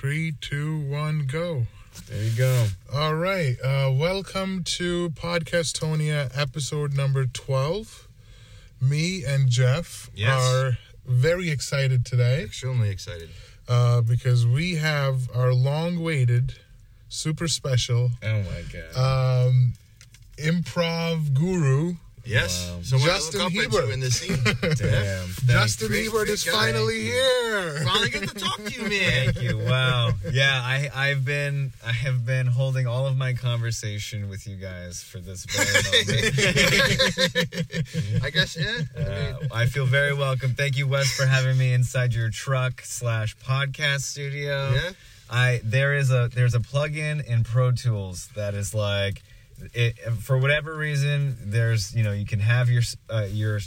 Three, two, one, go. There you go. All right. Uh, welcome to Podcastonia episode number 12. Me and Jeff Yes. are very excited today Extremely excited. uh, because we have our long awaited, super special Oh my god. um, improv guru, Yes. Wow. Someone Justin to look up Hebert. into in the scene. Damn. Justin great, Hebert great is guy. finally here. Finally get to talk to you, man. Thank you. Wow. Yeah, I I've been I have been holding all of my conversation with you guys for this very moment. I guess yeah. I Uh, I feel very welcome. Thank you, Wes, for having me inside your truck slash podcast studio. yeah. I there is a there's a plugin in Pro Tools that is like it for whatever reason there's you know you can have your uh, your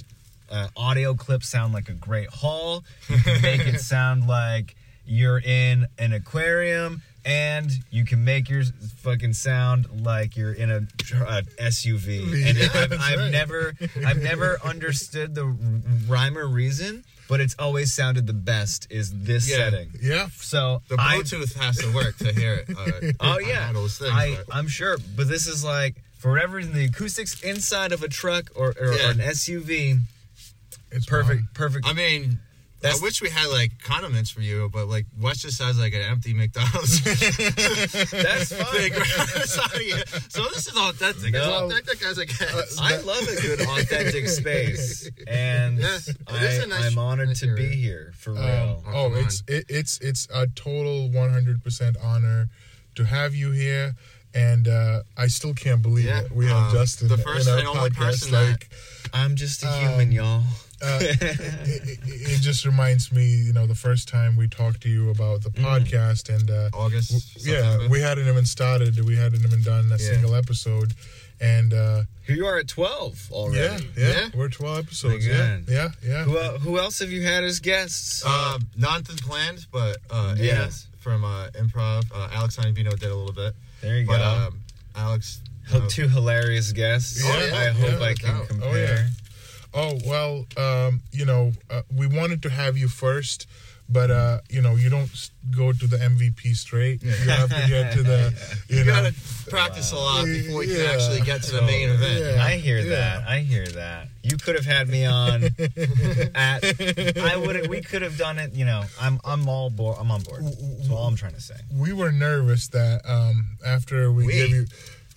uh, audio clip sound like a great hall you can make it sound like you're in an aquarium and you can make your fucking sound like you're in a, a SUV and I've, I've right. never I've never understood the rhyme or reason but it's always sounded the best is this Yeah. setting Yeah. so The I- Bluetooth has to work to hear it. Uh, Oh yeah, things. I but- I'm sure, but this is like for whatever reason the acoustics inside of a truck or, or, Yeah. or an SUV, It's perfect, bomb. perfect. I mean, That's- I wish we had like condiments for you, but like Wes just has like an empty McDonald's. That's fine. Thing right beside you. so this is authentic. It's No. authentic as it gets. I love a good authentic space, and Yeah, I, nice, I'm honored nice to be here for Um, real. oh, come it's it, it's it's a total 100% honor to have you here, and uh, I still can't believe Yeah, it. We have uh, Justin the first in our and only podcast. person that- like, I'm just a um, human, y'all. Uh, it, it, it just reminds me, you know, the first time we talked to you about the podcast, and uh, August. yeah, we hadn't even started. We hadn't even done a Yeah. single episode, and uh, Here you are at 12 already. yeah, Yeah. we're 12 episodes. My Yeah, yeah, yeah. Who, el- who else have you had as guests? Uh, nothing planned, but uh, Yes. yes, from uh, improv. Uh, Alex Iambino did a little bit, there you but go. um, Alex. Ho- uh, Two hilarious guests. Yeah, I yeah, hope yeah, I can compare. Oh, yeah. Oh well, um, you know, uh, we wanted to have you first, but uh, you know, you don't go to the MVP straight. You have to get to the, you, you know, gotta practice a lot before you Yeah. can actually get to the main event. Yeah. I hear yeah. that. I hear that. You could have had me on at I would we could have done it, you know. I'm I'm all board I'm on board. That's all I'm trying to say. we were nervous that um, after we, We? gave you,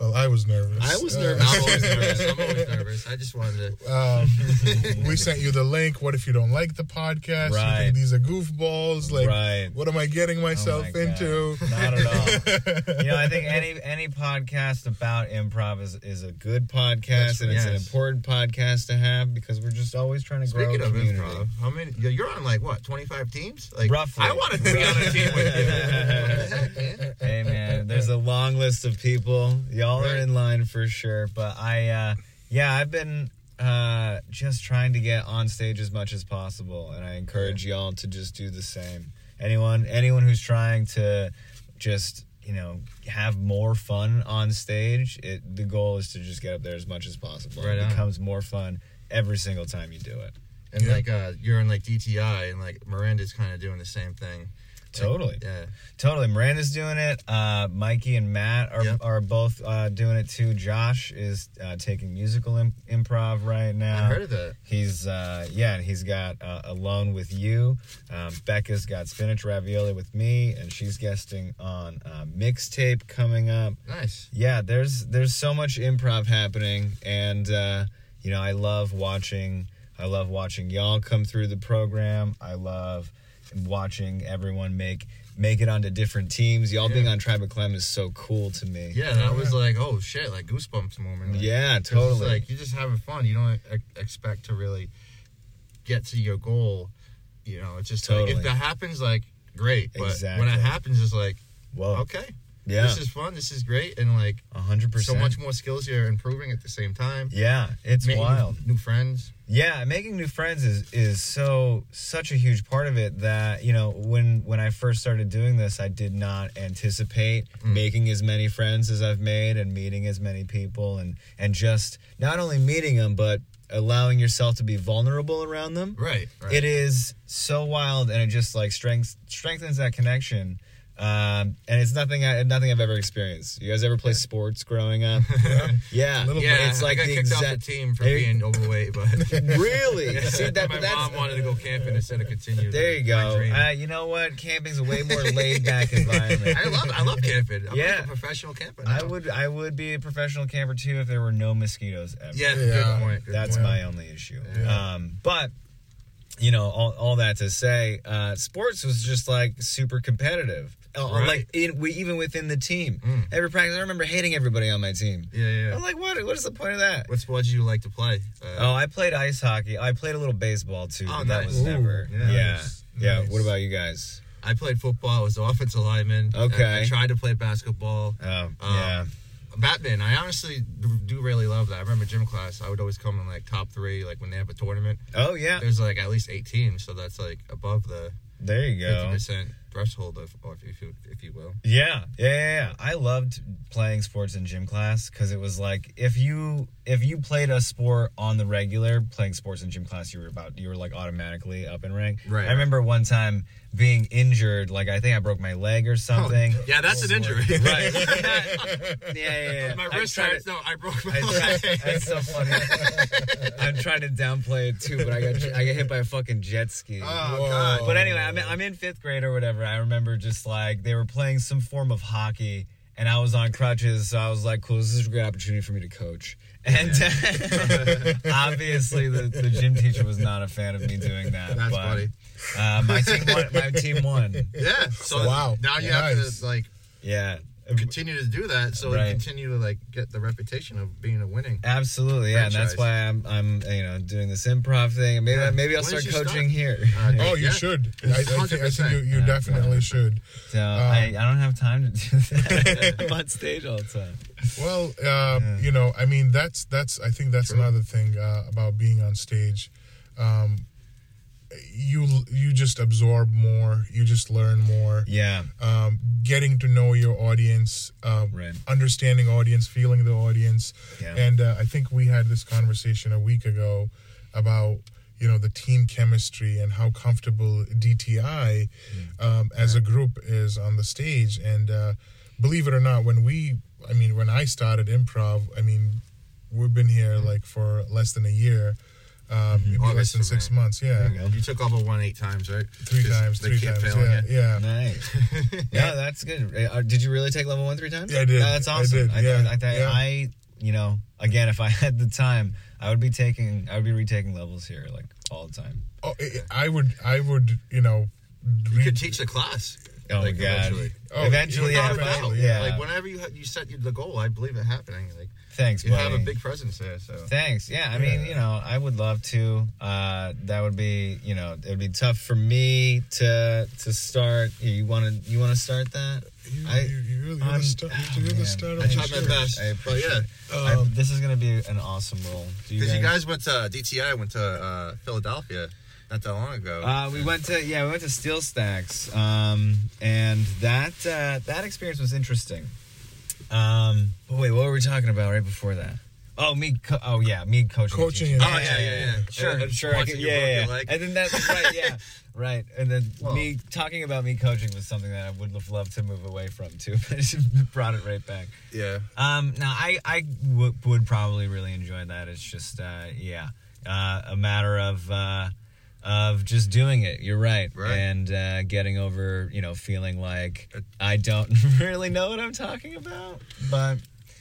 well, I was nervous. I was Uh, nervous. I'm always nervous. I'm always nervous. I just wanted to. um, we sent you the link. What if you don't like the podcast? You Right. think these are goofballs? Like, Right. what am I getting Oh myself my God. into? Not at all. you know, I think any any podcast about improv is, is a good podcast and it's an important podcast to have because we're just always trying to grow Speaking of community. improv, how many? You're on like what? 25 teams? Like Roughly. I wanted to be on a team with you. what the heck, man? Hey man, there's a long list of people. Y'all are in line for sure. But I, uh, yeah, I've been uh, just trying to get on stage as much as possible, and I encourage y'all to just do the same. Anyone, anyone who's trying to just you know have more fun on stage, it the goal is to just get up there as much as possible. Right it on. becomes more fun every single time you do it. And Yeah. like uh, you're in like DTI, and like Miranda's kind of doing the same thing. Totally. yeah. Totally. Miranda's doing it. Uh, Mikey and Matt are, Yep. are both uh, doing it too. Josh is uh, taking musical Im- improv right now. I heard of that. He's, uh, yeah, and he's got uh, Alone with You. Um, Becca's got Spinach Ravioli with me, and she's guesting on uh, Mixtape coming up. Nice. Yeah, there's there's so much improv happening, and uh, you know I love watching. I love watching y'all come through the program. I love watching everyone make make it onto different teams. Y'all Yeah. being on Tribe of Clem is so cool to me. Yeah, that was like, oh shit, like goosebumps moment. Like, Yeah, totally. Like you're just having fun. You don't ex- expect to really get to your goal. You know, it's just like Totally. if that happens, like great. But Exactly. when it happens, it's like Whoa. okay, Yeah. this is fun. This is great, and like A hundred so much more skills you're improving at the same time. Yeah, it's Making wild. New friends. Yeah, making new friends is is so such a huge part of it that you know when when I first started doing this, I did not anticipate Mm. making as many friends as I've made and meeting as many people and and just not only meeting them but allowing yourself to be vulnerable around them. Right. right. It is so wild and it just like strength, strengthens that connection. Um, and it's nothing, I, nothing I've ever experienced. You guys ever play sports growing up? yeah, Little Yeah, it's like I got the kicked off exact. the team for being overweight, but really? See that? my that's, mom wanted to go camping instead of continue. There you go. Uh, you know what? Camping's a way more laid back environment. I love I love camping. I'm Yeah. like a professional camper. I would I would be a professional camper too if there were no mosquitoes ever. Yeah, Yeah. good point. Good That's point. my only issue. Yeah. Um, but you know, all, all that to say, uh, sports was just like super competitive. Uh, Right. Like in, we even within the team, Mm. every practice, I remember hating everybody on my team. Yeah, yeah. I'm like, what? What is the point of that? What sports do you like to play? Uh, Oh, I played ice hockey. I played a little baseball too. Oh, but that was Ooh, never. yeah. Yeah, Nice. yeah. What about you guys? I played football. I was offensive lineman. Okay. I, I tried to play basketball. Oh, Um, yeah. Batman. I honestly do really love that. I remember gym class. I would always come in like top three, like when they have a tournament. Oh, yeah. There's like at least eight teams, so that's like above the There you go. fifty percent threshold of, if you if you will. Yeah, yeah, yeah, yeah. I loved playing sports in gym class because it was like if you if you played a sport on the regular, playing sports in gym class, you were about you were like automatically up in rank. Right. I remember one time being injured, like I think I broke my leg or something. Oh, yeah, that's an injury. Right. yeah, yeah, yeah. My wrist hurts. No, I broke my I tried, leg. that's so funny. I'm trying to downplay it too, but I got I got hit by a fucking jet ski. Oh Whoa. god. But anyway, I'm in, I'm in fifth grade or whatever. I remember just like they were playing some form of hockey, and I was on crutches, so I was like, "Cool, this is a great opportunity for me to coach." And obviously, the, the gym teacher was not a fan of me doing that. That's but, funny. Uh, my team won. My team won. Yeah. So Wow. now you Nice. have to like Yeah, continue to do that, so Right. you continue to like get the reputation of being a winning. absolutely. Yeah, and that's why I'm I'm you know doing this improv thing. Maybe Yeah. maybe I'll When start coaching start? here. Uh, Oh, you Yeah. should. I, I, think, I think you, you Yeah. definitely should. So I, I don't have time to do that. I'm on stage all the time. Well, uh, you know, I mean, that's that's. I think that's True. another thing uh, about being on stage. Um, you you just absorb more. You just learn more. Yeah. Um, getting to know your audience, um, Right. understanding audience, feeling the audience, Yeah. and uh, I think we had this conversation a week ago about you know the team chemistry and how comfortable DTI um, as a group is on the stage. And uh, believe it or not, when we, I mean, when I started improv, I mean, we've been here like for less than a year. Um, maybe less August than six me. months, yeah, you. You took over one eight times, right? Three times, they three keep times, failing yeah, you. yeah. Nice. yeah, that's good. Uh, did you really take level one three times? Yeah, I did. Yeah, that's I awesome. did, I, yeah, I, I, yeah. I, you know, again, if I had the time, I would be taking, I would be retaking levels here like all the time. Oh, I I would, I would, you know, You could teach the class. Oh like, my god! eventually. Oh, eventually, yeah, Without a doubt. yeah. Like whenever you you set the goal, I believe it happening. Like Thanks, you buddy. have a big presence there. So Thanks. Yeah, I mean, Yeah. you know, I would love to. Uh, that would be, you know, it would be tough for me to to start. You want to you want to start that? You, I- you, you really, you're I'm- the star. oh, You're the man. I tried my best. I but yeah, I- Um, this is gonna be an awesome role. Do because you guys went to DTI, went to uh, Philadelphia not that long ago. Uh, we went to yeah, we went to Steel Stacks, um, and that uh, that experience was interesting. Um, but wait, what were we talking about right before that? Oh, me. Co- oh, yeah, me coaching. Coaching teaching. and- Oh, yeah, yeah, yeah. Sure, And- and sure. I could, yeah, yeah, yeah. And then that's right, yeah, right. And then Well- me talking about me coaching was something that I would have loved to move away from too, but it brought it right back. yeah. Um, now I I w- would probably really enjoy that. It's just uh, yeah, uh, a matter of uh, of just doing it. You're right, Right. and uh, getting over you know feeling like I don't really know what I'm talking about, but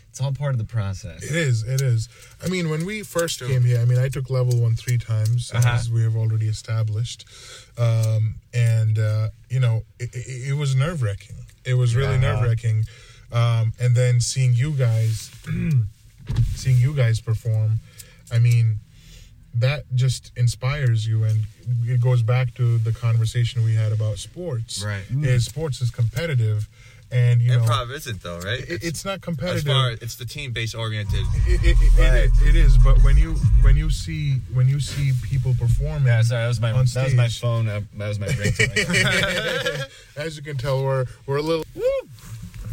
it's all part of the process. It is. It is. I mean, when we first came here, I mean, I took level one three times, Uh-huh. as we have already established, um, and uh, you know, it, it, it was nerve wracking. It was really Uh-huh. nerve wracking, um, and then seeing you guys, seeing you guys perform, I mean, that just inspires you, and it goes back to the conversation we had about sports. Right. Is sports is competitive, and you know, Improv isn't though, right? it, it's not competitive as far as it's the team based oriented. It, it, it, Right. it, it is, but when you when you see when you see people performing, Yeah, sorry, that was my On that was my phone. Uh, that was my ringtone. as you can tell, we're we're a little.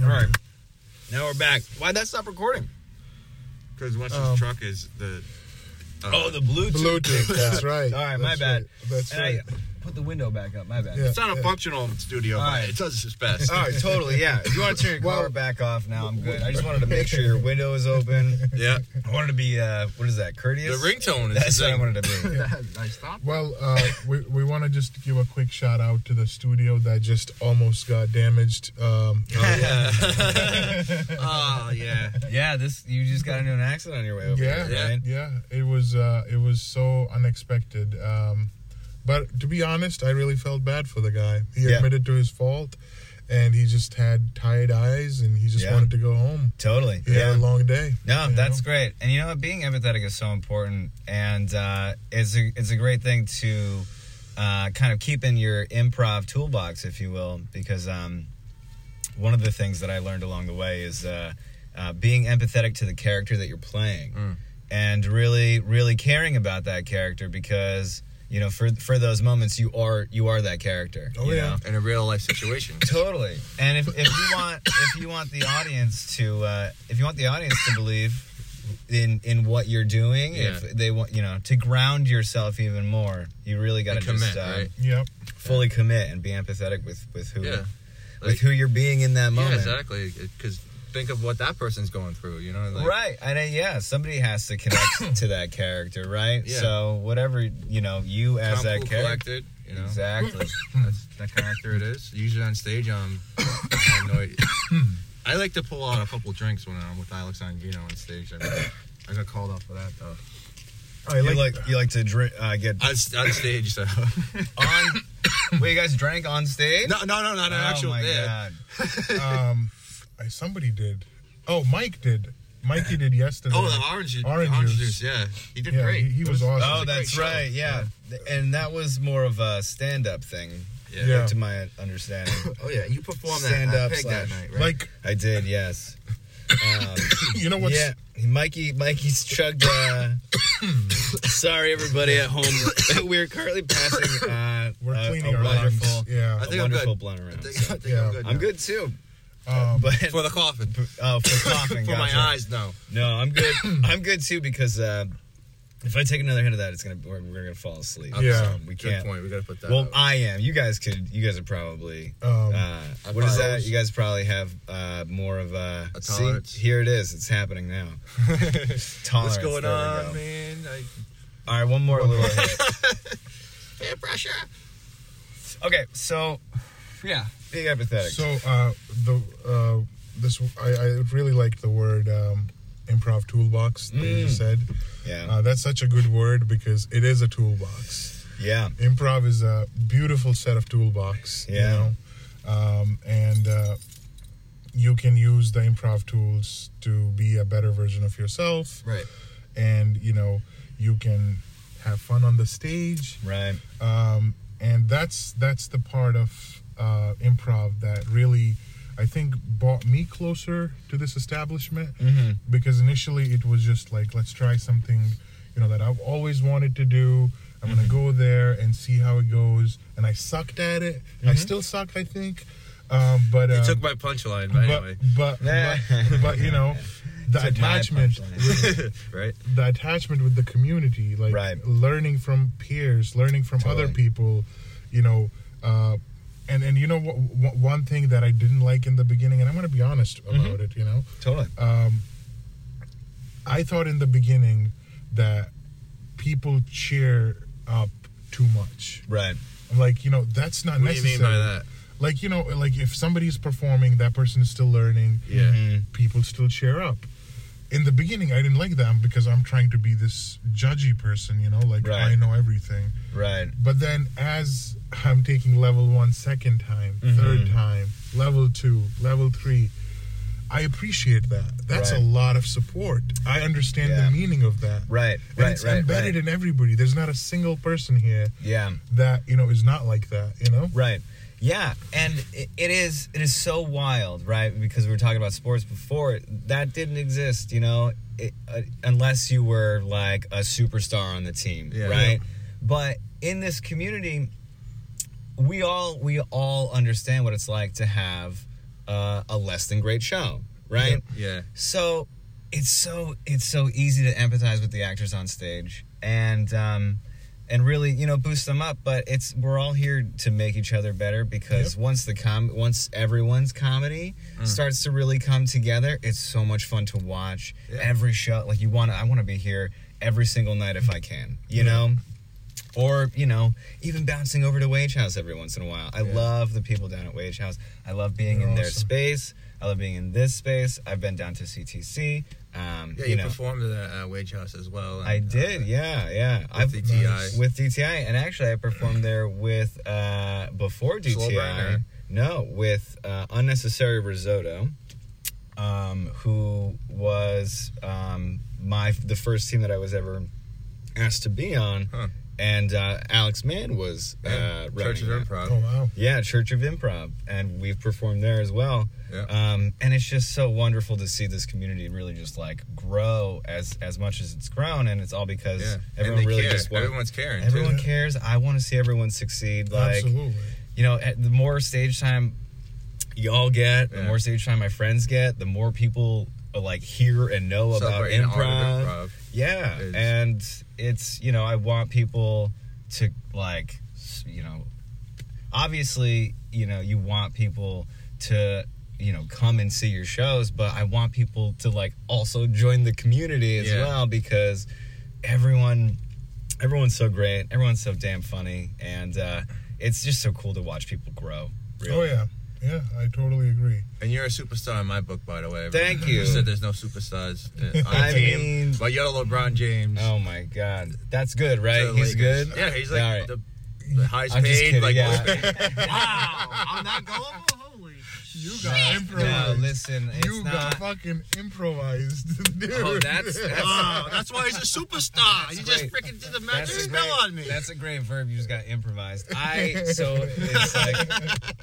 all right, now we're back. Why'd that stop recording? Because once Um, truck is the. Uh, Oh, the Bluetooth. Bluetooth. That's right. All right, my bad. right. That's And right. I, put the window back up. My bad. Yeah. It's not a functional studio, All but right. it does its best. All right, totally, yeah. If you want to turn your Well- car back off now, I'm good. I just wanted to make sure your window is open. Yeah. I wanted to be, uh, what is that, Courteous. The courteous? ringtone is That's the what I thing. wanted to be. I stopped. Well, uh, we, we want to just give a quick shout out to the studio that just almost got damaged. Um, Oh yeah. Yeah, this you just got into an accident on your way over yeah, here, yeah, right? yeah. It was uh, it was so unexpected. Um, but to be honest, I really felt bad for the guy. He Yeah. admitted to his fault, and he just had tired eyes, and he just Yeah. wanted to go home. Totally. He had a long day. No, that's know? great. And you know what? Being empathetic is so important, and uh, it's a it's a great thing to uh, kind of keep in your improv toolbox, if you will, because um, one of the things that I learned along the way is uh, uh, being empathetic to the character that you're playing, Mm. and really, really caring about that character because you know for for those moments you are you are that character. Oh, you yeah. know? In a real life situation. Totally. And if, if you want if you want the audience to uh, if you want the audience to believe in in what you're doing, if they want you know to ground yourself even more, you really got to commit, just uh, right? Yep. fully commit and be empathetic with with who Yeah. with who you're being in that Yeah, moment. exactly. Because think of what that person's going through. You know, like, right. And uh, yeah, somebody has to connect to that character, right? Yeah. So whatever you know, you as that character. You know, Exactly. that's that character it is. Usually on stage, um, I. I like to pull out a couple drinks when I'm with Alex Angino on stage. I, mean, I got called out for that though. I you like, like you like to drink uh, get On, on stage, so on. Wait, you guys drank on stage? no, no, no, not an oh actual my yeah. god. um, I, somebody did. Oh, Mike did. Mikey did yesterday. Oh, the orange, juice- Orange orange, juice. juice. Yeah, he did Yeah, great. he- he It was awesome. Oh, was that's right. Yeah. and that was more of a stand-up thing, Yeah. Yeah. to my understanding. Oh yeah, you performed Stand that up at Pig that night, right? Like, I did, yes. Um, you know what? yeah, Mikey. Mikey's chugged. Uh, sorry, everybody at home. We're currently passing. Uh, We're cleaning a our wonderful, lungs. Yeah. I a think I'm good. blunt I think, so- I think Yeah. I'm good. I'm good too. Um, But for the coffin. oh, for coughing, For my eyes, no. No, I'm good. I'm good too because uh, if I take another hit of that, it's gonna we're, we're gonna fall asleep. Yeah. so we Good can't. point. We gotta put that. Well, out. I am. You guys could. You guys are probably. um, Uh, what is that? You guys probably have uh, more of a. A see, here it is. It's happening now. Tolerance. What's going there on, man? I, All right, one more little hit. peer pressure. Okay, so yeah, empathetic. So uh, the uh, this I, I really like the word um, improv toolbox that you Mm. said. yeah, Uh, that's such a good word because it is a toolbox. yeah, Improv is a beautiful set of toolbox. Yeah. You know? um, and uh, you can use the improv tools to be a better version of yourself, Right. and you know you can have fun on the stage. right. um, and that's that's the part of uh, improv that really I think brought me closer to this establishment Mm-hmm. because initially it was just like let's try something you know that I've always wanted to do. I'm gonna go there and see how it goes, and I sucked at it. I still suck, I think. Um, but You um, took my punchline, but anyway. but, but but you know the my attachment right? the attachment with the community, like Right. learning from peers, learning from other people, you know, uh, and and you know what, what, one thing that I didn't like in the beginning, and I'm going to be honest Mm-hmm. about it, you know, Totally. um, I thought in the beginning that people cheer up too much. Right. I'm like, you know, that's not What do you mean by that? Like, you know, like if somebody's performing, that person is still learning Yeah. Mhm. people still cheer up. In the beginning, I didn't like them because I'm trying to be this judgy person, you know, like Right. I know everything. Right. But then as I'm taking level one second time, Mhm. third time, level two, level three, I appreciate that. That's Right. a lot of support. I understand Yeah. the meaning of that. Right. And Right. it's Right. embedded Right. in everybody. There's not a single person here Yeah. that, you know, is not like that, you know? Right. Yeah, and it, it is it is so wild, right? Because we were talking about sports before. That didn't exist, you know, it, uh, unless you were like a superstar on the team, Yeah. right? But in this community, we all we all understand what it's like to have uh, a less than great show, right? Yeah. So it's so it's so easy to empathize with the actors on stage, and um, and really you know boost them up. But it's we're all here to make each other better because once the com once everyone's comedy starts to really come together, it's so much fun to watch. Yeah. Every show, like you want, I want to be here every single night if I can. You Yeah. know. Or you know, even bouncing over to Wage House every once in a while. I Yeah. love the people down at Wage House. I love being They're in their awesome. space. I love being in this space. I've been down to CTC. Um, Yeah, you you, know, performed at uh, Wage House as well. I did. uh, Yeah, yeah. I've with DTI. With DTI, and actually, I performed there with uh, before DTI. No, with uh, Unnecessary Risotto, um, who was um, my the first team that I was ever asked to be on, Huh. And uh, Alex Mann was uh, Yeah, Church of that. Improv. Oh wow. Yeah, Church of Improv, and we've performed there as well. Yeah. Um, and it's just so wonderful to see this community really just like grow as as much as it's grown, and it's all because yeah. everyone and really care. just want, Everyone's caring. everyone too. cares. I want to see everyone succeed. Like Absolutely. you know, at the more stage time y'all get, the more stage time my friends get, the more people uh, like hear and know about Celebrating the art improv. improv. Yeah, is- and it's you know I want people to like you know obviously you know you want people to you know come and see your shows, but I want people to like also join the community as Yeah. well because everyone everyone's so great, everyone's so damn funny, and uh, it's just so cool to watch people grow. Really. Oh yeah. Yeah, I totally agree. And you're a superstar in my book, by the way. Thank you. You said there's no superstars uh, on I the team, mean- but you're LeBron James. Oh my god, that's good, to right? the He's Lakers. good. Yeah, he's like All right. the, the highest I'm just paid. kidding, like yeah. most paid. wow, I'm not gullible. Holy You shit. got No, improvised. listen, it's you not. got fucking improvised, dude. Oh, that's that's, Oh, that's why he's a superstar. That's he just great. freaking did the that's magic a great, spell on me. That's a great verb. You just got improvised. I so it's like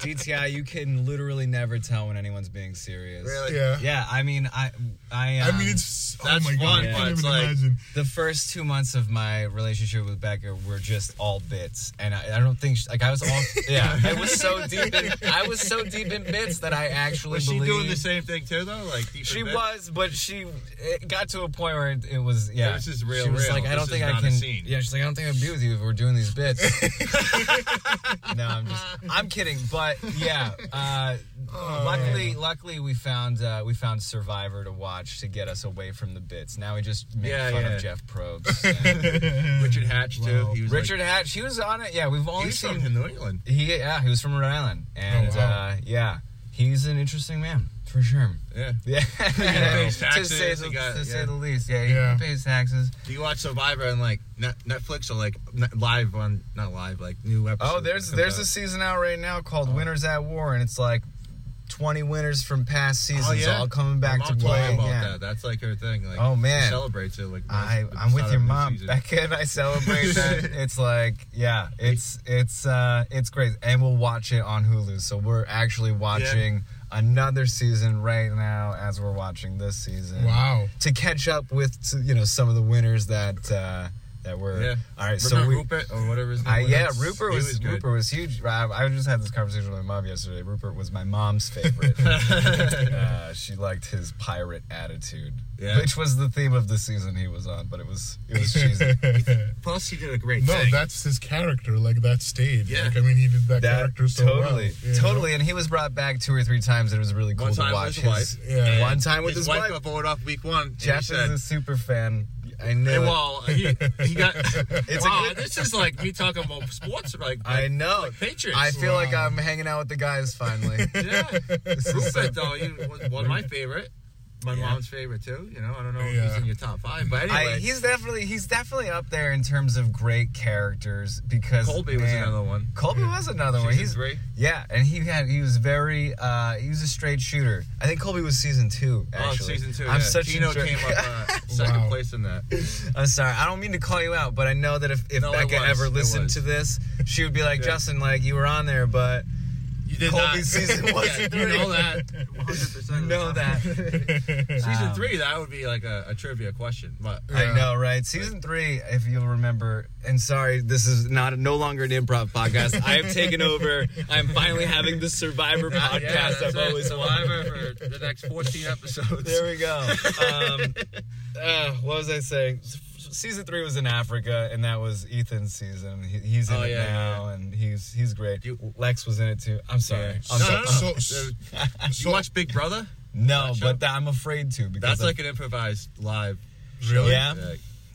DTI. You can literally never tell when anyone's being serious. really. yeah. Yeah, I mean, I, I, um, I mean, it's oh That's my god, fun, I can't it's like- imagine. the first two months of my relationship with Becca were just all bits, and I, I don't think she, like I was all yeah. I was so deep in I was so deep in bits that I actually Was she believed doing the same thing too, though? Like She bed? was, but she it got to a point where it, it was yeah. This is real, She was real. like, I don't This think I can. Yeah, she's like, I don't think I'd be with you if we're doing these bits. no, I'm just, I'm kidding. But yeah, uh, luckily, luckily we found uh, we found Survivor to watch to get us away from the bits. Now we just make Yeah, fun yeah. of Jeff Probst. Richard Hatch too. He was Richard Hatch, he was on it. Yeah, we've Like, only he's seen from New England. he. Yeah, he was from Rhode Island, and Oh, wow. uh, yeah, he's an interesting man for sure. Yeah. Yeah, pays to taxes, say the, got- to say yeah. the least. Yeah, he Yeah. pays taxes. Do you watch Survivor on like Netflix or like live on not live like new episodes? Oh, there's there's come a season out right now called oh. Winners at War, and it's like 20 winners from past seasons Oh, yeah? all coming back to mom told me play. about Yeah. that. That's like her thing. Like, Oh, man. she celebrates it. Like I, I'm with your mom, season. Becca, and I celebrate that. It's like yeah, it's it's uh it's great, and we'll watch it on Hulu. So we're actually watching another season right now as we're watching this season. Wow. To catch up with you know some of the winners that uh that were Yeah. all right. Remember so we, Rupert or whatever his name I, was? yeah, Rupert He was. Rupert was huge. I, I just had this conversation with my mom yesterday. Rupert was my mom's favorite. uh, she liked his pirate attitude, Yeah. which was the theme of the season he was on. But it was it was cheesy. Plus, he did a great no, thing. that's his character. Like that stayed. Yeah. Like, I mean, he did that, that character so totally, well. you know? totally. And he was brought back two or three times. and It was really cool One to time with watch his wife. Yeah. One time with his, wife wife. got voted off week one. and Jeff said, is a super fan. I know. Well, he, he got. It's a wow, good- this is like me talking about sports. Like, I know. like Patriots. I feel like I'm hanging out with the guys finally. yeah. This Rupert, though, he was one of my favorite. My Yeah. mom's favorite too. You know, I don't know if he's in your top five, but anyway, I, he's definitely he's definitely up there in terms of great characters because Colby was another one. Colby was another one. He's three. yeah, and he had he was very uh he was a straight shooter. I think Colby was season two. Oh, Actually, season 2 I'm yeah. such Tina a jerk. came up uh, second Wow. place in that. I'm sorry. I don't mean to call you out, but I know that if, if No, Becca ever listened to this, she would be like, Yeah. Justin, like you were on there, but You did Colby's not. season wasn't yeah, three. You know that. 100%. you know that. Season Um, three, that would be like a, a trivia question, but I know, right? Season three, if you'll remember, and sorry, this is not no longer an improv podcast. I have taken over. I'm finally having the Survivor podcast. Yeah, that's I've it. always Survivor wanted. for the next 14 episodes. There we go. Um, uh, what was I saying? Season three was in Africa, and that was Ethan's season. He, he's in Oh, it yeah, now, and he's he's great. You- Lex was in it too. I'm sorry. Yeah. I'm No, so- no, no. So, you watch Big Brother? no, but that, I'm afraid to because That's like an improvised live. Really? Yeah.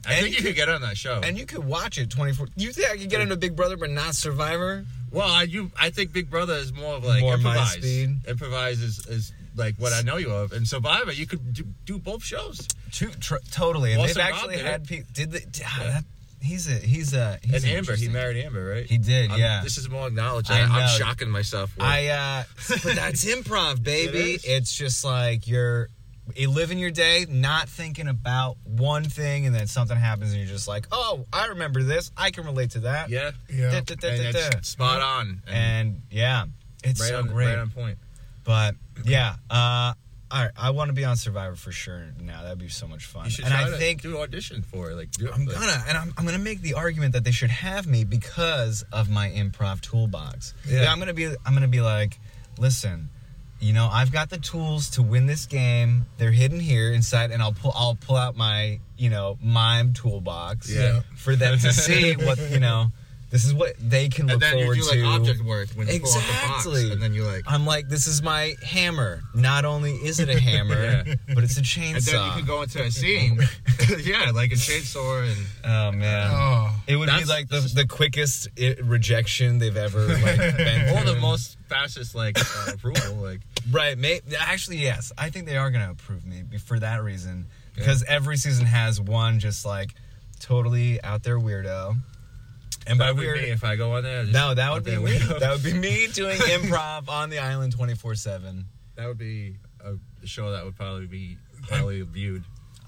I And think you could get on that show. and you could watch it 24. You think I could get into Big Brother but not Survivor? well, I you I think Big Brother is more of like More my improvise. speed. Improvise is, is like what I know you of. And Survivor, you could do, do both shows. Too, tr- totally, and Austin they've actually did had people. Did they? ah, that, he's a he's a he's and Amber, he married Amber, right? He did, I'm- yeah. This is more knowledge. I I, know. I'm shocking myself. With. I uh but that's improv, baby. It is. it's just like you're you live in your day not thinking about one thing and then something happens and you're just like, "Oh, I remember this. I can relate to that." yeah. yeah. Da, da, da, And da, it's spot on. And yeah, it's right so on, great. Right on point. But yeah, uh all right, I want to be on Survivor for sure now. That'd be so much fun. You should and try I to think do audition for it. Like, do I'm like, gonna, and I'm, I'm gonna make the argument that they should have me because of my improv toolbox. Yeah. I'm gonna be, I'm gonna be like, listen, you know, I've got the tools to win this game. They're hidden here inside, and I'll pull, I'll pull out my, you know, mime toolbox. Yeah. For them to see what, you know, this is what they can look And then you forward do like to. object work when you pull out the Exactly. box, and then you like. I'm like, this is my hammer. Not only is it a hammer, Yeah. but it's a chainsaw. And then you can go into a scene, yeah, like a chainsaw, and oh man. Oh, It would be That's- like the, the quickest i rejection they've ever like been or the through. most fascist like uh, approval. Like, right. May, actually, yes, I think they are going to approve me be- for that reason because every season has one just like totally out there weirdo. And by that would be weird, me if I go on there. no, that would be me. That would be me doing improv on the island twenty four seven. That would be a show that would probably be highly viewed.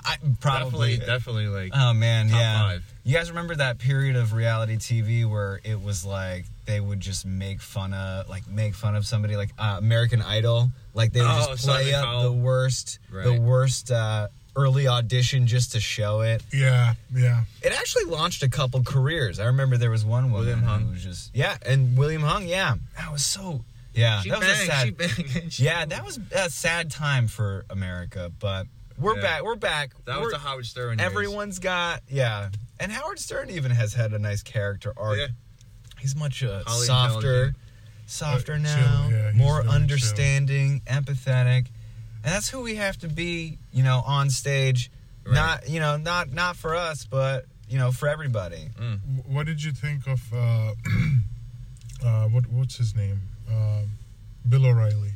I probably. Definitely, definitely like Oh man, yeah. five. You guys remember that period of reality TV where it was like they would just make fun of, like make fun of somebody, like uh, American Idol, like they would Oh, just play up the worst, the worst uh, early audition just to show it. yeah, yeah. It actually launched a couple careers. I remember there was one woman William who Hung. was just yeah, and William Hung, yeah, that was so yeah, She that was a sad, she banged, she yeah, banged. that was a sad time for America, but. We're Yeah. back. We're back. That We're- was the Howard Stern. days. Everyone's got yeah, and Howard Stern even has had a nice character arc. Yeah. He's much uh, softer, intelligent. softer Uh, now, chill, yeah, more very chill. understanding, empathetic, and that's who we have to be. You know, on stage, Right. not you know not not for us, but you know for everybody. W- What did you think of uh, uh, what what's his name? Um Bill O'Reilly.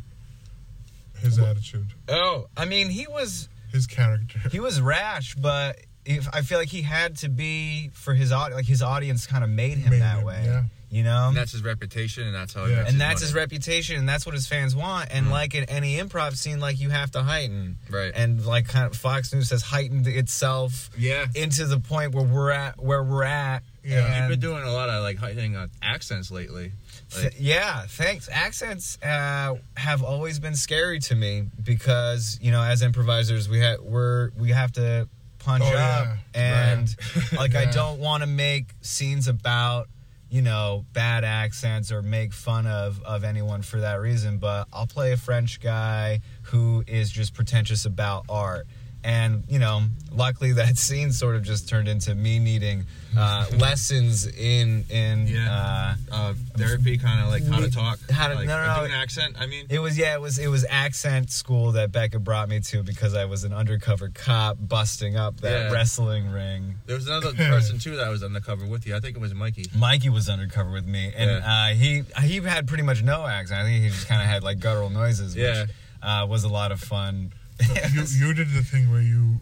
His attitude, Oh, I mean, he was his character. he was rash, but. If, I feel like he had to be for his audience. Like his audience kind of made him Made that him, way, yeah. you know. And that's his reputation, and that's how. He Yeah. makes and that's his reputation and that's what his fans want and Mhm. like in any improv scene like you have to heighten Right. and like kind of fox news has heightened itself Yeah. into the point where we're at where we're at Yeah. and- You've been doing a lot of like heightening on accents lately. Like, Th- yeah thanks accents uh, have always been scary to me because you know as improvisers we have we're we have to punch Oh, up. Yeah. and like i don't want to make scenes about you know bad accents or make fun of of anyone for that reason but i'll play a french guy who is just pretentious about art and you know luckily that scene sort of just turned into me needing uh, lessons in in Yeah. uh, uh, therapy, kind of like how to talk. How to- like, no, no, do no. an accent. I mean, It was yeah, it was it was accent school that Becca brought me to because I was an undercover cop busting up that Yeah. wrestling ring. there was another person too that was undercover with you. I think it was Mikey. Mikey was undercover with me, and uh, he he had pretty much no accent. I think he just kind of had like guttural noises, Yeah. which uh, was a lot of fun. you, you did the thing where you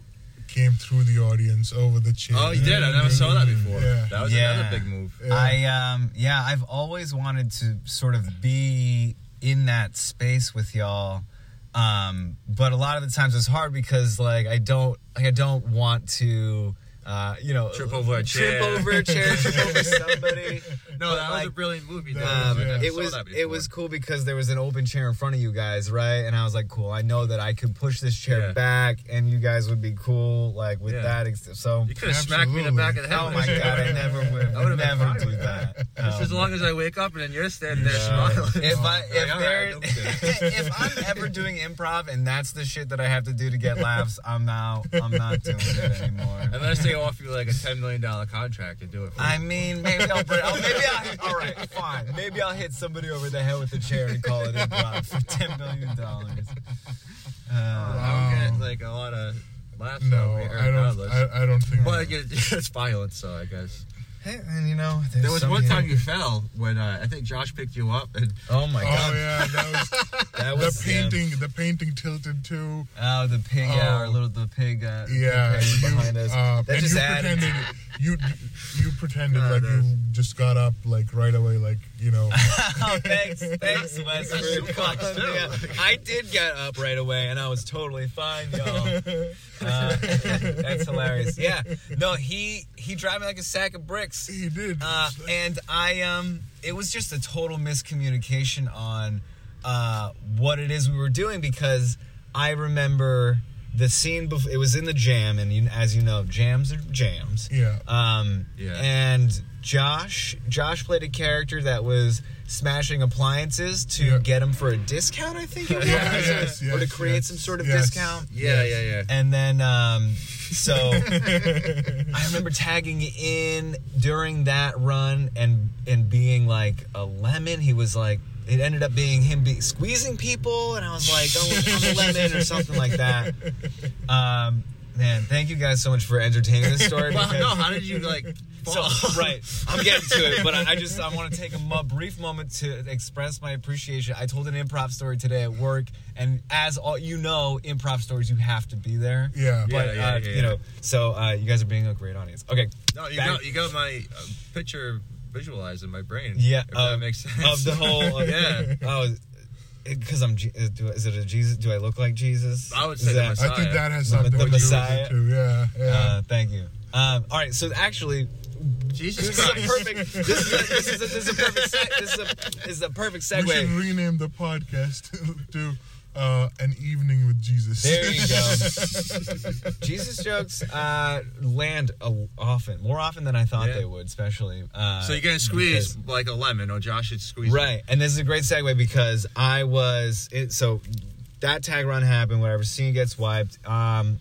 came through the audience over the chair. Oh, you did. I never saw that before. Yeah. That was Yeah. another big move. Yeah. I um yeah, I've always wanted to sort of be in that space with y'all. Um, but a lot of the times it's hard because like I don't like I don't want to uh, you know Trip over a chair. trip over a chair, trip over somebody. No, But, that was a brilliant movie. Though. Um, it was it was cool because there was an open chair in front of you guys, right? And I was like, cool. I know that I could push this chair Yeah. back, and you guys would be cool, like with Yeah. that. So, You could have smacked me in the back of the head. oh my god, I never would, I would've never do with that. Just as Um, long as I wake up and then you're standing there smiling. if I Like, if all there right, if I'm ever doing improv and that's the shit that I have to do to get laughs, I'm out. I'm not doing it anymore. Unless they offer you like a ten million dollar contract to do it. For I you. mean, maybe I'll, bring, I'll maybe I'll, all right, fine. Maybe I'll hit somebody over the head with a chair and call it a improv for ten million dollars. Uh, I would get like a lot of laughs. No, over here, I don't. I, I don't think. Well, it- it's violence, so I guess. Hey, and you know, There was one time you fell when uh, I think Josh picked you up, and Oh my god, oh god, yeah, that was that the was yeah. painting. The painting tilted too. Oh, the pig, yeah, Oh. our little the pig, uh, Yeah, pig you, behind us. uh, that and just you added. pretended you you pretended God, like that's- you just got up like right away, like you know. oh, thanks, thanks, Wes. for suplex, calling too. me out. I did get up right away, and I was totally fine, y'all. Uh, that's hilarious. Yeah, no, he he drive me like a sack of bricks. he did. Uh, and I um, it was just a total miscommunication on uh, what it is we were doing because I remember the scene. Before, it was in the jam, and you, as you know, jams are jams. yeah. Um, Yeah. And Josh, Josh played a character that was smashing appliances to Yeah. get him for a discount. I think it was, Yeah, yes, or to create yes, some sort of yes. discount. yeah, yeah, yeah. And then, um, so I remember tagging in during that run and and being like a lemon. He was like, it ended up being him be, squeezing people, and I was like, oh, I'm a lemon or something like that. Um, man, thank you guys so much for entertaining this story. Well, no, how did you like? So right, I'm getting to it, but I, I just I want to take a mo- brief moment to express my appreciation. I told an improv story today at work, and as all you know, improv stories you have to be there. Yeah. but Yeah, yeah, uh, yeah, you know, so uh, you guys are being a great audience. Okay, No, you Back- got you got my uh, picture visualized in my brain. yeah, if of, that makes sense. of the whole, yeah. Oh, because I'm is, do, is it a Jesus? Do I look like Jesus? I would Is say the that- Messiah. I think that has The- something the to do with Messiah? it too. Yeah. Yeah. Uh, thank you. Um, all right, so actually, Jesus this is a perfect. This is a, this is a, this is a perfect. Seg- this is a this is a perfect we should rename the podcast to uh, "An Evening with Jesus." There you go. Jesus jokes uh, land a, often, more often than I thought Yeah. they would, especially. Uh, So you're gonna squeeze because- like a lemon, or Josh should squeeze. you. right? And this is a great segue because I was it, so that tag run happened. Whatever scene gets wiped. Um,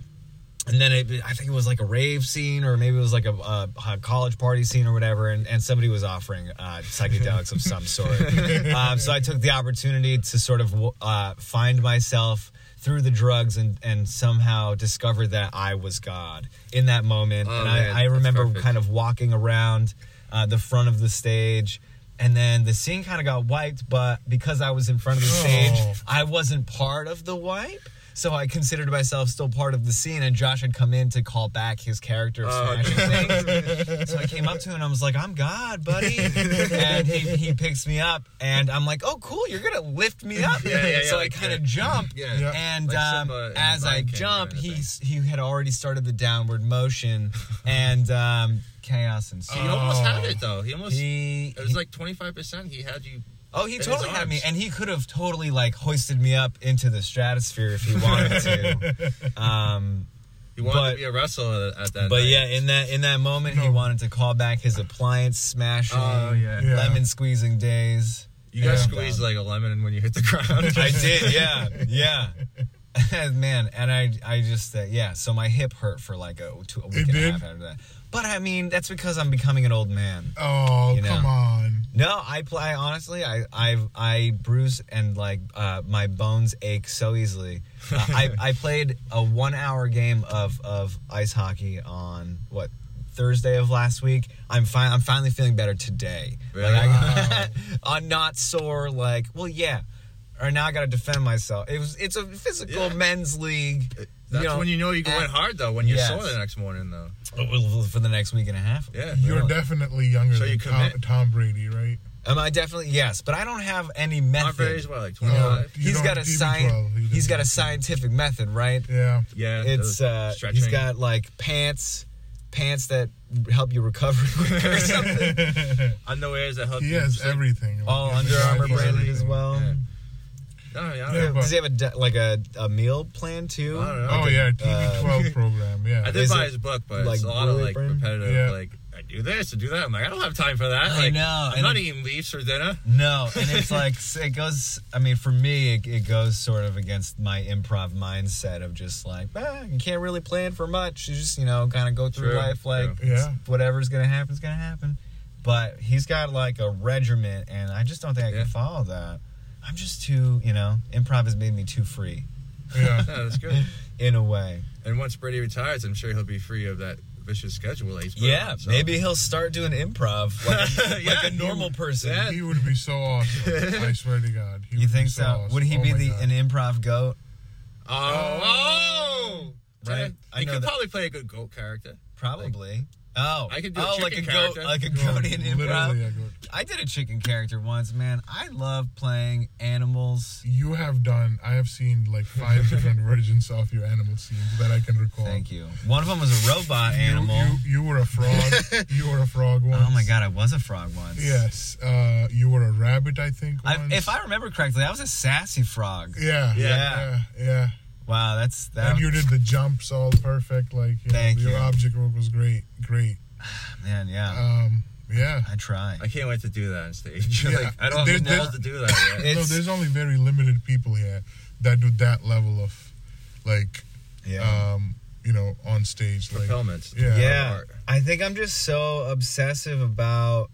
and then it, I think it was like a rave scene, or maybe it was like a, a, a college party scene or whatever, and, and somebody was offering uh, psychedelics of some sort. um, so I took the opportunity to sort of uh, find myself through the drugs and, and somehow discover that I was God in that moment. Oh, and man, I, I remember kind of walking around uh, the front of the stage. And then the scene kind of got wiped, but because I was in front of the stage, Oh. I wasn't part of the wipe. So I considered myself still part of the scene, and Josh had come in to call back his character of Oh, smashing. So I came up to him and I was like, "I'm God, buddy," and he, he picks me up, and I'm like, "Oh, cool, you're gonna lift me up." Yeah, yeah, yeah, so like I kind of jump, Yeah. Yeah. and Like um, Simba in as I jump, kind of he he had already started the downward motion, and um, chaos ensued. He almost had Oh. it though. He almost. He, it was like 25. percent He had you. Oh, he totally had me, and he could have totally like hoisted me up into the stratosphere if he wanted to. Um, He wanted But- to be a wrestler at that. but night. yeah, in that in that moment, he wanted to call back his appliance smashing, Oh yeah. Yeah. lemon squeezing days. You guys Yeah. squeezed like a lemon when you hit the ground. I did, yeah, yeah. Man, and I I just uh, yeah. So my hip hurt for like a, two, a week It and did? a half after that. But I mean, that's because I'm becoming an old man. Oh, You know. come on. No, I play honestly. I I I bruise and like uh, my bones ache so easily. Uh, I I played a one hour game of of ice hockey on what Thursday of last week. I'm fine. I'm finally feeling better today. Really? Like I, I'm not sore. Like well, yeah. Or now I got to defend myself. It was it's a physical Yeah. men's league. That's you know, when you know you're going hard though. When you're Yes. sore the next morning though. for the next week and a half. Yeah. You're Really? definitely younger So than you Tom. Tom Brady, right? Am I definitely yes? But I don't have any Tom method. Brady's what like 25. You he's don't- got a he'd be science. 12. He He's got a doesn't- scientific method, right? Yeah. Yeah. It's uh, stretching. he's got like pants, pants that help you recover quicker or something. underwears that help He you has sleep. everything. All Under Armour branded as well. Yeah. No, yeah. Yeah, Does he have a di- like a, a meal plan too? I don't know. Oh yeah, uh, TB12 program. Yeah. I did Is buy it his book, but like it's a lot of like Apron? repetitive. Yeah. Like I do this and do that. I'm like, I don't have time for that. I know. I'm and not it- eating leaves for dinner. No, and it's like it goes. I mean, for me, it, it goes sort of against my improv mindset of just like, ah, you can't really plan for much. You just you know kind of go through True, life like true. Yeah. whatever's gonna happen is gonna happen. But he's got like a regiment, and I just don't think I Yeah. can follow that. I'm just too, you know, improv has made me too free Yeah. Yeah, that's good. in a way. and once Brady retires, I'm sure he'll be free of that vicious schedule. that he's put Yeah, on, so. maybe he'll start doing improv like, like Yeah, a normal person. yeah. He would be so awesome. I swear to God. He You would think be so? awesome. Would he Oh be the God. an improv goat? Oh, oh, Right. I He know could that- probably play a good goat character. Probably. Oh, I could do a oh, like a chicken goat, character. like a goat in literally improv. A goat. I did a chicken character once, man. I love playing animals. You have done. I have seen like five different versions of your animal scenes that I can recall. Thank you. One of them was a robot You- animal. You, you, were a frog. you were a frog once. oh my god, I was a frog once. Yes. Uh, you were a rabbit, I think. I, if I remember correctly, I was a sassy frog. Yeah. Yeah. Yeah. Yeah. Wow, that's that. And you did the jumps all perfect. Like you know, Thank your you. object work was great. Great. man, yeah. Um. Yeah. I try. I can't wait to do that on stage. Yeah. like, I don't There- have the to do that yet. No, there's only very limited people here that do that level of, like, Yeah. um, you know, on stage. Like, Fulfillment. Yeah. yeah i think i'm just so obsessive about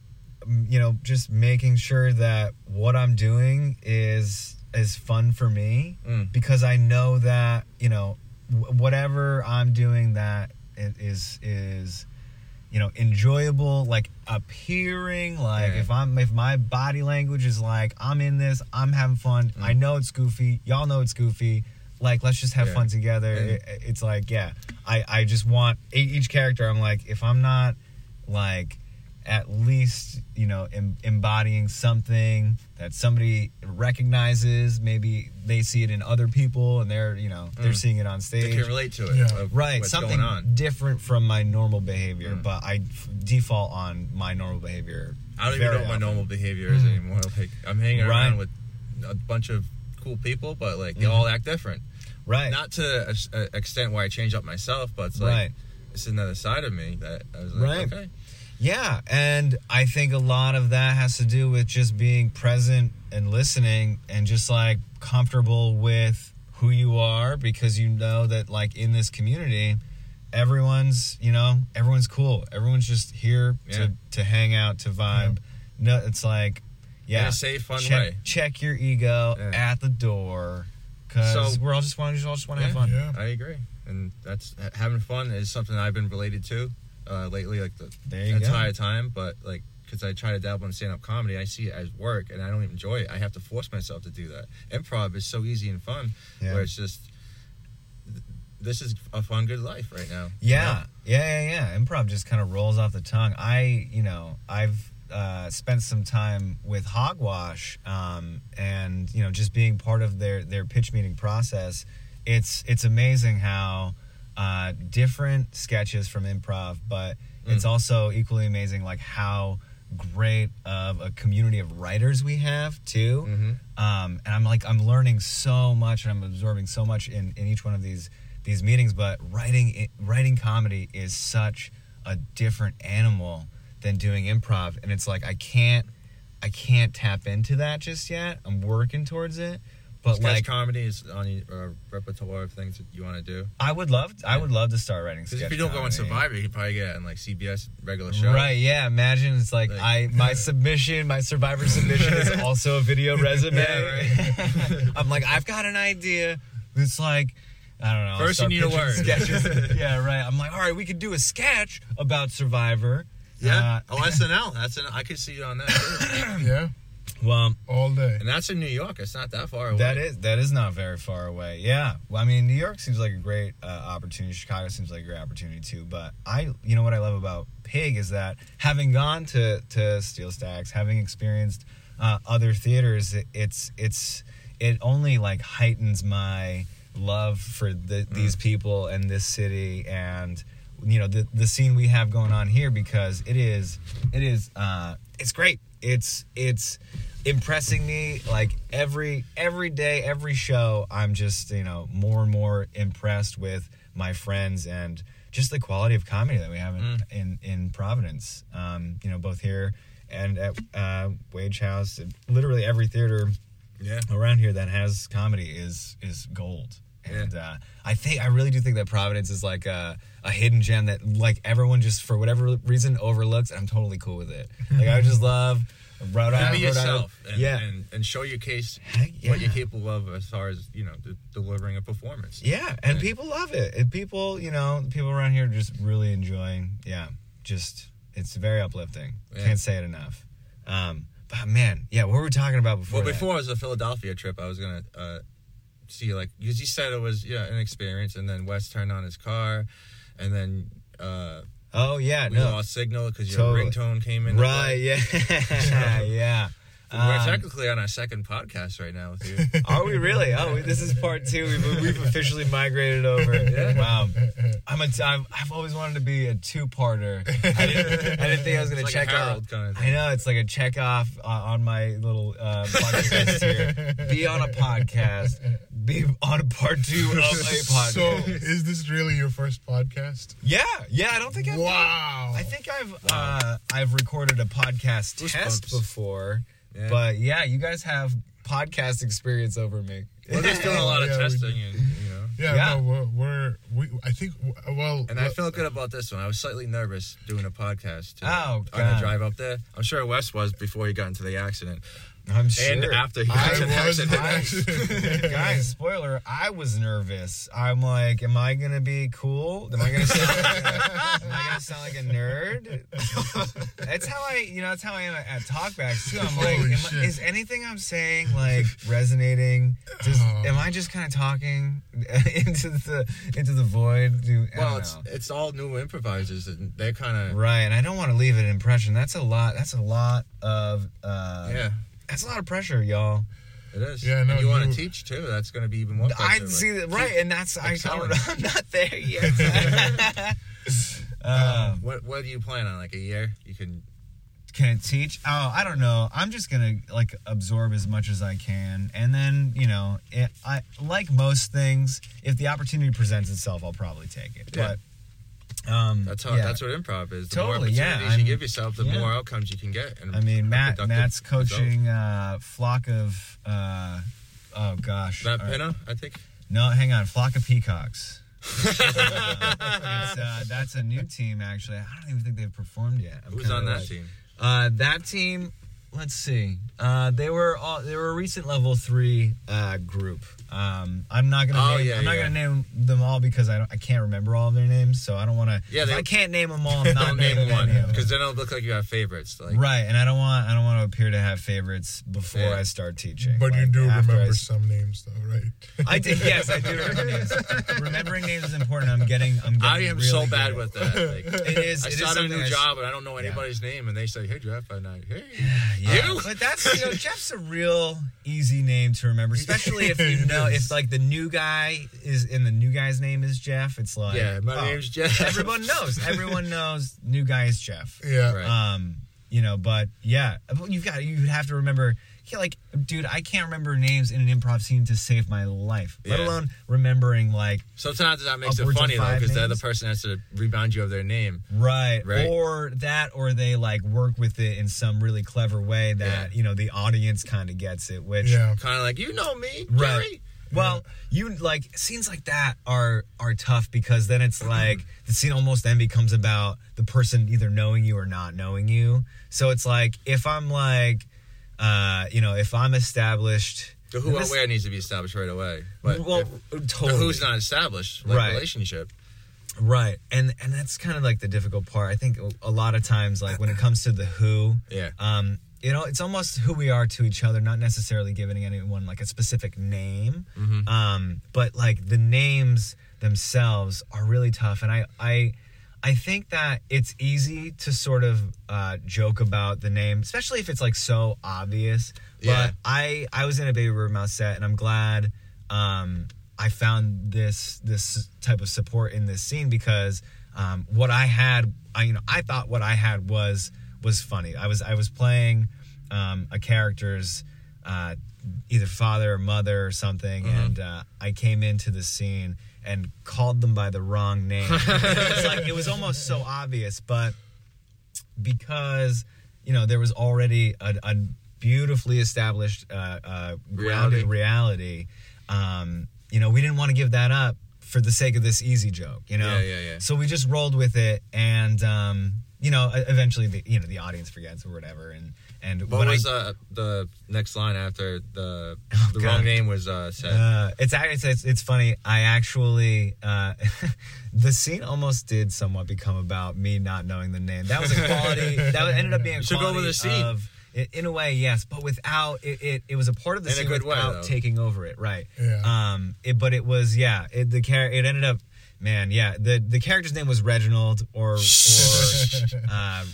mm, you know just making sure that what i'm doing is is fun for me Mm. because i know that you know wh- whatever i'm doing that is is is you know enjoyable like appearing like Yeah. if i'm if my body language is like i'm in this i'm having fun Mm. i know it's goofy y'all know it's goofy like let's just have Yeah. fun together And- It- it's like yeah i i just want each character i'm like if i'm not like at least you know em- embodying something that somebody recognizes maybe they see it in other people and they're you know they're Mm. seeing it on stage They can relate to it. Yeah. of right what's something going on. different from my normal behavior Mm. but i f- default on my normal behavior I don't even know what my normal behavior is Mm. anymore. Like I'm hanging Right. around with a bunch of cool people, but like they Mhm. all act different. right Not to a, a extent where I change up myself, but it's like right it's another side of me that I was like, Right. okay, Yeah, and I think a lot of that has to do with just being present and listening and just like comfortable with who you are because you know that like in this community everyone's, you know, everyone's cool. Everyone's just here Yeah. to to hang out, to vibe. No, it's like in yeah. a safe, fun check, way. check your ego Yeah. at the door cuz So- we're all just want to all just want to Yeah. have fun. Yeah. I agree, and that's having fun is something I've been related to uh, lately, like the entire go. time. But like, because I try to dabble in stand-up comedy, I see it as work, and I don't enjoy it. I have to force myself to do that. Improv is so easy and fun, Yeah. where it's just this is a fun, good life right now. Yeah, yeah, yeah, yeah. Improv just kind of rolls off the tongue. I, you know, I've uh, spent some time with Hogwash, um, and you know, just being part of their their pitch meeting process. It's it's amazing how uh, different sketches from improv, but it's also equally amazing like how great of a community of writers we have too Mhm. um, and I'm like I'm learning so much and I'm absorbing so much in, in each one of these these meetings. But writing writing comedy is such a different animal than doing improv, and it's like I can't I can't tap into that just yet. I'm working towards it, but Sketch like comedy is on your uh, repertoire of things that you want to do. I would love I would love to start writing. Because if you don't go on. Survivor, you probably get on like CBS regular show. Right, yeah. Imagine it's like, Like- I my submission, my survivor submission is also a video resume. Yeah, right. I'm like, I've got an idea. It's like I don't know. First you need a word. Sketches. yeah, right. I'm like, all right, we could do a sketch about Survivor. Yeah. Uh, oh, SNL. That's an. I could see you on that. Yeah. Well, All day. and that's in New York. It's not that far away. that is that is not very far away. Yeah. Well, I mean, New York seems like a great uh, opportunity. Chicago seems like a great opportunity too. But I, you know, what I love about Pig is that having gone to to Steel Stacks, having experienced uh, other theaters, it, it's it's it only like heightens my love for the, these people and this city and you know the the scene we have going on here because it is it is uh it's great it's it's impressing me like every every day every show i'm just you know more and more impressed with my friends and just the quality of comedy that we have in Mm. in, in Providence. Um, you know, both here and at uh, Wage House, literally every theater Yeah. around here that has comedy is is gold. Yeah. And uh, I think I really do think that Providence is like a, a hidden gem that like everyone just for whatever reason overlooks, and I'm totally cool with it. Like I just love Rhode Island. be Rhode yourself and, yeah, and, and show your case Heck what you're capable of as far as you know de- delivering a performance. yeah, and Yeah. people love it. And people, you know, people around here are just really enjoying. Yeah, just it's very uplifting. Yeah. Can't say it enough. Um, but man, yeah, what were we talking about before? Well, that? before it was a Philadelphia trip, I was gonna uh, see like because you said it was yeah an experience, and then Wes turned on his car, and then uh, Oh yeah, we no, lost signal because your Totally. ringtone came in. right? Yeah, yeah. We're Um, technically on our second podcast right now with you. Are we really? Oh, we- this is part two. We've, we've officially migrated over. Wow. I'm a. I'm, I've always wanted to be a two-parter. I didn't, I didn't think I was gonna like a check off. Kinda. I know it's like a check off uh, on my little uh, list here. Be on a podcast. Be on a part two of a podcast. So, is this really your first podcast? yeah, yeah. I don't think I've. done- Wow. I think I've uh, I've recorded a podcast Goosebumps. test before, Yeah. but yeah, you guys have podcast experience over me. We're just doing a lot of Yeah, testing, do. and you know. Yeah, Yeah. no, we're, we're we. I think well, And I felt good about this one. I was slightly nervous doing a podcast. Too, Oh, on the God. drive up there. I'm sure Wes was before he got into the accident, I'm sure. and after he I got into the was in accident. an accident. Guys, spoiler, I was nervous. I'm like, am I gonna be cool? Am I gonna sound like a, am I gonna sound like a nerd? That's how I, you know, that's how I am at, at talkbacks too. I'm like, am I, is anything I'm saying like resonating? Does, Oh. am I just kind of talking into the into the void? Do, Well, it's know. it's all new improvisers, and they're kind of right, and I don't want to leave an impression. That's a lot. That's a lot of. Uh, yeah. That's a lot of pressure, y'all. It is. Yeah, no, And you, want to teach too? That's going to be even more. I pressure, see that right, and that's I, I'm not there yet. uh, What What do you plan on? Like a year? You can. can it teach? Oh, I don't know. I'm just gonna like absorb as much as I can, and then you know, it, I like most things. If the opportunity presents itself, I'll probably take it. Yeah. But um, That's how. yeah. That's what improv is. The Totally, more yeah, you give yourself, the yeah. more outcomes you can get. And I mean, Matt Matt's coaching uh, flock of. Uh, oh gosh, Matt All right. I think. No, hang on, flock of peacocks. it's, uh, that's a new team, actually. I don't even think they've performed yet. I'm Who's on that like- team? Uh, that team. Let's see. Uh, they were all, they were a recent level three uh, group. Um, I'm not gonna Oh, name, yeah, I'm not yeah. gonna name them all because I don't, I can't remember all of their names, so I don't want to. Yeah, if they- I can't name them all. I'm not Don't name one any of them. because then it'll look like you have favorites. Like right, and I don't want I don't want to appear to have favorites before Yeah. I start teaching. But you do after I remember some names, though, right? I did. Yes, I do remember names. Remembering names is important. I'm getting. I'm getting I am really so bad at with that. Like, It is. I it is started a new I s- job and I don't know Yeah. anybody's name, and they say, "Hey Jeff," and I, "Hey." Yeah, You? but that's you know Jeff's a real easy name to remember, especially if you know It if like the new guy is and the new guy's name is Jeff. It's like Yeah, my oh, name's Jeff. Everyone knows. Everyone knows. New guy is Jeff. Yeah. Right. Um, you know, but yeah, you've got you have to remember. Yeah, like, dude, I can't remember names in an improv scene to save my life. Let Yeah. alone remembering like Sometimes that makes it funny though, because the other person has to rebound you of their name. Right. Right. Or that, or they like work with it in some really clever way that, Yeah. you know, the audience kind of gets it, which, Yeah. Kind of like you know me, Right. Jerry. Well, you like scenes like that are, are tough because then it's like the scene almost then becomes about the person either knowing you or not knowing you. So it's like, if I'm like, uh, you know, if I'm established, The who and where needs to be established right away. But well, if totally. who's not established, like Right. relationship. Right. And, and that's kind of like the difficult part. I think a lot of times, like when it comes to the who, Yeah. um you know it's almost who we are to each other not necessarily giving anyone like a specific name Mhm. um but like the names themselves are really tough and i i i think that it's easy to sort of uh joke about the name especially if it's like so obvious Yeah. but i i was in a baby bird mouse set and i'm glad um i found this this type of support in this scene because um what i had i you know i thought what i had was was funny. I was I was playing um, a character's uh, either father or mother or something, Uh-huh. and uh, I came into the scene and called them by the wrong name. it was like it was almost so obvious, but because you know there was already a, a beautifully established uh, uh, grounded reality. Um, you know, we didn't want to give that up for the sake of this easy joke. You know, Yeah, yeah, yeah. So we just rolled with it, and um, you know, eventually, the you know, the audience forgets or whatever, and and What when was I, uh, the next line after the Oh, the God. wrong name was uh, said? Uh, it's actually it's, it's funny. I actually uh, the scene almost did somewhat become about me not knowing the name. That was a quality. that ended up being a So go quality with the scene. of. In a way, yes, but without it, it, it was a part of the In a scene good way, without though. taking over it, right? Yeah. Um, it, but it was, yeah, it, the char- it ended up, man, yeah, the the character's name was Reginald or or uh,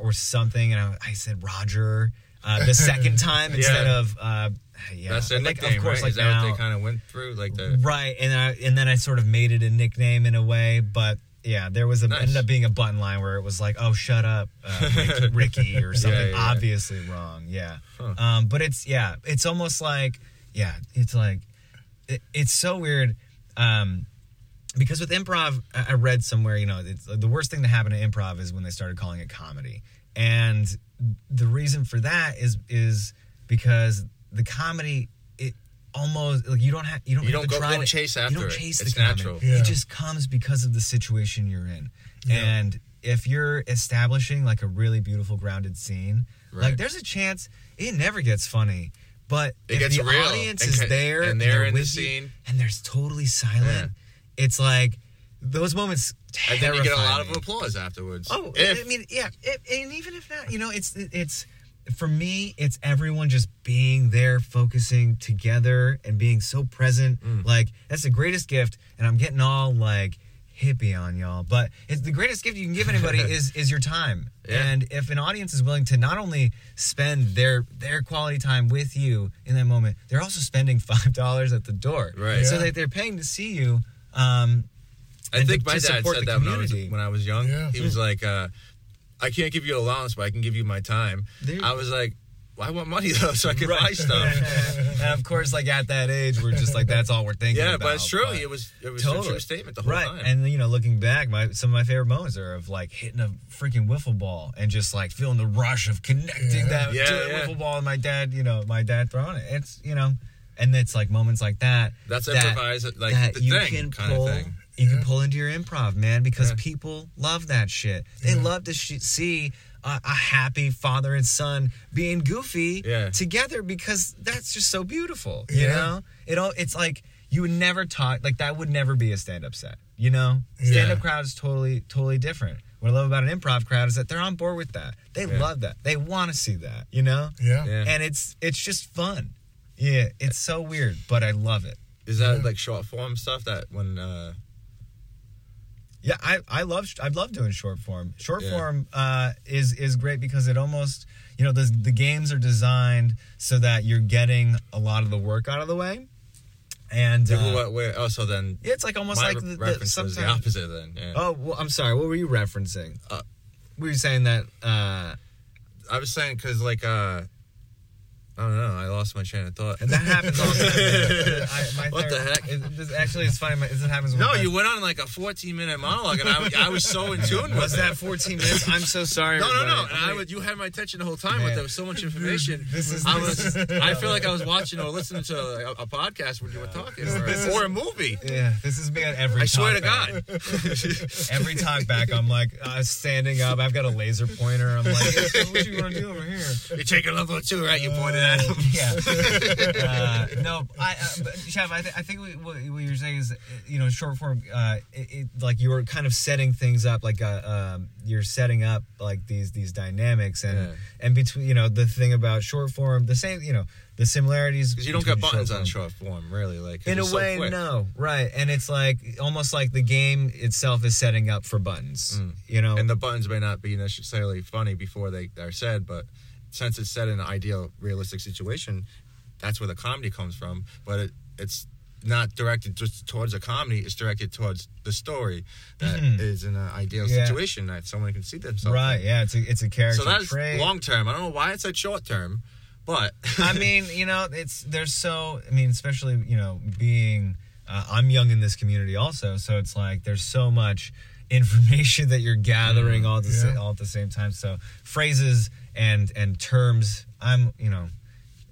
or something, and I, I said Roger uh, the second time instead of uh, yeah, That's their like, nickname, of course, right? like Is that now, what they kind of went through? Like the right and I, and then I sort of made it a nickname in a way but yeah there was a Nice. ended up being a button line where it was like oh shut up uh, Rick- Ricky or something yeah, yeah. obviously wrong yeah Huh. um, but it's yeah it's almost like yeah it's like it, it's so weird um, because with improv I I read somewhere you know it's the worst thing to happen to improv is when they started calling it comedy and the reason for that is is because the comedy it almost like you don't have you don't You have don't to go- try don't to- chase you after don't it. chase It's the comedy. natural. Yeah. it just comes because of the situation you're in Yeah. and if you're establishing like a really beautiful grounded scene like there's a chance it never gets funny but It if gets the real, audience and is ca- there and they're in the with you, scene. and there's totally silent it's like those moments and then you get a lot of applause afterwards. Oh, if, I mean, yeah, it, and even if not, you know, it's it's for me, it's everyone just being there, focusing together, and being so present. Mm. Like that's the greatest gift, and I'm getting all like hippie on y'all, but it's the greatest gift you can give anybody is is your time. Yeah. And if an audience is willing to not only spend their their quality time with you in that moment, they're also spending five dollars at the door, Right. So Yeah. that they're paying to see you. Um, I think to- my to dad said that when I was when I was young. Yeah. He was like, uh, "I can't give you allowance, but I can give you my time." There you I was like, "Well, I want money though, so I can Right. buy stuff." and of course, like at that age, we're just like, that's all we're thinking. yeah, about, but it's true. but- it was it was a true statement the whole right. time. And you know, looking back, my some of my favorite moments are of like hitting a freaking wiffle ball and just like feeling the rush of connecting Yeah. that Yeah, to the yeah. wiffle ball and my dad, you know, my dad throwing it. It's you know, and it's like moments like that. That's that, improvised, like that the you thing can kind pull. of thing. You can pull into your improv, man, because Yeah. people love that shit. They Yeah. love to sh- see a, a happy father and son being goofy Yeah. together because that's just so beautiful. You Yeah. know, it all it's like you would never talk like that would never be a stand up set. You know, stand up Yeah. crowd is totally totally different. What I love about an improv crowd is that they're on board with that. They Yeah. love that. They want to see that. You know, Yeah. Yeah. and it's it's just fun. Yeah, it's so weird, but I love it. Is that like short form stuff that when uh Yeah, I, I love I love doing short form. Short Yeah. form uh, is is great because it almost you know the the games are designed so that you're getting a lot of the work out of the way, and uh, what, where, oh so then yeah, it's like almost my like re- the, the, reference was sometimes. the opposite then. Yeah. Oh, well, I'm sorry. What were you referencing? Uh, were you saying that? Uh, I was saying because like uh I don't know. I lost my train of thought. and that happens all the time. I, my What the heck? It, this, actually, it's funny. This happens. No, you went on like a 14 minute monologue, and I, I was so in tune with Was that 14 minutes? I'm so sorry. No, no, no. And I would, you had my attention the whole time, Man. but there was so much information. This is- I was. I feel like I was watching or listening to a, a podcast when you were talking, or, this is- or a movie. Yeah, this is me at every. I swear to. God. Every talk back, I'm like uh, standing up. I've got a laser pointer. I'm like, what you want to do over here? You're taking level two, right? You pointed him. yeah. Uh, no, I, uh, but Chef, I, th- I think what, what you're saying is, you know, short form, uh, it, it, like you were kind of setting things up, like uh, um, you're setting up like these these dynamics, and Yeah. and between, you know, the thing about short form, the same, you know, the similarities Because you don't get buttons on short form, really. Like In a it's so way, no, right, and it's like almost like the game itself is setting up for buttons, Mm. you know, And the buttons may not be necessarily funny before they are said, but since it's set in an ideal, realistic situation, that's where the comedy comes from. But it, it's not directed just towards a comedy; it's directed towards the story that is Mhm. in an ideal Yeah. situation that someone can see themselves. right? in. Yeah, it's a it's a character So that's long term. I don't know why it's like short term, But I mean, you know, it's there's so. I mean, especially you know, being uh, I'm young in this community also, so it's like there's so much information that you're gathering all at the sa- all at the same time. So phrases and and terms, I'm you know,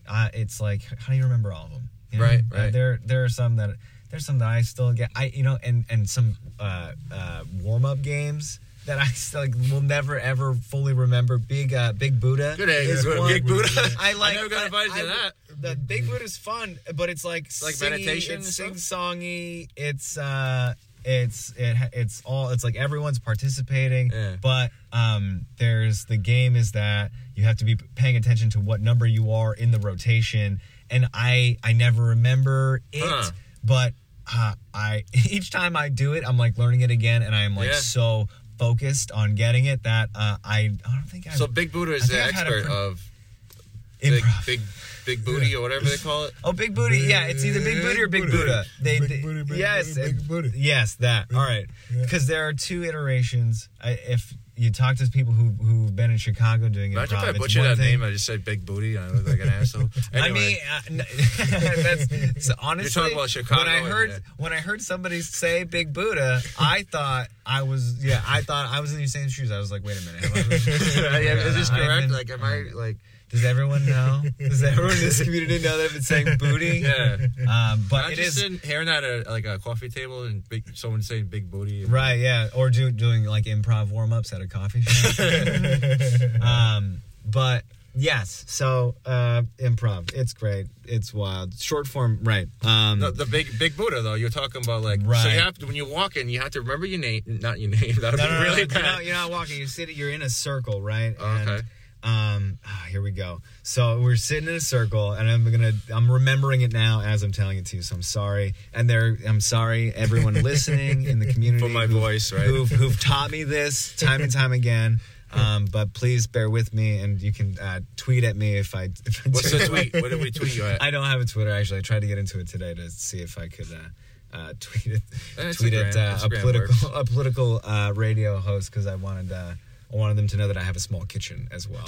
uh, it's like how do you remember all of them? You know? Right, Uh, right. there there are some that there's some that I still get. I you know, and and some uh, uh, warm up games. That I still like, will never ever fully remember. Big uh, Big Buddha good is one. big Buddha. I like. I never got I- invited I- to that. The Big Buddha's fun, but it's like like singy, meditation It's sing songy. It's uh, it's it, it's all. It's like everyone's participating. Yeah. But um, there's the game is that you have to be paying attention to what number you are in the rotation, and I I never remember it, Huh. but uh, I each time I do it, I'm like learning it again, and I am like Yeah. so focused on getting it that uh, I I don't think I So Big Buddha is the think I've had a expert of big, improv. big, big booty or whatever they call it. Oh, big booty. Yeah, it's either big booty or big Big Buddha. They, Big they- booty, big yes, booty, big booty. yes, that. All right, yeah. because there are two iterations. I, if you talk to people who who've been in Chicago doing it. Imagine improv, if I it's butchered that thing- name. I just said Big Booty I look like an asshole. I mean, uh, n- that's so honestly. talking about Chicago When I and- heard yeah. when I heard somebody say Big Buddha, I thought I was yeah. I thought I was in the same shoes. I was like, wait a minute. have I- yeah, is this I've correct? been- Like, am I like? Does everyone know? Does everyone in this community know that I've been saying booty? Yeah. Um, but I'm it just is sitting hearing that at like a coffee table and big someone saying big booty. and- Right, yeah, or do, doing like improv warm ups at a coffee shop. um, but yes, so uh, improv, it's great, it's wild, short form, right? Um, The, the big big Buddha though, you're talking about like Right. so you have to when you walk in, you have to remember your name, not your name. That would no, be no, really no, bad. You're not, you're not walking. You're sitting. You're in a circle, right? Oh, okay. Um, ah, here we go. So we're sitting in a circle, and I'm gonna. I'm remembering it now as I'm telling it to you. So I'm sorry, and there. I'm sorry, everyone listening in the community For my who've- voice, right? Who've, who've taught me this time and time again. Um, but please bear with me, and you can uh, tweet at me if I. If I What's the tweet? What did we tweet you at? I don't have a Twitter actually. I tried to get into it today to see if I could uh, uh, tweet it. Tweet Instagram- it uh, a political a political uh, radio host because I wanted uh, I wanted them to know that I have a small kitchen as well.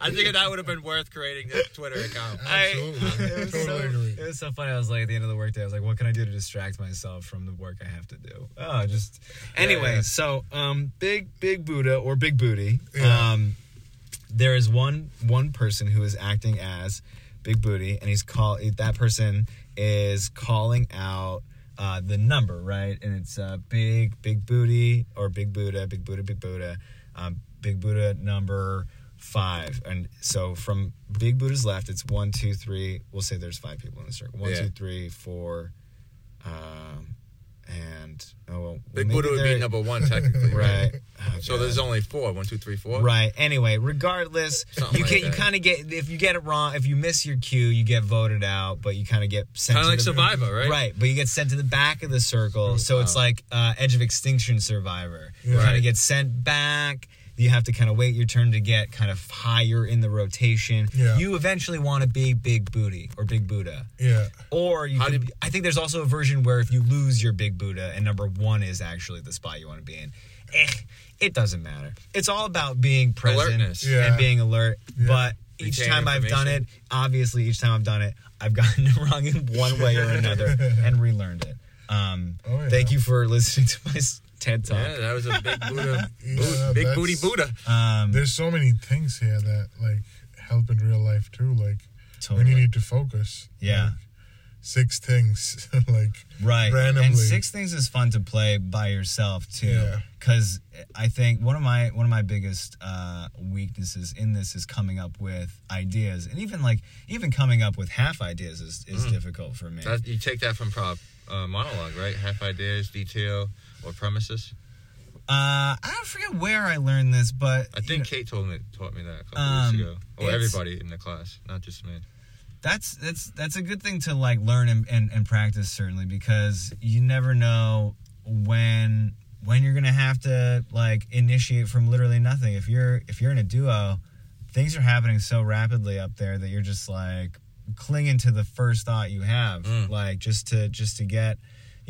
I think that would have been worth creating a Twitter account. Absolutely. it, was Totally so, agree. it was so funny. I was like at the end of the workday, I was like, "What can I do to distract myself from the work I have to do?" Oh, just anyway. yeah. So, um, big big Buddha or big booty. Yeah. Um, there is one one person who is acting as big booty, and he's call that person is calling out. Uh, the number right? And it's uh, big big booty or big buddha big buddha big buddha um, big buddha number five. And so from big buddha's left it's one two three. We'll say there's five people in the circle. One, Yeah. two, three, four, um and oh well Big Buddha would be number one technically, right Oh, So God. there's only four. One, two, three, four. Right. Anyway, regardless, Something you like can you kind of get if you get it wrong, if you miss your cue, you get voted out, but you kind of get sent Kind of like the, Survivor, right? Right, but you get sent to the back of the circle, so it's like uh, Edge of Extinction Survivor. You Yeah. kind of get sent back. You have to kind of wait your turn to get kind of higher in the rotation. Yeah. You eventually want to be Big Booty or Big Buddha. Yeah. Or you How could, did- I think there's also a version where if you lose your big Buddha and number one is actually the spot you want to be in, eh, it doesn't matter. It's all about being present Alertness. Yeah. and being alert. Yeah. But each Retain time I've done it, obviously each time I've done it, I've gotten it wrong in one way or another and relearned it. Um, Oh, yeah. Thank you for listening to my s- TED talk. Yeah, that was a big Buddha, Yeah, big that's- booty Buddha. Um, There's so many things here that like help in real life too. Like when you need to focus. Yeah. Like, six things. like right randomly. and six things is fun to play by yourself too Yeah. because i think one of my one of my biggest uh weaknesses in this is coming up with ideas and even like even coming up with half ideas is, is Mm. difficult for me That, you take that from prop uh, monologue, right? Half ideas, detail, or premises. uh i don't forget where i learned this but I think know, Kate told me taught me that a couple Um, weeks ago. Or everybody in the class, not just me. that's that's that's a good thing to like learn and, and, and practice certainly because you never know when when you're gonna have to like initiate from literally nothing if you're if you're in a duo things are happening so rapidly up there that you're just like clinging to the first thought you have Mm. like just to just to get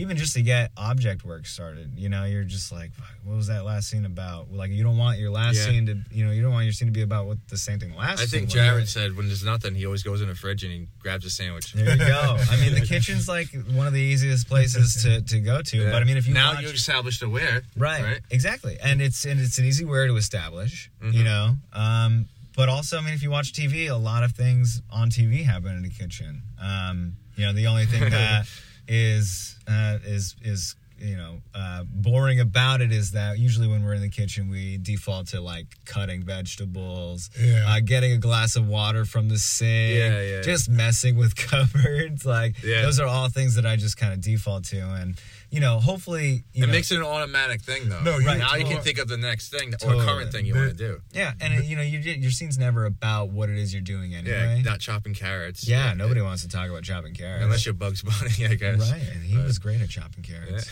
even just to get object work started. You know, you're just like, what was that last scene about? Like, you don't want your last Yeah. scene to, you know, you don't want your scene to be about what the same thing last. I think scene was. Jared said when there's nothing, he always goes in the fridge and he grabs a sandwich. There you go. I mean, the kitchen's like one of the easiest places to, to go to. Yeah. But I mean, if you now watch- you established a where, right, Right. exactly, and it's and it's an easy where to establish, Mhm. you know. Um, but also, I mean, if you watch TV, a lot of things on TV happen in the kitchen. Um, you know, the only thing that is uh, is is you know uh, boring about it is that usually when we're in the kitchen, we default to like cutting vegetables, Yeah. uh, getting a glass of water from the sink, Yeah, yeah. just messing with cupboards. Like those are all things that I just kind of default to, and you know, hopefully, you it know, makes it an automatic thing, though. No, you- Right. now you can think of the next thing or Totally. current thing you want to do. yeah, and it, you know, you, your scene's never about what it is you're doing anyway. Yeah, not chopping carrots. Yeah, nobody wants to talk about chopping carrots. unless you're Bugs Bunny, I guess. right, and he But- was great at chopping carrots.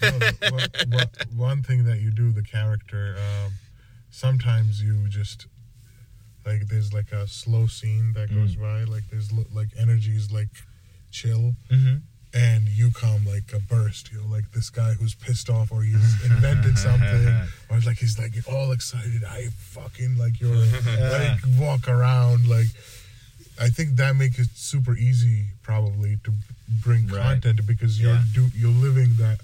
Well, the- one- one- one thing that you do, the character, um, sometimes you just like there's like a slow scene that goes by, like there's lo- like energies like chill, Mm-hmm. And you come like a burst. You know, like this guy who's pissed off or he's invented something, or like he's like all excited. I fucking like you're like walk around like. I think that makes it super easy, probably, to bring Right. content because you're Yeah. do, you're living that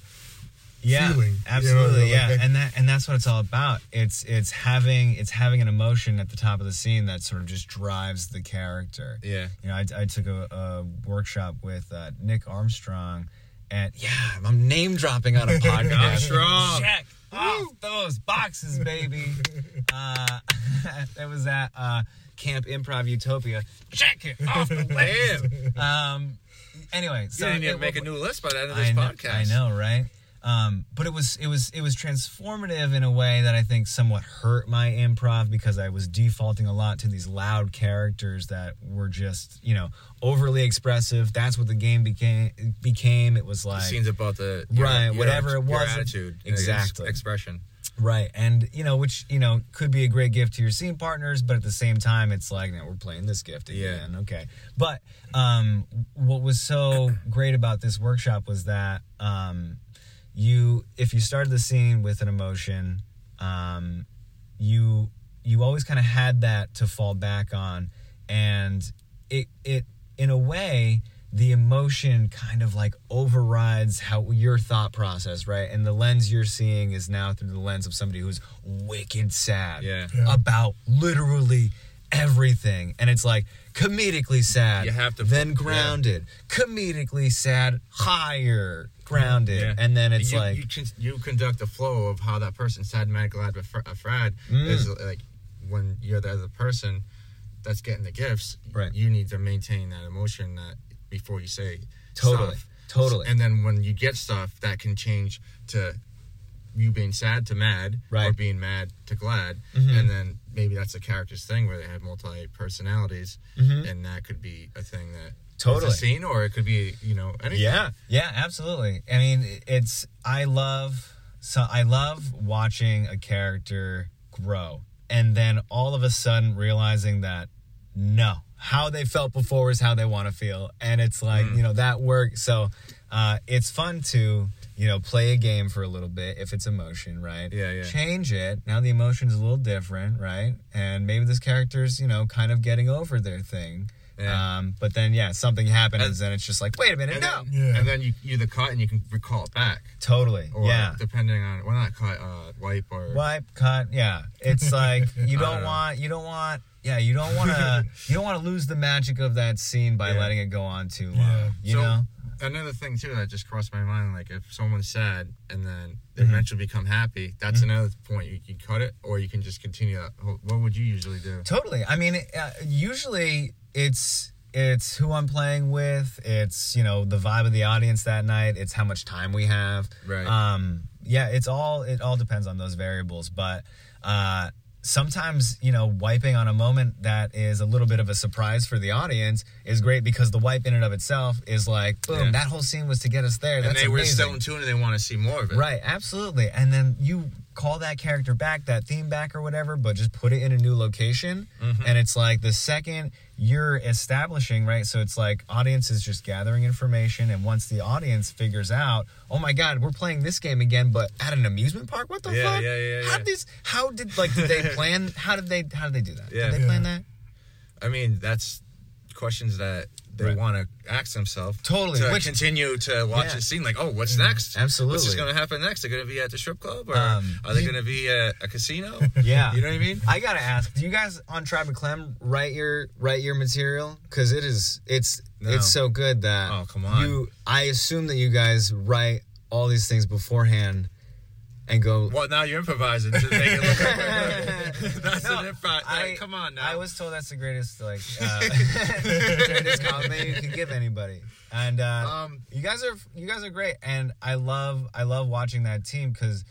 yeah, feeling, you know, absolutely, like yeah, that- and that and that's what it's all about. It's it's having it's having an emotion at the top of the scene that sort of just drives the character. Yeah. You know, I, I took a, a workshop with uh, Nick Armstrong, and yeah, I'm name dropping on a podcast. Armstrong. Check off those boxes, baby. Uh, that was at uh, Camp Improv Utopia. Check it off the list. Um, anyway, You didn't it- make a new list by the end of this I know, podcast. I know, right? Um, but it was it was it was transformative in a way that I think somewhat hurt my improv because I was defaulting a lot to these loud characters that were just you know overly expressive. That's what the game became. Became it was The like scene's about the Right, whatever it your was. attitude, Exactly. expression. Right, and you know, which you know could be a great gift to your scene partners, but at the same time, it's like, now we're playing this gift Yeah. again. Okay, but um, what was so great about this workshop was that um, you, if you started the scene with an emotion, um, you you always kind of had that to fall back on, and it it in a way the emotion kind of like overrides how your thought process, right? And the lens you're seeing is now through the lens of somebody who's wicked sad Yeah. Yeah. about literally everything. And it's like comedically sad, You have to- then yeah. grounded, comedically sad, higher grounded, Yeah. and then it's you, like you, con- you conduct the flow of how that person sad, mad, glad, but fr- uh, Frad Mm. is like when you're the other person that's getting the gifts. Right. You need to maintain that emotion that before you say Totally. stuff. Totally. And then when you get stuff, that can change to you being sad to mad, or being mad to glad, Mhm. and then maybe that's a character's thing where they have multi personalities, Mhm. and that could be a thing that Totally. a scene, or it could be you know anything. Yeah, yeah, absolutely. I mean, it's I love so I love watching a character grow and then all of a sudden realizing that no, how they felt before is how they want to feel and it's like, Mm. you know, that works. So, uh it's fun to you know, play a game for a little bit if it's emotion, right? Yeah, yeah. Change it. Now the emotion's a little different, right? And maybe this character's, you know, kind of getting over their thing. Yeah. Um, but then yeah, something happens And- and, it's just like, wait a minute, And no. then, Yeah. and then you you the cut and you can recall it back. Totally. Or yeah. depending on well not cut, uh wipe or Wipe, cut. Yeah. It's like you don't don't know. want. You don't want. Yeah. You don't want to. you don't want to lose the magic of that scene by Yeah. letting it go on too long. Yeah. You So, know. Another thing too that just crossed my mind, like if someone's sad and then they Mhm. eventually become happy, that's Mm-hmm. another point. You can cut it, or you can just continue that. What would you usually do? Totally. I mean, uh, usually it's it's who I'm playing with. It's you know the vibe of the audience that night. It's how much time we have. Right. Um. Yeah. It's all. It all depends on those variables. But uh, sometimes you know wiping on a moment that is a little bit of a surprise for the audience is great because the wipe in and of itself is like boom. Yeah. That whole scene was to get us there. and That's they were amazing. still in tune and they want to see more of it. Right, absolutely. And then you call that character back, that theme back or whatever, but just put it in a new location. Mm-hmm. And it's like the second you're establishing, right? So it's like audience is just gathering information, and once the audience figures out, oh my god, we're playing this game again, but at an amusement park. What the Yeah, fuck? yeah, yeah, How did these? How did like did they plan? How did they? How did they do that? Yeah. Did they plan Yeah. that? I mean, that's questions that they Right. want to ask themselves. Totally, To which- continue to watch Yeah. the scene, like, oh, what's next? absolutely. What's going to happen next? They're going to be at the strip club, or Um, are they going to be at a casino? Yeah. you know what I mean? I gotta ask, do you guys on Tribe and Clem write your write your material? Because it is it's No. it's so good that Oh, come on. you I assume that you guys write all these things beforehand and go. Well, now you're improvising to make it look like that's No, an improv. I- come on now. I was told that's the greatest like uh, greatest compliment you could give anybody. And uh, Um, you guys are you guys are great, and I love I love watching that team because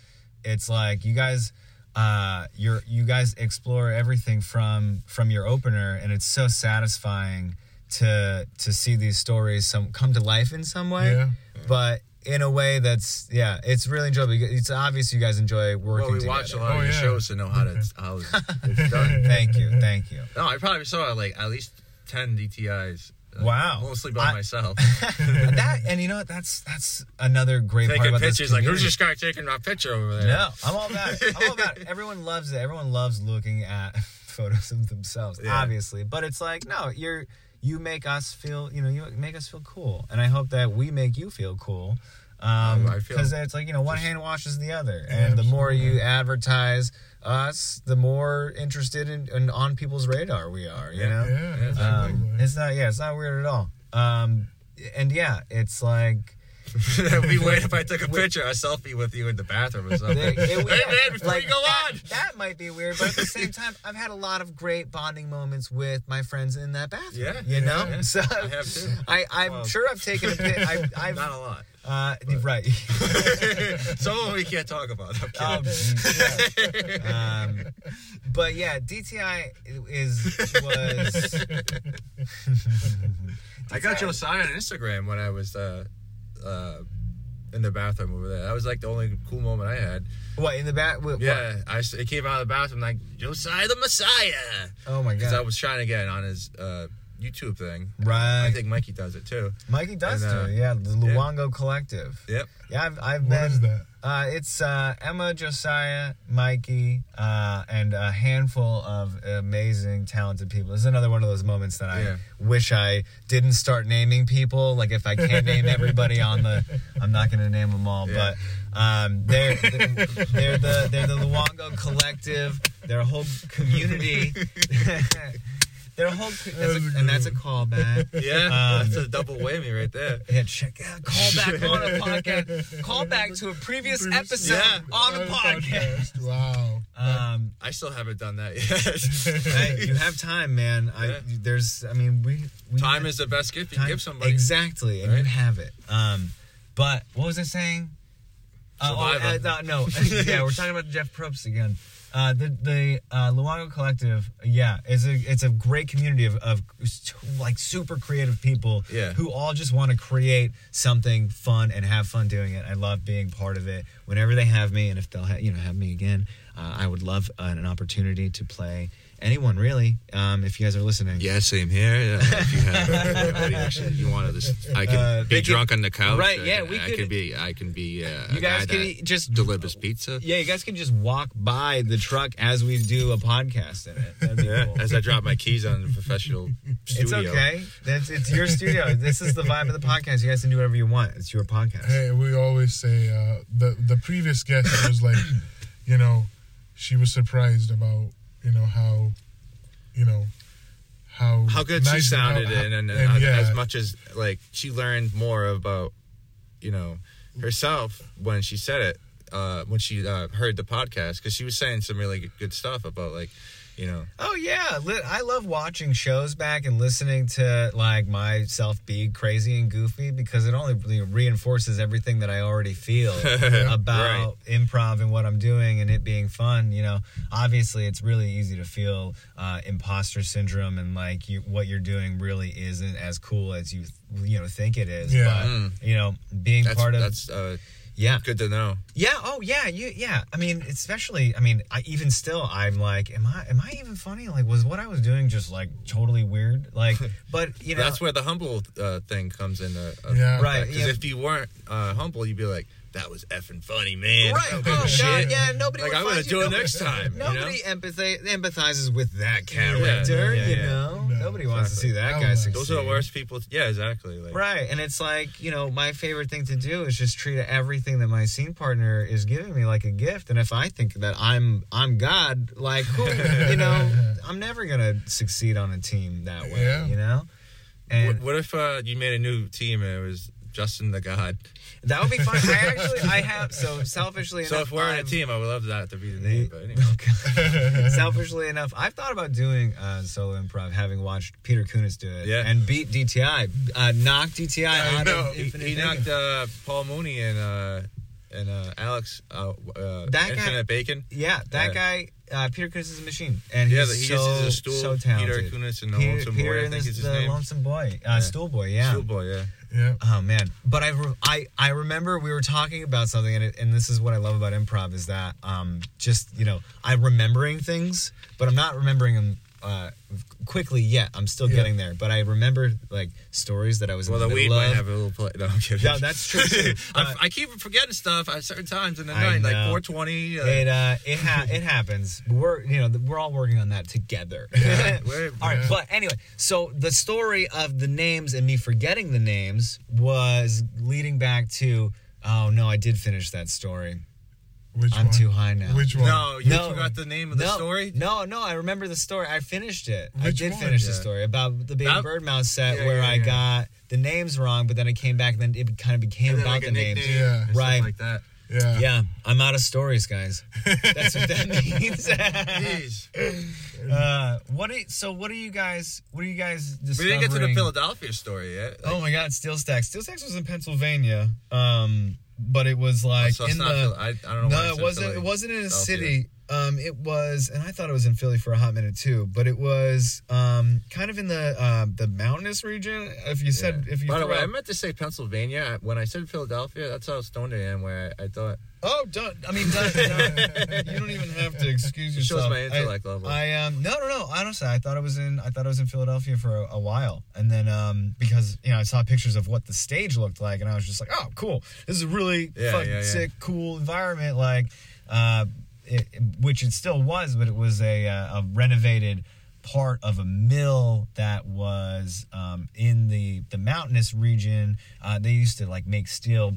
it's like you guys uh you're you guys explore everything from from your opener, and it's so satisfying to to see these stories some come to life in some way, Yeah. but. In a way that's yeah, it's really enjoyable. It's obvious you guys enjoy working well, we together. watch a lot Oh, of your yeah. shows to know how to how it's done. Thank you, thank you. No, I probably saw like at least ten DTIs. uh, Wow. Mostly by I- myself. that and you know what? That's that's another great part Taking about this pictures like who's this guy taking my picture over there? No, I'm all about it. I'm all about it. Everyone loves it. Everyone loves looking at photos of themselves, Yeah. obviously. But it's like, no, you're you make us feel, you know, you make us feel cool, and I hope that we make you feel cool. Um, I feel- because it's like you know, one just- hand washes the other, Yeah, and the more you advertise us, the more interested in, in on people's radar we are. You Yeah. know, Yeah, Yeah, um, it's not yeah, it's not weird at all. Um, and yeah, it's like. It'd be weird if I took a picture, a selfie with you in the bathroom or something. They- it- hey man, before like, you go that, on. that might be weird, but at the same time, I've had a lot of great bonding moments with my friends in that bathroom. Yeah, you know. yeah. So I have too. I, I'm Well, sure I've taken a pic. I've Not a lot. uh, right. Some of we can't talk about. I'm kidding. geez, yeah. um, but yeah, DTI is was. I got Josiah on Instagram when I was uh, uh, in the bathroom over there. That was like the only cool moment I had. What in the? What, Yeah, I it came out of the bathroom like Josiah the Messiah Oh my because I was trying to get on his uh, YouTube thing. Right. I think Mikey does it too. Mikey does and, uh, too. Yeah, the Luongo Collective. Yep. Yeah, I've I've What been. is that? Uh, it's uh, Emma, Josiah, Mikey, uh, and a handful of amazing, talented people. This is another one of those moments that I Yeah. wish I didn't start naming people. Like if I can't name everybody on the, I'm not going to name them all. Yeah. But um, they're they're the they're the Luongo Collective. They're a whole community. they're whole, that's a, and that's a callback. Yeah, Um, that's a double whammy right there. Yeah, check out call back on a podcast. Call back to a previous episode Yeah. on a podcast. Wow. Um, I still haven't done that yet. hey, you have time, man. I Yeah. there's, I mean, we, we Time is the best gift you can give somebody. exactly, and you Right? have it. Um, but what was I saying? Uh, oh, uh, no, no. yeah, we're talking about Jeff Probst again. Uh, the the uh, Luongo Collective, yeah, it's a it's a great community of, of like super creative people Yeah. who all just want to create something fun and have fun doing it. I love being part of it. Whenever they have me, and if they'll ha- you know have me again, uh, I would love uh, an opportunity to play anyone really. Um, if you guys are listening, Yeah, same here. Yeah, if you have anybody actually you want to, just, I can Uh, be they can- drunk on the couch. Right, yeah, we I could- can be. I can be. Uh, You a guys guy can that just- delivers pizza. Yeah, you guys can just walk by the truck as we do a podcast in it. That'd be Yeah, cool. as I drop my keys on the professional studio. It's okay. That's it's your studio. this is the vibe of the podcast. You guys can do whatever you want. It's your podcast. Hey, we always say uh, the the previous guest was like, you know, she was surprised about you know how, you know, how How good she sounded, how- and, and, and as, yeah, as much as like she learned more about, you know, herself when she said it. Uh, when she uh, heard the podcast, because she was saying some really good stuff about like, you know, Oh yeah, Li- I love watching shows back and listening to like myself be crazy and goofy because it only really reinforces everything that I already feel about improv and what I'm doing and it being fun. You know, obviously it's really easy to feel uh, imposter syndrome and like you, what you're doing really isn't as cool as you you know think it is. Yeah. But Mm. you know, being that's part of that's uh, Yeah. Good to know. Yeah. Oh, yeah. You. Yeah. I mean, especially. I mean, I even still, I'm like, am I? Am I even funny? Like, was what I was doing just like totally weird? Like, but you know, That's where the humble uh, thing comes in. Uh, uh, Yeah. Right, Because yeah. if you weren't uh, humble, you'd be like, "That was effing funny, man." Right. I Oh, don't give a God, shit. yeah. Nobody. Like would I'm gonna do it nobody- next time. you know? Nobody empathize, empathizes with that Yeah, character. yeah, you yeah. know, No, nobody wants to see that guy succeed. Those are the worst people. Yeah, exactly. Like, Right, and it's like you know, my favorite thing to do is just treat everything that my scene partner is giving me like a gift. And if I think that I'm I'm God, like who, you know, I'm never gonna succeed on a team that way. Yeah. You know, and What, what if uh, you made a new team and it was Justin the God? That would be fun. I actually I have so selfishly So enough. if we're in a team, I would love that to be the name. But anyway. Selfishly enough, I've thought about doing uh, solo improv, having watched Peter Kunis do it, Yeah. and beat DTI, uh, knock DTI I out know. of he, Infinite he knocked uh, Paul Mooney and uh, and uh, Alex uh, uh, That guy- Infinite Bacon. Yeah, that Yeah. guy, uh, Peter Kunis is a machine, and Yeah, he's he so uses a stool. so Peter talented. Kunis and the Peter, Lonesome Peter Boy, I think is his the name. Lonesome Boy, uh, Yeah. Stool Boy, yeah. Stool Boy, yeah. Yeah. Oh man, but I, I I remember we were talking about something, and, it, and this is what I love about improv is that um just you know I'm remembering things, but I'm not remembering them uh quickly yet. I'm still Yeah. getting there, but I remember like stories that I was Well, in the the weed middle might of. have a little play. No, I'm kidding. Yeah, that's true, too. I, Uh, I keep forgetting stuff at certain times in the I night, like 420. Uh, it uh it ha- it happens. We're you know we're all working on that together. we're- all right, Yeah. but anyway, so the story of the names and me forgetting the names was leading back to oh no, I did finish that story. Which I'm one? too high now. Which one? No, you No. forgot the name of the no, story. No, no, I remember the story. I finished it. I did one? finish the story about the baby That- bird mouse set Yeah, where yeah, I yeah. got the names wrong, but then I came back and then it kind of became about like, the names. Yeah. Right. like that. Yeah. Yeah, I'm out of stories, guys. That's what that means. Jeez. Uh, what? Are, so what are you guys? What are you guys We didn't get to the Philadelphia story yet. Like, oh my God, Steel Stacks. Steel Stacks was in Pennsylvania, um, but it was like so in the. Phil- I, I don't know. no, it wasn't. Philly. It wasn't in a city. Um, it was, and I thought it was in Philly for a hot minute too. But it was um, kind of in the um, the mountainous region. If you said, Yeah. if you By the way, I meant to say Pennsylvania. When I said Philadelphia, that's how stoned I am. Where I, I thought Oh, don't. I mean, don't, you don't even have to excuse It shows yourself. my intellect I, level. I um no no no. Honestly, I thought it was in I thought it was in Philadelphia for a, a while, and then um because you know I saw pictures of what the stage looked like, and I was just like, oh, cool. This is a really Yeah, fucking yeah. sick, cool environment. Like, uh, it, which it still was, but it was a uh, a renovated part of a mill that was um, in the the mountainous region. Uh, they used to like make steel.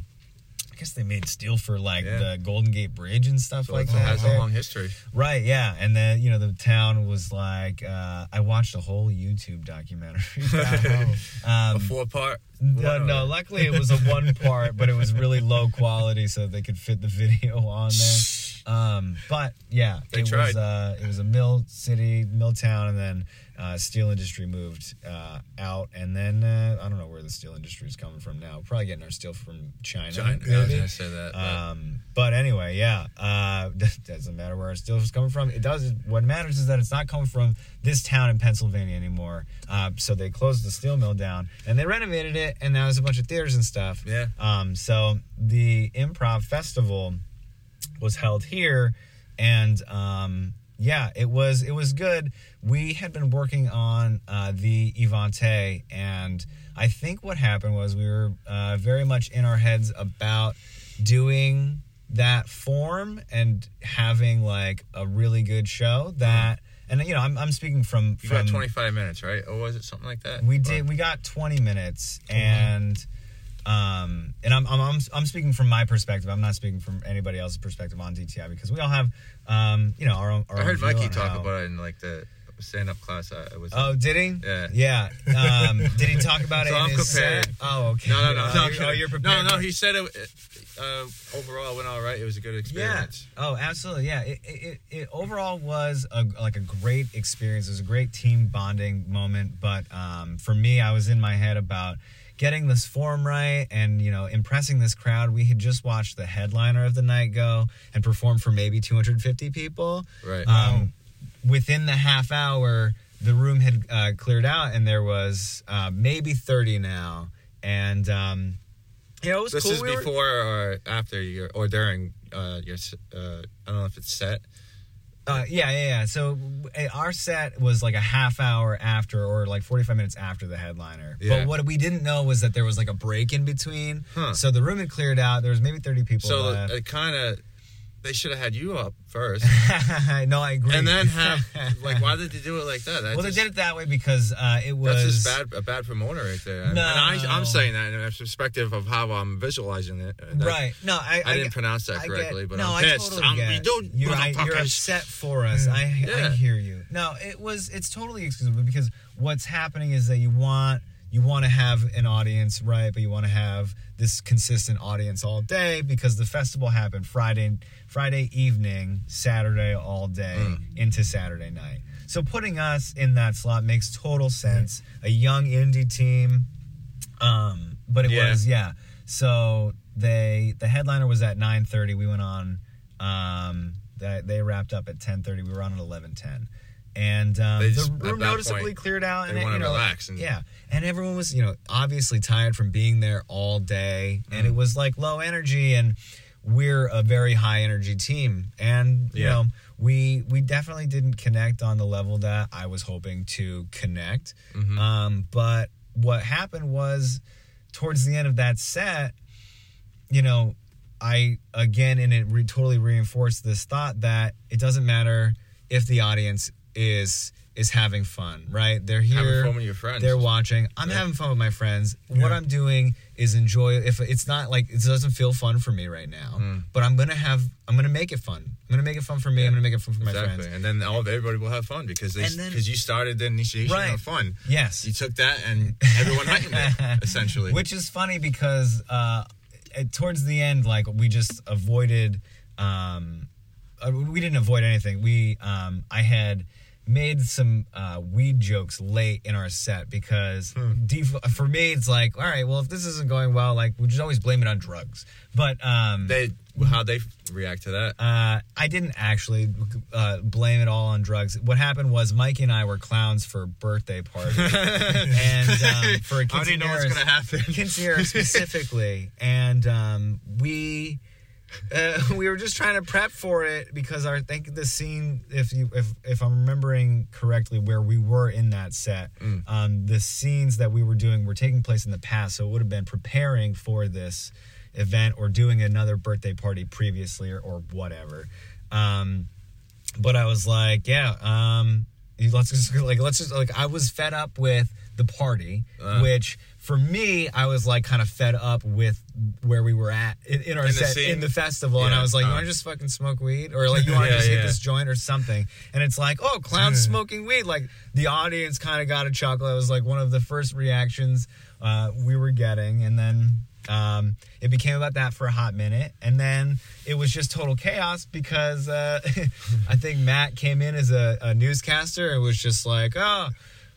I guess they made steel for like Yeah. the Golden Gate Bridge and stuff so like it that. has a long history. Right, yeah. And then, you know, the town was like, uh, I watched a whole YouTube documentary. Um, A four part. no, no, luckily it was a one part, but it was really low quality so they could fit the video on there. Um, but yeah, They it was uh, it was a mill city, mill town, and then uh, steel industry moved uh, out, and then uh, I don't know where the steel industry is coming from now. We're probably getting our steel from China. China. I was maybe. gonna say that. but- Um, but anyway, yeah, uh, doesn't matter where our steel is coming from. It does. What matters is that it's not coming from this town in Pennsylvania anymore. Uh, so they closed the steel mill down and they renovated it, and now there's a bunch of theaters and stuff. Yeah. Um, so the improv festival was held here, and um, yeah, it was it was good. We had been working on uh, the Evante, and I think what happened was we were uh, very much in our heads about doing that form and having like a really good show that. And you know, I'm, I'm speaking from you from got 25 minutes, right? Or was it something like that? we Or- did. We got 20 minutes, and um, and I'm, I'm I'm I'm speaking from my perspective. I'm not speaking from anybody else's perspective on DTI because we all have um, you know, our own. Our I heard Mikey talk how- about it in like the stand up class. I was. Oh, did he? Yeah. Yeah. Um, did he talk about So it I'm prepared. set? Oh, okay. no, no, no, Oh, no. you're- oh, you're no, prepared. no. He said it. Uh, overall, it went all right. It was a good experience. Yeah. Oh, absolutely. Yeah. It, it, it, it overall was a, like a great experience. It was a great team bonding moment. But um, for me, I was in my head about getting this form right and you know impressing this crowd. We had just watched the headliner of the night go and perform for maybe 250 people. Right. Um, within the half hour, the room had uh, cleared out, and there was uh, maybe 30 now. And um, Yeah, it was This cool. is We were- before or after your or during uh, your. Uh, I don't know if it's set. Uh, yeah, yeah, yeah. So uh, our set was like a half hour after, or like forty-five minutes after the headliner. Yeah. But what we didn't know was that there was like a break in between. Huh. So the room had cleared out. There was maybe thirty people So left. it kind of they should have had you up first, no, I agree. and then have like why did they do it like that? Well, they did it that way because uh, it was That's just bad, a bad promoter right there. And, No. and I, I'm saying that in a perspective of how I'm visualizing it. That- right. No, I, I, didn't get- pronounce that I correctly, get- but no, I'm I pissed. totally I'm, get. you don't, you're, I, you're upset for us. I, I Yeah. hear you. No, it was. It's totally excusable because what's happening is that you want you want to have an audience, right? But you want to have this consistent audience all day because the festival happened Friday Friday evening, Saturday all day Mm. into Saturday night. So putting us in that slot makes total sense. A young indie team, um, but it Yeah. was yeah. So they the headliner was at nine thirty. We went on. Um, that they wrapped up at ten thirty. We were on at eleven ten. And um, They the room noticeably point, cleared out, they and it- wanna you know, relax and- yeah, and everyone was, you know, obviously tired from being there all day, and Mm. it was like low energy, and we're a very high energy team, and you Yeah. know, we we definitely didn't connect on the level that I was hoping to connect. Mhm. Um, but what happened was, towards the end of that set, you know, I again and it re- totally reinforced this thought that it doesn't matter if the audience is is having fun, right? They're here, Having fun with your friends. they're watching. I'm Yeah. having fun with my friends. What I'm doing is enjoy. If it's not like it doesn't feel fun for me right now, Mm. but I'm gonna have. I'm gonna make it fun. I'm gonna make it fun for me. Yeah. I'm gonna make it fun for my exactly. friends. And then all everybody will have fun because because you started the initiation Right. of fun. Yes, You took that and everyone it essentially. Which is funny because uh, towards the end, like we just avoided. Um, uh, we didn't avoid anything. We um, I had made some uh, weed jokes late in our set because def- for me it's like all right well if this isn't going well like we just always blame it on drugs but um they how they react to that. uh, I didn't actually uh, blame it all on drugs. What happened was Mikey and I were clowns for a birthday party, and um, for a I already know what's gonna happen. specifically, and um, we uh, we were just trying to prep for it because our I think the scene, if you if if I'm remembering correctly, where we were in that set, Mm. um, the scenes that we were doing were taking place in the past, so it would have been preparing for this event or doing another birthday party previously or, or whatever. Um, but I was like, yeah, um, let's just like let's just like I was fed up with the party, Uh. which for me I was like kind of fed up with where we were at in, in our In the set scene? in the festival, and I was like, you uh. want to just fucking smoke weed, or like you want to Yeah, just hit this joint or something? And it's like, oh, clowns Yeah. smoking weed. Like the audience kind of got a chuckle. It was like one of the first reactions uh, we were getting, and then um, it became about that for a hot minute, and then it was just total chaos because uh, I think Matt came in as a, a newscaster and was just like, oh.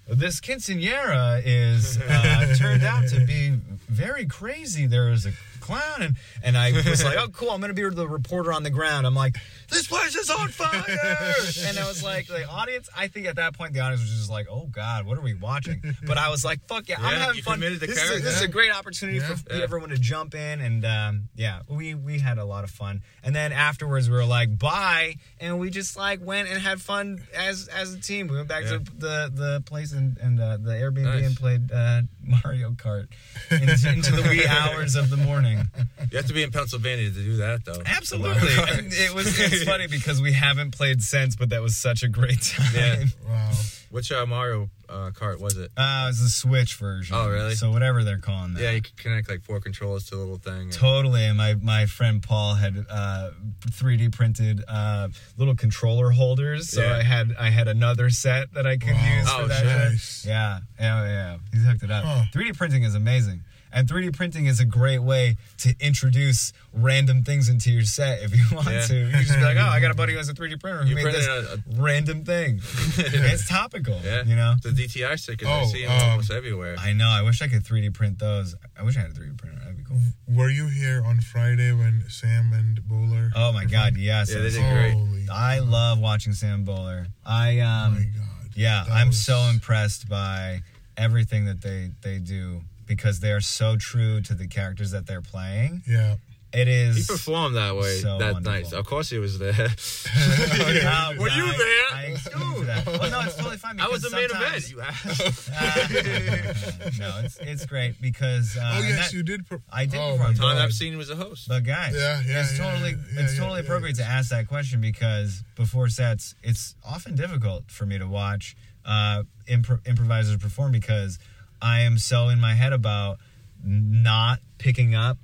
This quinceanera is uh, turned out to be very crazy. There is a clown, and, and I was like, "Oh, cool! I'm gonna be the reporter on the ground." I'm like, "This place is on fire!" and I was like, "The audience." I think at that point the audience was just like, "Oh God, what are we watching?" But I was like, "Fuck yeah, I'm having fun." This is, a, this is a great opportunity Yeah. for Yeah. everyone to jump in, and um, yeah, we we had a lot of fun. And then afterwards, we were like, "Bye," and we just like went and had fun as as a team. We went back Yeah. to the the place and and uh, the Airbnb Nice. and played uh, Mario Kart into, into the wee hours of the morning. You have to be in Pennsylvania to do that though. Absolutely, it was it's funny because we haven't played since, but that was such a great time. Yeah. Wow. Which uh, Mario uh, Kart was it? Uh, it's the Switch version. Oh, really? So whatever they're calling that. Yeah, you could connect like four controllers to the little thing. and- Totally, and my my friend Paul had uh, 3D printed uh, little controller holders, so Yeah. I had I had another set that I could Wow. use Oh, for that. shit. shit. Nice. Yeah, yeah, yeah. He's hooked it up. Huh. 3D printing is amazing, and 3D printing is a great way to introduce random things into your set if you want Yeah. to. You just be like, oh, I got a buddy who has a 3D printer who You made this a- random thing. it's topical, Yeah, you know. the DTI stickers. I Oh, see them um, almost everywhere. I know. I wish I could 3D print those. I wish I had a 3D printer. That'd be cool. Were you here on Friday when Sam and Bowler? Oh my God, yes. Yeah, they did great. Holy I love watching Sam Bowler. I Oh um my God. yeah, That I'm was- so impressed by everything that they they do because they are so true to the characters that they're playing. Yeah. It is. He performed that way So that wonderful. night. Of course, he was there. Oh, Were no, you I- there? I excuse you for that. Well, no, it's totally fine. I was the because main event. You asked. no, it's it's great because. Uh, Oh yes, that- you did. Per- I did Oh, perform. my Tom God. Epstein was a host. But guys, Yeah, yeah, it's yeah, totally yeah, it's totally yeah. appropriate to ask that question because before sets, it's often difficult for me to watch uh, impro- improvisers perform because I am so in my head about not picking up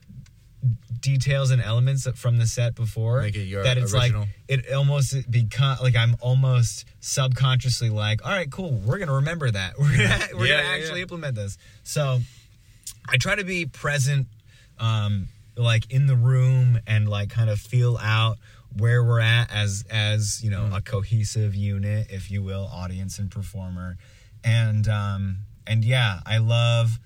details and elements from the set before Make it your that it's original. like it almost become like I'm almost subconsciously like all right cool we're gonna remember that we're gonna, we're Yeah, gonna yeah, actually yeah. implement this so I try to be present, um, like in the room and like kind of feel out where we're at as as you know Mm. a cohesive unit, if you will, audience and performer, and um, and yeah, I love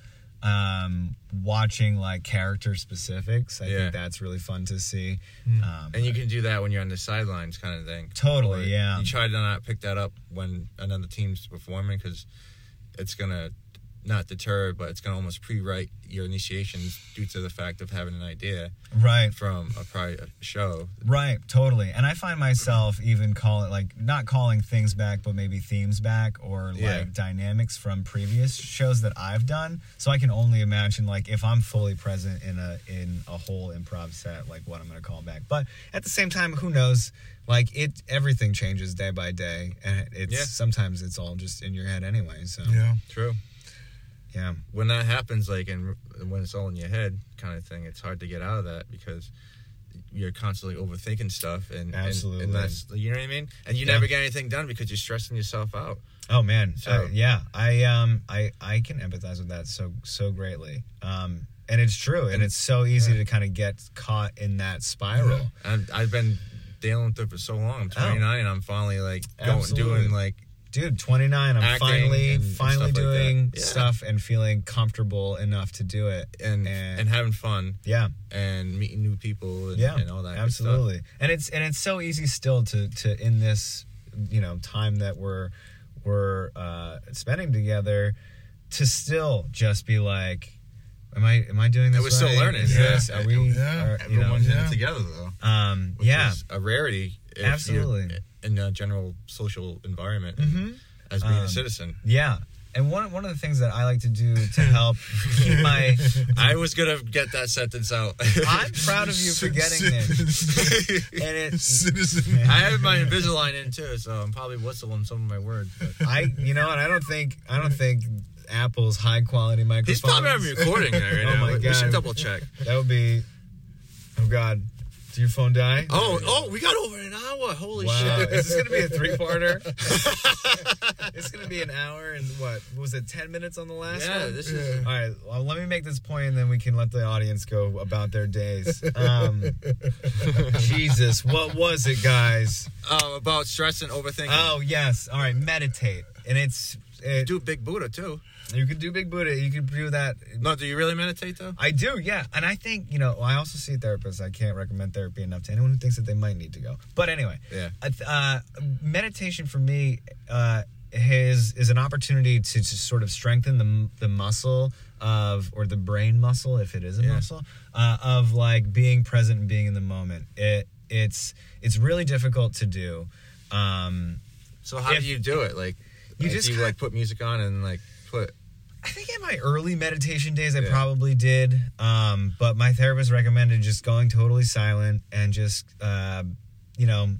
um, watching like character specifics. I Yeah. think that's really fun to see. Hmm. Um, And you can do that when you're on the sidelines, kind of thing. Totally, Or yeah. You try to not pick that up when another team's performing because it's gonna not deter, but it's gonna almost pre-write your initiations due to the fact of having an idea right, from a prior show. Right, totally. And I find myself even calling like not calling things back, but maybe themes back or like Yeah. dynamics from previous shows that I've done. So I can only imagine like if I'm fully present in a in a whole improv set, like what I'm gonna call back. But at the same time, who knows? Like it everything changes day by day. And it's Yeah. sometimes it's all just in your head anyway. So Yeah. True. Yeah. When that happens, like, and when it's all in your head, kind of thing, it's hard to get out of that because you're constantly overthinking stuff, and and- Absolutely. and, that's you know what I mean. And you Yeah. never get anything done because you're stressing yourself out. Oh man, So- uh, yeah, I um, I I can empathize with that so so greatly. Um, and it's true, and it's so easy to kind of get caught in that spiral. And I've been dealing with it for so long. I'm Oh. 29. and I'm finally like going, Absolutely. doing like Dude, 29, I'm Acting finally and- and finally stuff like that. doing Yeah. stuff and feeling comfortable enough to do it. and And- and, having fun Yeah, and meeting new people and, yeah, and all that. good stuff. absolutely. And it's and it's so easy still to to in this you know time that we're we're uh, spending together to still just be like. Am I am I doing this? we're still right? learning, Is yeah. this- Are we? Yeah. are- you know, Everyone's in yeah. it together though. Um, which yeah, is a rarity. if you're Absolutely. In a general social environment Mhm. as being Um, a citizen. yeah. And one one of the things that I like to do to help keep my I was gonna get that sentence out. I'm proud of you for getting it. And it Citizen. I have my Invisalign in too, so I'm probably whistling some of my words. But I you know, and I don't think I don't think Apple's high quality microphones. he's probably having recording that right Oh now. my We God. should double check. That would be Oh god. Did your phone die? Oh, oh, we got over an hour. Holy Wow. shit! Is this gonna be a three parter? it's gonna be an hour and what? Was it ten minutes on the last yeah, one? this is. All right, well, let me make this point, and then we can let the audience go about their days. Um, Jesus, what was it, guys? Uh, about stress and overthinking. Oh yes, all right, meditate, and it's it, do big Buddha too. you can do big Buddha, you can do that. No, do you really meditate though? I do, yeah, and I think you know I also see therapists. I can't recommend therapy enough to anyone who thinks that they might need to go. But anyway, Yeah. Uh, meditation for me uh, is is an opportunity to, to sort of strengthen the the muscle of or the brain muscle if it is a Yeah. muscle uh, of like being present and being in the moment. It it's it's really difficult to do. Um, So how If- do you do it? Like, You like, just you like put music on and like put. I think in my early meditation days, I Yeah. probably did. Um, but my therapist recommended just going totally silent and just, uh, you know,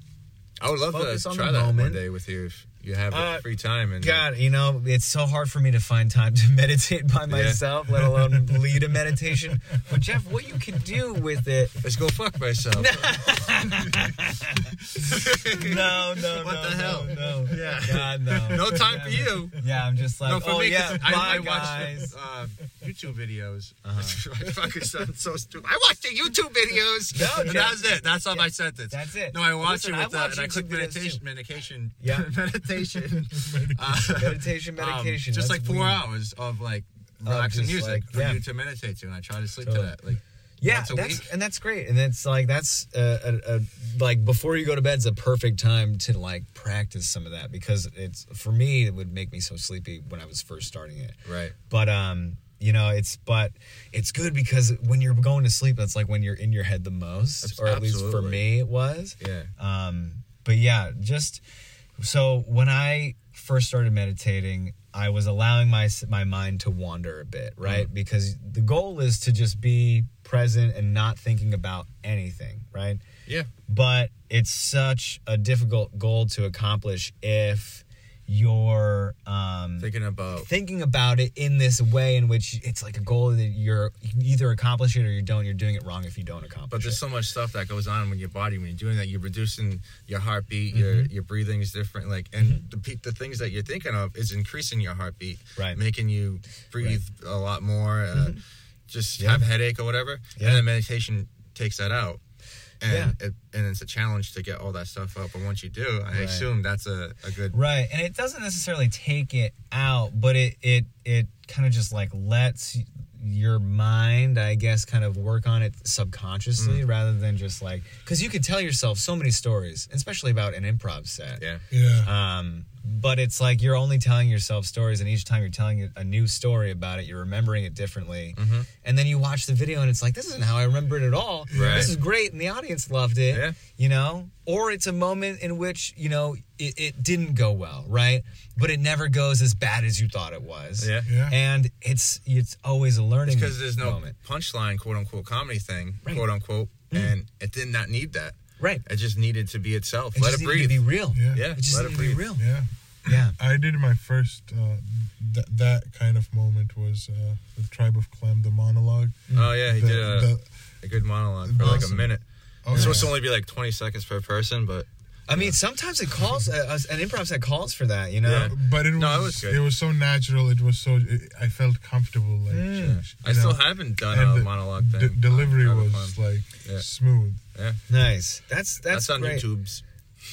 I would love Focus to on try the that moment. one day with you if you have Uh, free time and God, you know, it's so hard for me to find time to meditate by myself, let alone lead a meditation. But Jeff, what you can do with it? let's go fuck myself. No, no, What no, the hell? no, no. Yeah. God, no. no time for you. Yeah, I'm just like, no, for oh me, yeah, I, I guys. watch uh, YouTube videos. Uh-huh. I fucking sound so stupid. I watch the YouTube videos. No, and Jeff. that's it. That's all my sentence. That's it. No, I watch Listen, it I with uh, watch and I click meditation, medication, Yeah. meditation, uh, Meditation, um, just that's like four weird. hours of like relaxing just, music like, for yeah. you to meditate to, and I try to sleep Totally. to that. Like, Yeah, that's week. and that's great, and it's like that's a, a, a like before you go to bed is a perfect time to like practice some of that because it's for me it would make me so sleepy when I was first starting it. right. But um, you know, it's but it's good because when you're going to sleep, that's like when you're in your head the most, Abs- or at least for me, it was. Yeah. Um, but yeah, just so when I first started meditating, I was allowing my my mind to wander a bit, right? Mm. Because the goal is to just be present and not thinking about anything, right? Yeah. But it's such a difficult goal to accomplish if you're um, Thinking about thinking about it in this way in which it's like a goal that you're you either accomplish it or you don't. You're doing it wrong if you don't accomplish But there's it. so much stuff that goes on with your body when you're doing that. You're reducing your heartbeat. Your your breathing is different. Like and the pe- the things that you're thinking of is increasing your heartbeat, Right. Making you breathe a lot more. Uh, just Yeah. have headache or whatever. Yeah. And then meditation takes that out. And Yeah. it, and it's a challenge to get all that stuff up. But once you do, I Right. assume that's a, a good. Right, and it doesn't necessarily take it out, but it it it kind of just like lets your mind, I guess, kind of work on it subconsciously rather than just like because you could tell yourself so many stories, especially about an improv set. Yeah. Yeah. Um, but it's like you're only telling yourself stories, and each time you're telling a new story about it, you're remembering it differently. Mm-hmm. And then you watch the video, and it's like, this isn't how I remember it at all. Right. This is great, and the audience loved it. Yeah. You know, or it's a moment in which you know it, it didn't go well, right? But it never goes as bad as you thought it was. Yeah. Yeah. And it's it's always a learning Because there's no moment. punchline, quote unquote, comedy thing, Right. quote unquote, and it did not need that. Right. It just needed to be itself. It Let just it needed to breathe. be real. Yeah. Yeah. It just let needed it to be real. Yeah. Yeah. I did my first uh, th- that kind of moment was uh, the Tribe of Clem, the monologue. Oh yeah, he The- did a, the- a good monologue for like a minute. oh, It's supposed to only be like 20 seconds per person, but I mean, sometimes it calls uh, an improv set calls for that. You know. Yeah. but it was, No, it was good. it was was so natural. It was so it, I felt comfortable. Like Mm. you I know, still haven't done and a the monologue thing. de- delivery was like Yeah. smooth. Yeah, Nice. That's that's, that's, on great. YouTube's.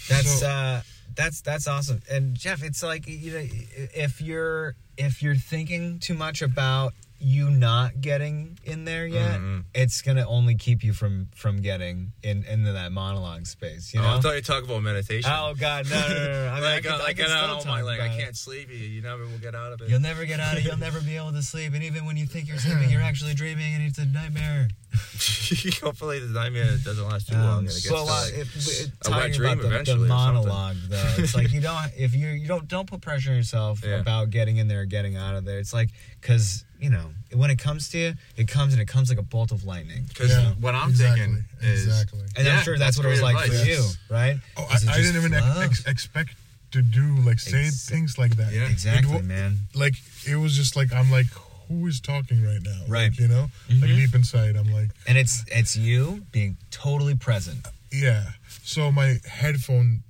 That's So- uh that's that's awesome. And Jeff, it's like you know if you're if you're thinking too much about you not getting in there yet, Mhm. it's gonna only keep you from from getting in into that monologue space. You oh, know. I thought you talking about meditation. Oh God, no, no, no, no! I mean, I like, could, uh, I like, could I still don't talk mind, like I can't sleep. You, you never will get out of it. You'll never get out of. You'll never be able to sleep, and even when you think you're sleeping, you're actually dreaming, and it's a nightmare. Hopefully the nightmare doesn't last too long. Um, and it gets so to, uh, like, it, it, a wet dream about the, the eventually or something. monologue though, it's like you don't if you you don't don't put pressure on yourself Yeah. about getting in there or getting out of there. It's like because you know when it comes to you, it comes and it comes like a bolt of lightning. Because Yeah, what I'm exactly, thinking is exactly. And Yeah, I'm sure that's, that's what it was great like for advice. you, right? Oh, I, 'Cause it I didn't even ex- expect to do like say Ex- things like that. Yeah. Exactly, wa- man. Like it was just like I'm like, who is talking right now? Right. Like, you know, like Mhm. deep inside, I'm like, And it's it's you being totally present. yeah. So my headphone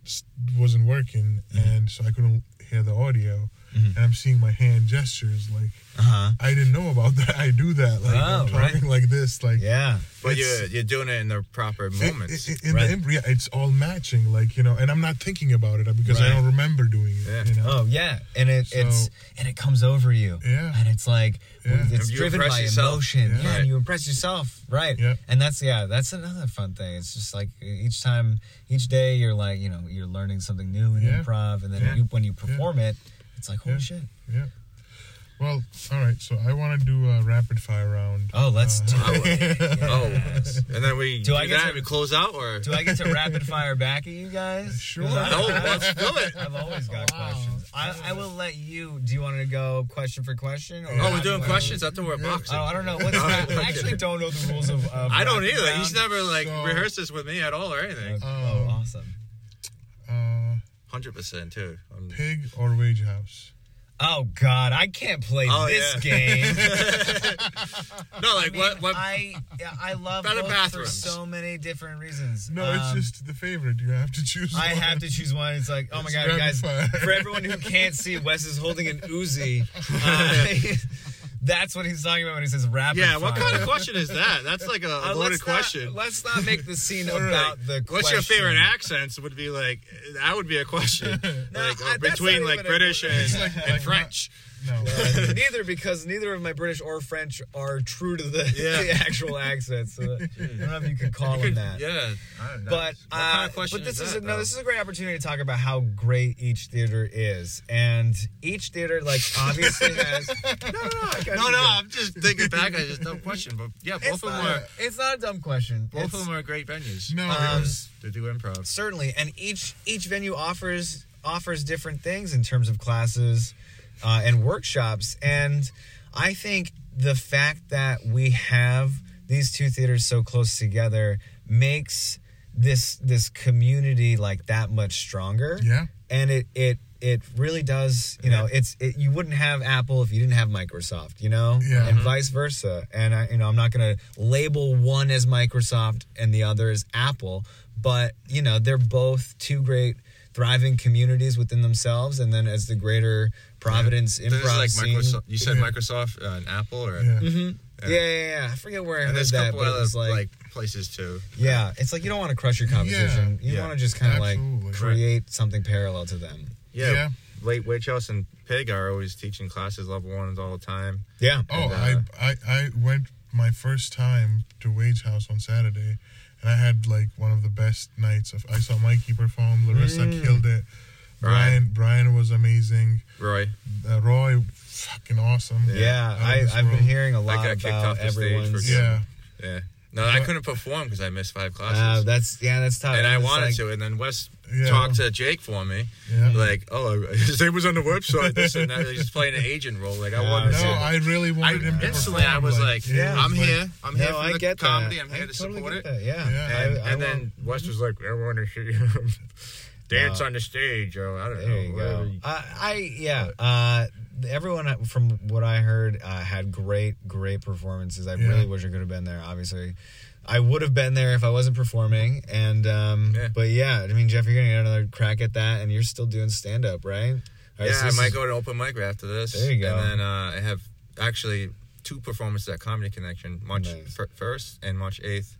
wasn't working, Mm-hmm. and so I couldn't hear the audio. Mhm. And I'm seeing my hand gestures. Like Uh huh. I didn't know about that. I do that. Like I'm Oh, talking right. like this. Like Yeah. but you're you're doing it in the proper moments. i- in Right. the imp- yeah, it's all matching. Like you know, and I'm not thinking about it because Right. I don't remember doing it. Yeah. You know. Oh yeah, and it So- it's and it comes over you. Yeah. and it's like Yeah. it's driven by yourself. emotion. Yeah. Yeah, and you impress yourself, right? Yeah. and that's yeah, that's another fun thing. It's just like each time, each day, you're like you know you're learning something new in improv, and then you, when you perform it, it's like holy shit. Yeah. Well, all right. So I want to do a rapid fire round. Oh, let's Uh, do I would- it. Oh, and then we Do do, I get that to- and we close out, or Do I get to rapid fire back at you guys? Sure. 'Cause I- No, let's do it. I've always got Wow. questions. I, I will let you. Do you want to go question for question? Or Oh, we're doing fire? questions. I thought we were boxing. Oh, I don't know. What's Oh, that? I actually don't know the rules of. of I don't rapid either. round. He's never like So- rehearsed this with me at all or anything. Oh, Um, awesome. Uh, Hundred percent too. Um, pig or wage house? Oh God, I can't play Oh, this yeah. game. no, I like mean, what? What? I yeah, I love Better both for bathrooms. so many different reasons. No, it's Um, just the favorite. You have to choose. I one. have to choose one. It's like, oh my It's god, rapid guys! fire. For everyone who can't see, Wes is holding an Uzi. Uh, that's what he's talking about when he says rapid yeah. What kind of question is that? That's like a Uh, loaded let's question. Not, let's not make the scene All right. about the. What's your favorite accents? Would be like that would be a question. No, like I- between like British and, and French. No. Uh, neither because neither of my British or French are true to the, Yeah. the actual accent. So I don't know if you could call them that. Yeah. But What kind uh, of question but this is is, that, a, no, this is a great opportunity to talk about how great each theater is, and each theater like obviously has. No, no, no, I no, no I'm just thinking back. I just dumb question, but yeah, both It's of them not, are it's not a dumb question. both It's- of them are great venues. No, Um, because They do improv. certainly and each each venue offers offers different things in terms of classes uh, and workshops. And i think the fact that we have these two theaters so close together makes this this community like that much stronger. Yeah, and it it it really does you know it's it, you wouldn't have apple if you didn't have microsoft you know? Yeah. and vice versa. And i you know i'm not going to label one as microsoft and the other as apple but you know they're both two great thriving communities within themselves. And then as the greater providence There's improv like scene Microsoft. You said Yeah. Microsoft uh, and Apple, or yeah. Mhm. yeah. yeah yeah i forget where i and heard there's a that couple but it was like, like, places too. yeah it's like you don't want to crush your competition you yeah, want to just kind of like absolutely. create something parallel to them Yeah, Yeah. Late Wage House and Pig are always teaching classes level ones all the time. yeah Oh, And, uh, I, I I went my first time to Wage House on Saturday, and I had like one of the best nights of. I saw Mikey perform. Larissa Mm. killed it. Brian Brian was amazing. Roy, Uh, Roy, fucking awesome. Yeah, Out of I, this I've been world. hearing a lot got kicked about off the stage everyone's. for Yeah, yeah. No, I couldn't perform because I missed five classes. Uh, that's yeah, that's tough. and I It's wanted like- to, and then Wes Yeah. talked to Jake for me. yeah. Like, oh, his name was on the website. This and that. He's playing an agent role. Like, I Yeah, wanted no, to. I really I wanted him to instantly, I perform, was like, Yeah. I'm it was here. I'm here No, for I the get comedy. that. I'm here I to totally support get it. that, Yeah, Yeah. And, I, I and then Wes was like, I want to see you dance Wow. on the stage. Or I don't there know. you go. I, I yeah. Uh, everyone from what I heard uh, had great, great performances. I Yeah. really wish I could have been there. Obviously, I would have been there if I wasn't performing. And um, Yeah. but yeah, I mean, Jeff, you're gonna get another crack at that, and you're still doing stand up, right? Yeah, so I might is- go to open mic after this. There you go. And then uh, I have actually two performances at Comedy Connection, March Nice. fir- first and March eighth.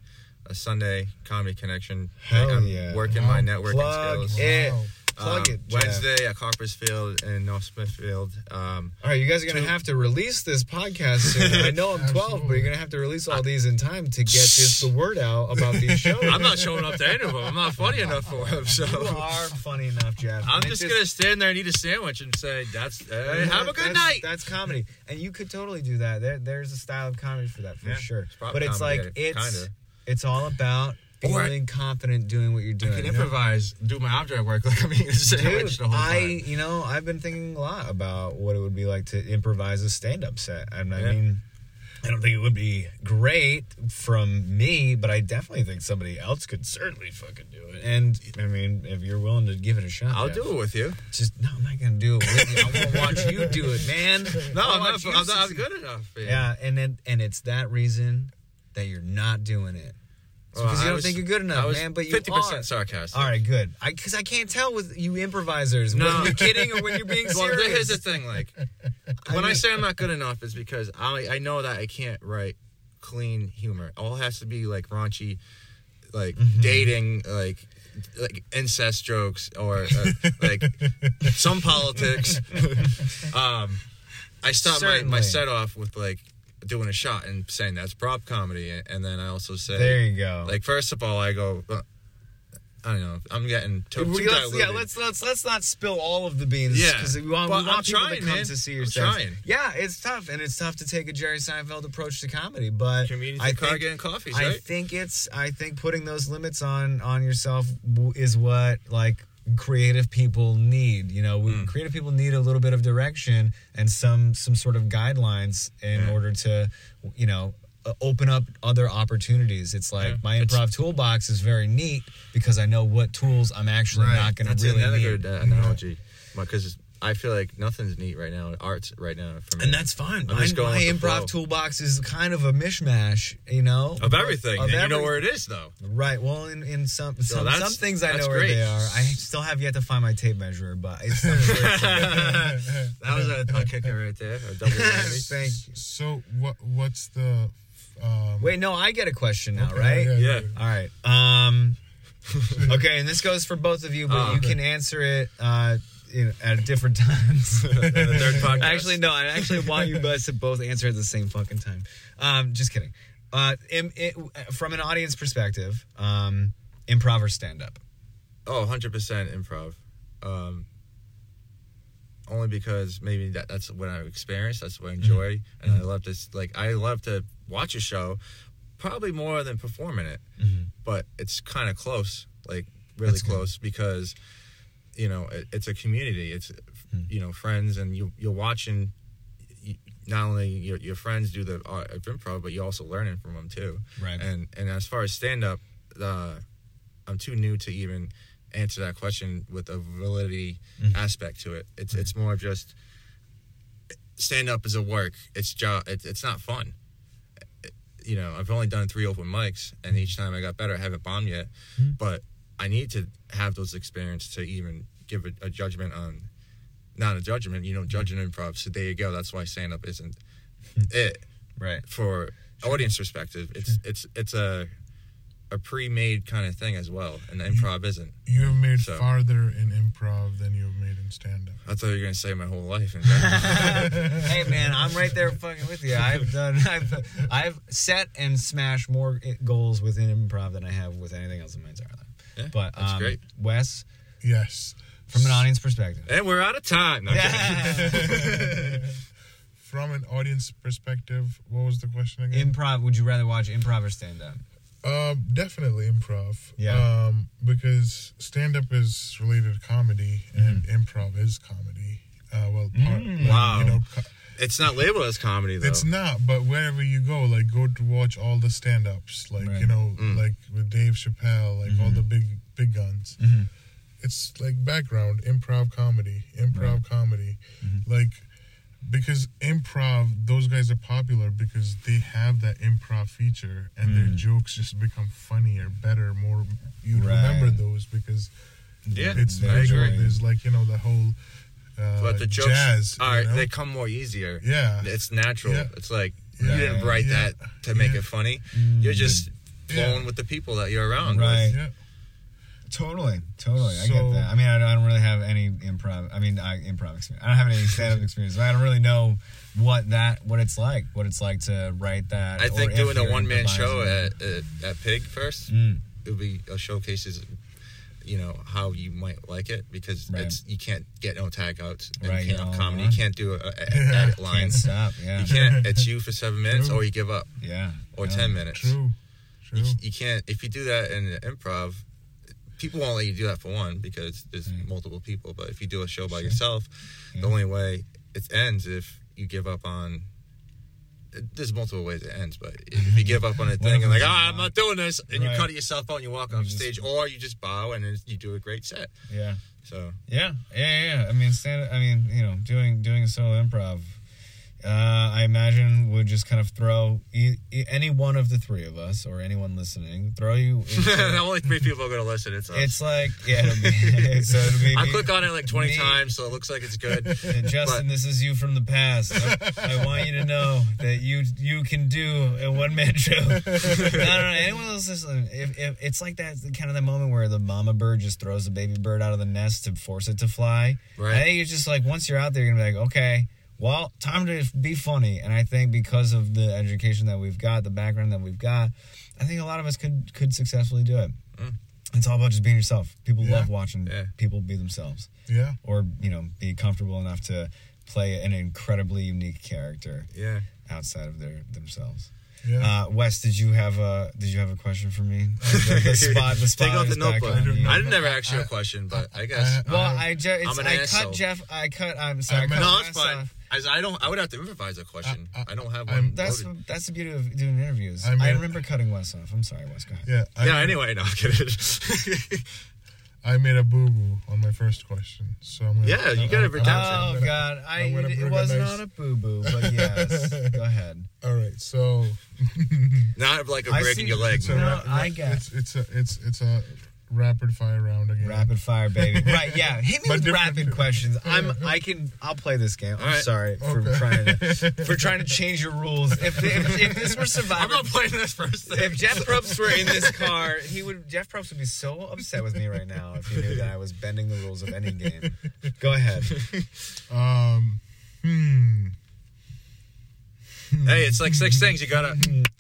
A Sunday Comedy Connection. Hell I'm yeah. working Wow. my networking Plug skills. it. Wow. Plug Um, it, Jeff. Wednesday at Coppersfield and North Smithfield. Um, All right, you guys are gonna have to release this podcast soon. I know I'm 12, but you're gonna have to release all these in time to get this the word out about these shows. I'm not showing up to any of them. I'm not funny enough for them. So You are funny enough, Jeff. I'm it just gonna stand there and eat a sandwich and say, "That's hey, have a good that's, night." That's comedy, and you could totally do that. There, there's a style of comedy for that for Yeah, sure. it's But it's like it's kinda. It's all about feeling confident doing what you're doing. I can improvise, do my object work like a sandwich Dude, the whole I you know I've been thinking a lot about what it would be like to improvise a stand-up set, and I Yeah. mean, I don't think it would be great from me, but I definitely think somebody else could certainly fucking do it. And I mean, if you're willing to give it a shot, I'll Jeff, do it with you. Just no, I'm not gonna do it with you. I won't watch you do it, man. No, I'm not. I'm not good enough. man. Yeah, and then and it's that reason that you're not doing it. It's Well, because you don't was- think you're good enough, I man. But you fifty are. percent sarcastic. All right, good. Because I can't tell with you improvisers No. when you're kidding or when you're being Well, serious. here's the thing. Like, when I, mean- say I'm not good enough, is because I I know that I can't write clean humor. All has to be like raunchy, like Mm-hmm. dating, like like incest jokes or uh, like some politics. um, I start my, my set off with like doing a shot and saying that's prop comedy, and then I also say there you go. like first of all I go. Uh, I don't know. I'm getting too, We- let's, yeah, let's let's let's not spill all of the beans. Yeah. because we want, we want I'm people trying, to come man. to see your stuff. trying. Yeah, it's tough, and it's tough to take a Jerry Seinfeld approach to comedy. But Community I think getting coffees, I right? think it's I think putting those limits on on yourself is what like creative people need. You know, we, Hmm. creative people need a little bit of direction and some some sort of guidelines in Yeah. order to you know. Open up other opportunities. It's like Yeah. my It's- improv toolbox is very neat because I know what tools I'm actually Right. not going to really another need. good uh, analogy because I feel like nothing's neat right now. Art's right now for me. And that's fine. I'm My, just going my with the improv flow. toolbox is kind of a mishmash, you know, of everything, Of and you know where it is though. Right. Well, in, in some some, that's- some things I that's know where great. they are. I still have yet to find my tape measure, but it's not. That was a, a kicker right there. A double whammy. Thank you. So what? What's the? Um, Wait, no, I get a question now, okay, right? Yeah. All right. Um. Okay, and this goes for both of you, but Oh, you okay. can answer it. Uh, you know, at different times. the third podcast. actually, no. I actually want you guys to both answer at the same fucking time. Um, just kidding. Uh, im- it, from an audience perspective, um, improv or stand up. Oh, 100% improv. Um, only because maybe that, that's what I experienced. That's what I enjoy. And I love this. Like, I love to watch a show, probably more than perform in it. But it's kind of close, like, really That's good. close because, you know, it, it's a community. It's, hmm. you know, friends, and you, you're watching. You, not only your, your friends do the uh, art of improv, but you're also learning from them too. Right. And and as far as stand up, uh, I'm too new to even answer that question with a validity hmm. aspect to it. It's it's more of just stand up is a work. It's job. It, it's not fun. You know, I've only done three open mics, and each hmm. time I got better. I haven't bombed yet, but I need to have those experiences to even give a, a judgment on. Not a judgment, you know, judging mm-hmm. improv. So there you go. That's why stand up isn't it Right. for audience perspective. It's it's it's a a pre-made kind of thing as well, and improv isn't. You have made So- farther in improv than you have made in stand up. I thought you were gonna say my whole life. in hey man, I'm right there fucking with you. I've done, I've, I've set and smashed more goals within improv than I have with anything else in my entire life. Yeah, but that's um, great. Wes, Yes. from an audience perspective. and we're out of time. No, I'm. From an audience perspective, what was the question again? improv. Would you rather watch improv or stand up? Um, definitely improv. Yeah. Um, because stand up is related to comedy and improv is comedy. Uh, well, part, like, Wow. You know, co- It's not labeled as comedy though. it's not. But wherever you go, like go to watch all the stand ups, like Right. you know, Mm. like with Dave Chappelle, like all mm-hmm. the big big guns. Mm-hmm. It's like background improv comedy, improv comedy, mm-hmm. like because improv those guys are popular because they have that improv feature and their mm. jokes just become funnier better more you Right. remember those because Yeah, it's I visual agree. there's like you know the whole uh, but the jokes jazz are you know? they come more easier. yeah It's natural. Yeah. It's like Yeah. you didn't write Yeah. that to make Yeah. it funny. You're just Yeah. flowing with the people that you're around. Right. With. yeah Totally, totally. I get that. I mean, I, I don't really have any improv. I mean, I, improv experience. I don't have any stand-up experience. I don't really know what that what it's like. What it's like to write that. I think doing a one man show at, at at Pig first Mm. it would be a showcases you know how you might like it because Right. it's you can't get no tag outs and Right, you can't comedy uh, you can't do a, a, edit Can't stop. Yeah, you can't it's you for seven minutes True. or you give up yeah. or yeah. ten minutes true true you, you can't if you do that in improv people won't let you do that for one because there's Right. multiple people but if you do a show by Sure. yourself Yeah. the only way it ends if you give up on there's multiple ways it ends, but if you give up on a thing and like, ah, I'm not doing this, and Right. you cut yourself out and you walk off stage, or you just bow and then you do a great set. Yeah. So Yeah, yeah, yeah. I mean, stand. I mean, you know, doing doing a solo improv. Uh, I imagine would just kind of throw e- e- any one of the three of us or anyone listening throw you. Into, only three people are gonna listen. It's us. it's like yeah, it'll be, so it'll be. I click on it like 20 me- times, so it looks like it's good. And Justin, But- this is you from the past. I, I want you to know that you you can do a one man show. no, no, no. Anyone else listening? If, if it's like that kind of that moment where the mama bird just throws the baby bird out of the nest to force it to fly. Right. I think it's just like once you're out there, you're gonna be like, okay, well, time to be funny. And I think because of the education that we've got, the background that we've got, I think a lot of us could could successfully do it. Mm. It's all about just being yourself. People Yeah. love watching Yeah. people be themselves yeah or you know be comfortable enough to play an incredibly unique character Yeah. outside of their themselves. yeah Uh, Wes, did you have a did you have a question for me? The, spot, the spot Take out the notebook. on you. I didn't never ask you a question, but I, I- guess. well, I- I just I'm an I asshole. cut Jeff. I cut. I'm sorry. I I'm cut no, it's fine. off. As I don't, I would have to improvise a question. I- I, don't have I'm- one. That's loaded. that's the beauty of doing interviews. I I, mean- remember cutting Wes off. I'm sorry, Wes. Go ahead. yeah I yeah. made- Anyway, no, I'm kidding. I made a boo boo on my first question so I'm gonna Yeah, you got a I'm- redemption. I'm Oh gonna- God, I I'm gonna it bring a was nice- not a boo boo, but yes. Go ahead. all right so Not like a I break see- in your leg. It's a No, I get- It's, it's a it's it's a rapid fire round again. Rapid fire, baby. Right? Yeah. Hit me But with different- rapid questions. I'm. I can. I'll play this game. I'm All right. sorry for Okay. trying to for trying to change your rules. If, if, if this were survival, I'm not playing this first. Thing. if Jeff Probst were in this car, he would. Jeff Probst would be so upset with me right now if he knew that I was bending the rules of any game. Go ahead. Um, hmm. hey, it's like six things. You gotta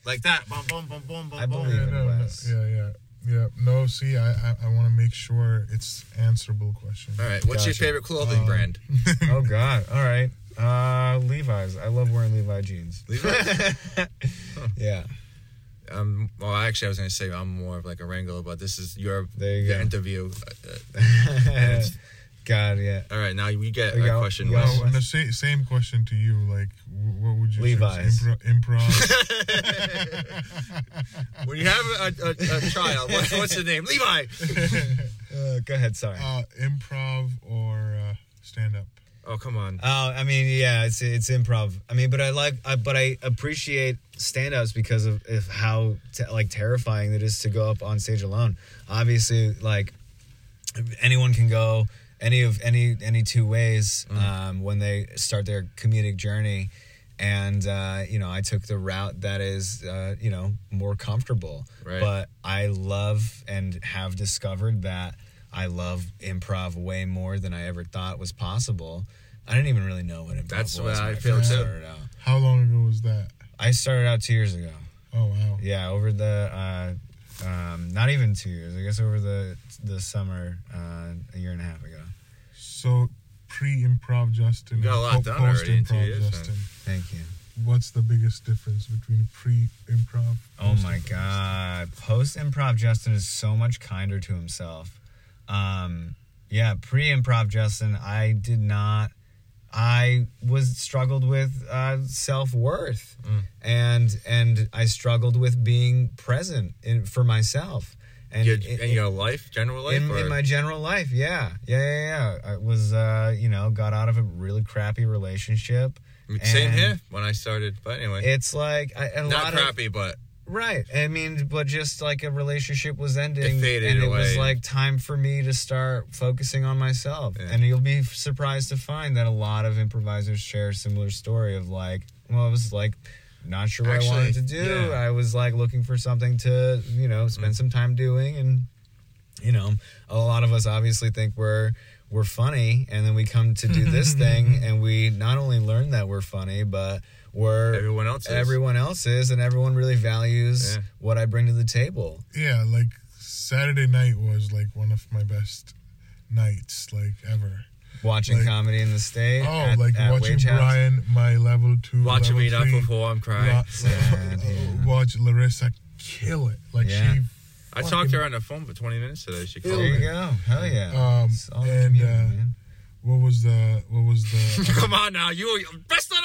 like that. Boom, boom, boom, boom, boom, I boom. believe Yeah, in no, no, yeah, yeah, yeah. No, see, I, I, I want to make sure it's answerable question. All right. What's your favorite clothing Um, brand? Oh God. All right. Uh, Levi's. I love wearing Levi jeans. Levi's? Yeah. Um, well, actually, I was gonna say I'm more of like a Wrangler, but this is your you the interview. Uh, uh, God. Yeah. all right, now we get We a go- question. we go. Wes. No, the same, same question to you. Like, what would you Levi's. choose? Impro- improv. when you have a, a, a child, what, what's the name? Levi. Uh, go ahead. Sorry. uh, improv or uh, stand up? Oh, come on. Oh, I mean, yeah, it's it's improv. I mean, but I like, I, but I appreciate stand-ups because of, of how te- like terrifying it is to go up on stage alone. Obviously, like anyone can go any of any any two ways um, when they start their comedic journey. And uh, you know, I took the route that is, uh, you know, more comfortable. Right. But I love and have discovered that I love improv way more than I ever thought was possible. I didn't even really know what improv That's was. what when I feel first too. started out. How long ago was that? I started out two years ago. Oh wow. Yeah, over the uh, um, not even two years. I guess over the the summer, uh, a year and a half ago. So pre-improv Justin, You got a lot done already in two post-improv years. Justin. Thank you. What's the biggest difference between pre-improv? Oh my post-improv? god. Post improv Justin is so much kinder to himself. Um yeah, pre improv Justin, I did not I was struggled with uh, self worth, Mm. and and I struggled with being present in, for myself, and Your, in your life, general life, in, in my general life yeah. Yeah yeah yeah. I was uh you know got out of a really crappy relationship same and here when I started. But anyway, it's like I, a not crappy, but right. I mean but just like a relationship was ending It faded and it was like time for me to start focusing on myself. Yeah. and you'll be surprised to find that a lot of improvisers share a similar story of like well it was like not sure what Actually, i wanted to do yeah. Mm. i was like looking for something to you know spend some time doing and you know, a lot of us obviously think we're we're funny, and then we come to do this thing, and we not only learn that we're funny, but we're everyone else is. everyone else is, and everyone really values Yeah. what I bring to the table. Yeah, like Saturday night was like one of my best nights like ever. Watching Like- comedy in the state. Oh, at- like at watching Wage House. Brian, my level two, Watching level me not three, perform, cry. wa- Sad, yeah. watch Larissa kill it. Like Yeah. she I talked to her on the phone for 20 minutes today. She There you me. go. Hell yeah. Um, It's all the and, community, uh, what was the what was the Come on now, you were best night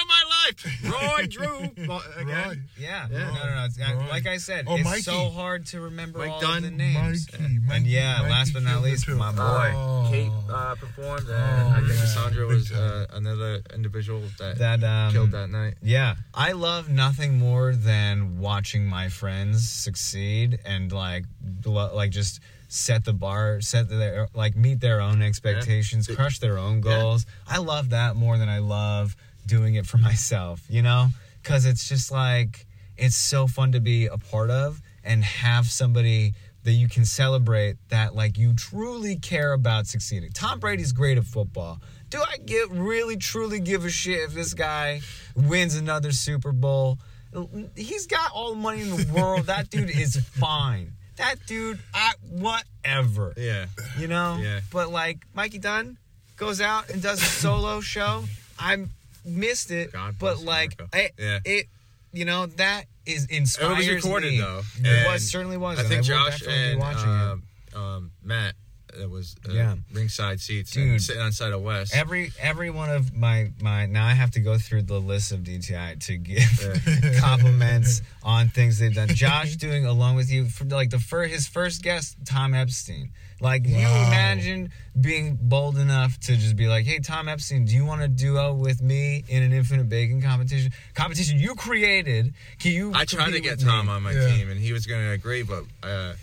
of. Roy Drew. Well, again. Roy, Yeah. Yeah. No, no, no. It's, uh, like I said, Oh, it's Mikey. so hard to remember Mike all Dunn. the names. Mikey, Mikey, and yeah, Mikey last but not least, too. my boy. Oh. Kate uh, performed, and Oh, I think yeah. Cassandra was uh, another individual that, that um, killed that night. Yeah, I love nothing more than watching my friends succeed and like, blo- like just set the bar, set their like meet their own expectations, Yeah. crush their own goals. I love that more than I love doing it for myself. You know, because it's just like it's so fun to be a part of and have somebody that you can celebrate that like you truly care about succeeding. Tom Brady's great at football. Do I get really truly give a shit if this guy wins another Super Bowl? He's got all the money in the world. that dude is fine. That dude, I, whatever. Yeah. You know? Yeah. But like Mikey Dunn goes out and does a solo show. I missed it, but like Yeah. it, you know, that is It was recorded me. though. It was certainly was. I think will Josh and um, um, Matt that was uh, Yeah. ringside seats Dude. and sitting on side of West. Every every one of my my now I have to go through the list of DTI to give compliments on things they've done. Josh doing along with you for like the first his first guest Tom Epstein. Like you imagine being bold enough to just be like, "Hey Tom Epstein, do you want to duo with me in an infinite bacon competition? Competition you created? Can you?" I tried to get Tom me?" on my Yeah. team, and he was going to agree, but uh,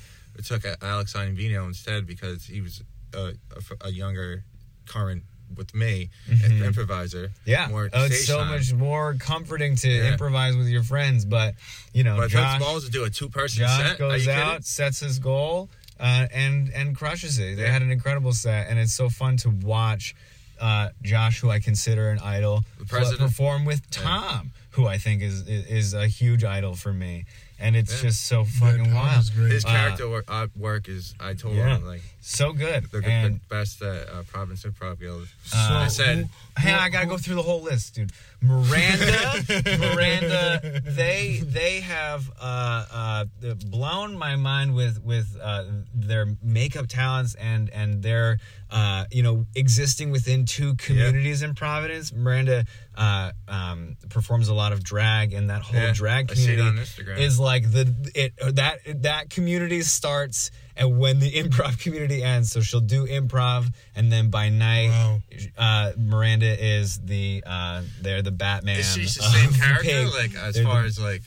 took Alex Ianvino instead because he was a, a, a younger current with me Mhm. improviser. Yeah, more oh, it's so time. much more comforting to Yeah. improvise with your friends. But you know, But Josh, balls to do a two person Josh set. Goes out, sets his goal, uh, and and crushes it. They had an incredible set, and it's so fun to watch uh, Josh, who I consider an idol, perform with Yeah. Tom, who I think is, is a huge idol for me. And it's Yeah. just so fucking wild. His Uh, character work, uh, work is I told Yeah. him like So good. the, the best at uh, Providence Improv Guild. So, I said- Hey, I gotta go through the whole list, dude. Miranda, Miranda, they they have uh, uh, blown my mind with with uh, their makeup talents and and their uh, you know existing within two communities in Providence. Miranda uh, um, performs a lot of drag, and that whole Yeah, drag I see it community on Instagram. is like the it that that community starts. And when the improv community ends, so she'll do improv, and then by night, Wow. uh, Miranda is the uh, they're the Batman. Is she the same character, like as They're far the- as like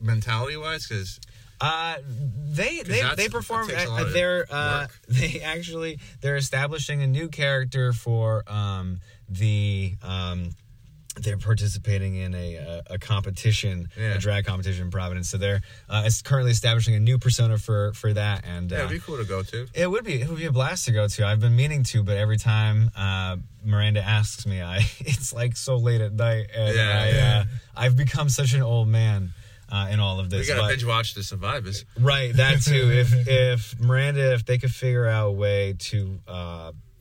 mentality wise? Because uh, they they they perform. uh, they're uh, they actually they're establishing a new character for um, the. Um, they're participating in a a, a competition, Yeah. a drag competition in Providence. So they're uh, currently establishing a new persona for for that, and yeah, uh, it'd be cool to go to. It would be. It would be a blast to go to. I've been meaning to, but every time uh, Miranda asks me, I it's like so late at night, and Yeah, I, yeah. Uh, I've become such an old man uh, in all of this. We gotta but- binge watch The Survivors. right, that too. if if Miranda, if they could figure out a way to. Uh, Do we do it?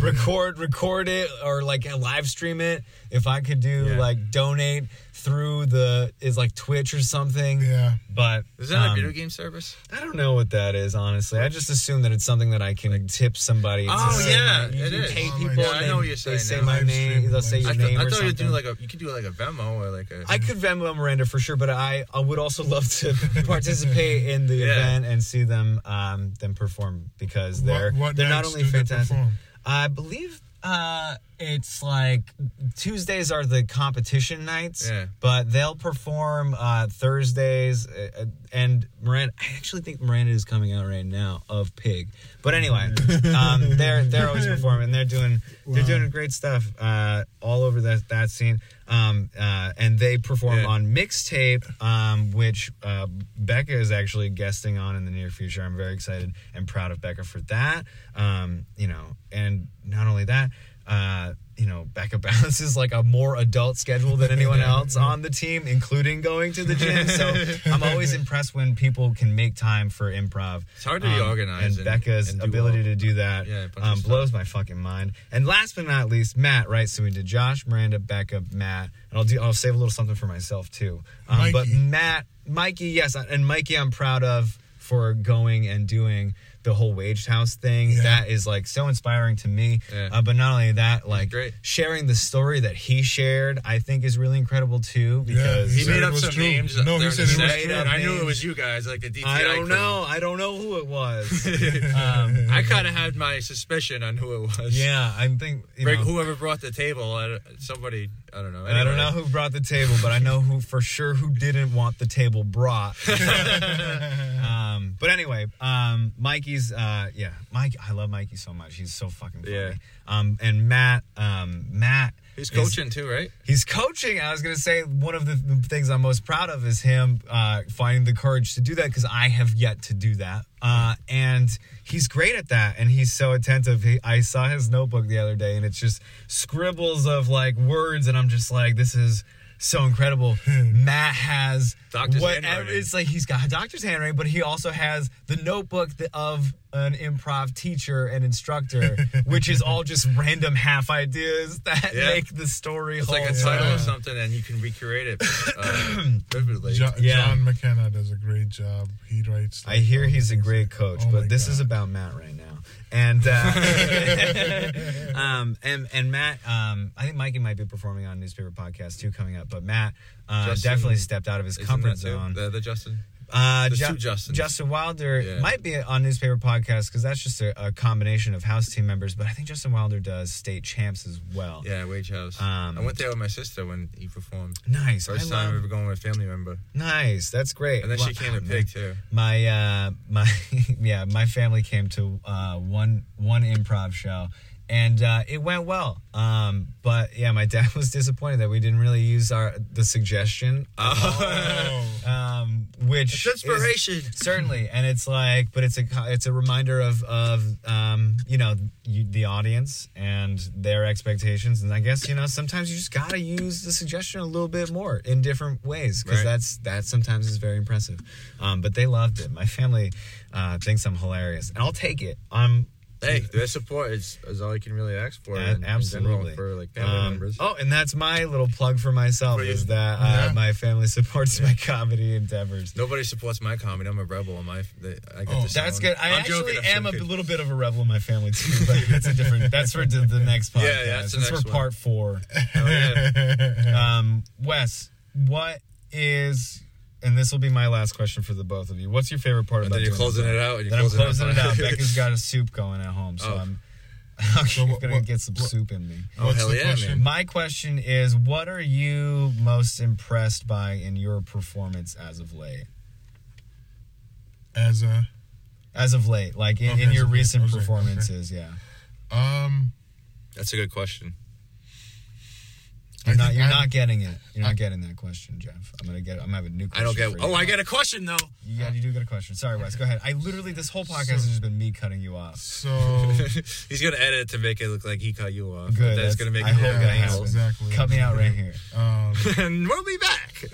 Record record it or like live stream it if i could do Yeah. like donate through the is like twitch or something Yeah. but Is that a um, video game service? I don't know what that is, honestly. I just assume that it's something that I can tip somebody. to Oh, say yeah, my- you it can is. pay Oh, people. God. I know what you're They saying say now. my name. They'll say your I, stream. name thought, I or thought you something. do like a you could do like a Venmo or like a. I could Venmo Miranda for sure, but I, I would also love to participate in the Yeah. event and see them um, them perform because they're what, what they're not only do they fantastic. perform? I believe uh, it's like Tuesdays are the competition nights, Yeah. but they'll perform uh, Thursdays. Uh, uh, and Miranda, I actually think Miranda is coming out right now of Pig. But anyway, um, they're they're always performing. They're doing they're doing great stuff uh, all over that that scene. Um, uh, and they perform Yeah. on mixtape, um, which uh, Becca is actually guesting on in the near future. I'm very excited and proud of Becca for that. Um, you know, and not only that, uh, you know, Becca balances like a more adult schedule than anyone else on the team, including going to the gym. So I'm always impressed when people can make time for improv. It's hard to be Um, organized and, Becca's and ability to do that Yeah, a bunch of um, blows my fucking mind. And last but not least, Matt. Right, so we did Josh, Miranda, Becca, Matt, and I'll do. I'll save a little something for myself too. Um, but Matt, Mikey, yes, and Mikey, I'm proud of for going and doing the whole waged house thing. Yeah. That is like so inspiring to me. Yeah. Uh, but not only that, like great. sharing the story that he shared, I think is really incredible too. Because he He made up some true. names. No, he during said the it was true. and I knew Names. it was you guys, like the DTI. I don't crew. know. I don't know who it was. um, I kind of had my suspicion on who it was. yeah, I think you Bring know, whoever brought the table. Somebody, I don't know. I don't know who brought the table, but I know who for sure who didn't want the table brought. um, but anyway, um, Mikey's, uh, yeah, Mike, I love Mikey so much. He's so fucking funny. Yeah. Um, and Matt, um, Matt, He's is- coaching too, right? He's coaching. I was gonna say one of the the things I'm most proud of is him uh, finding the courage to do that because I have yet to do that. Uh, and he's great at that, and he's so attentive. He, I saw his notebook the other day, and it's just scribbles of like words, and I'm just like, this is so incredible. Matt has Doctor's whatever. It's like he's got a doctor's handwriting, but he also has the notebook of an improv teacher and instructor, which is all just random half ideas that Yeah. make the story It's whole. like a yeah. title or something, and you can recreate it uh, vividly. Jo- Yeah. John McKenna does a great job. He writes. I hear he's a great like- coach, oh but this is about Matt right now. And uh, um, and and Matt, um, I think Mikey might be performing on newspaper podcast too coming up. But Matt uh, Justin- definitely stepped out of his comfort zone. The, the Justin. Uh, Ju- Justin Wilder Yeah. might be on newspaper podcast because that's just a, a combination of house team members. But I think Justin Wilder does state champs as well. Yeah, Wage House. Um, I went there with my sister when he performed. Nice. First I time love- we were going with a family member, Nice. That's great. and then Well, she came to. Pig too. My uh my yeah, my family came to uh one one improv show and uh it went well. Um but yeah, my dad was disappointed that we didn't really use our the suggestion. Oh. Um which It's is- inspiration. certainly and it's like but it's a it's a reminder of of um you know you, the audience and their expectations and i guess you know sometimes you just gotta use the suggestion a little bit more in different ways because Right. that's that sometimes is very impressive um but they loved it my family uh thinks i'm hilarious and i'll take it i'm Hey, their support is, is all you can really ask for. Yeah, in, in absolutely. general for like family Um, members. oh, and that's my little plug for myself For is that uh, Yeah. my family supports my comedy endeavors. Nobody supports my comedy. I'm a rebel. On my, they, I get Oh, That's good. I I'm actually joking, I'm a little bit of a rebel in my family too, but that's a different. That's for the, the next podcast. Yeah, yeah, that's the that's next for one. part four. Oh, yeah. Um, Wes, what is? And this will be my last question for the both of you. What's your favorite part And about? then you're doing closing improv? it out, and you're Then I'm closing it out. out. Becca's got a soup going at home, so Oh. I'm. I'm So what- gonna what- get some what- soup in me. Oh, What's hell the yeah, question? man. My question is, what are you most impressed by in your performance as of late? As a As of late, like in, Okay, in your recent okay, okay. performances, yeah. um, That's a good question. You're not. You're I- not getting it. You're not I- getting that question, Jeff. I'm gonna get. I'm having a new. question I don't get. for you. Oh, I get a question though. Yeah, you do get a question. Sorry, Wes. Go ahead. I literally this whole podcast So- has just been me cutting you off. so He's gonna edit it to make it look like he cut you off. Good, That's, that's- gonna make I it hope look that happens. exactly. Cut me out right here. Um, and we'll be back.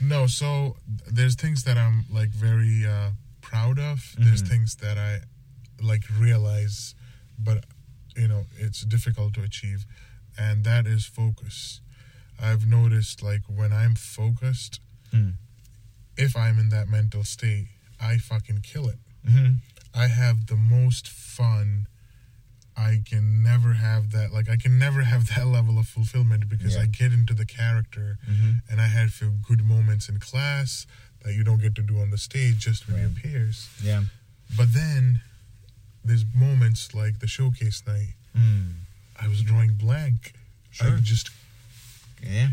no, so there's things that I'm like very uh, proud of. There's Mhm. things that I like realize, but you know it's difficult to achieve, and that is focus. I've noticed like when I'm focused, Hmm. if I'm in that mental state, I fucking kill it. Mm-hmm. I have the most fun. I can never have that. Like I can never have that level of fulfillment because Yeah. I get into the character, Mm-hmm. and I had few good moments in class that you don't get to do on the stage just Right. peers. Yeah. But then there's moments like the showcase night. Mm. I was drawing blank. Sure. I just Yeah.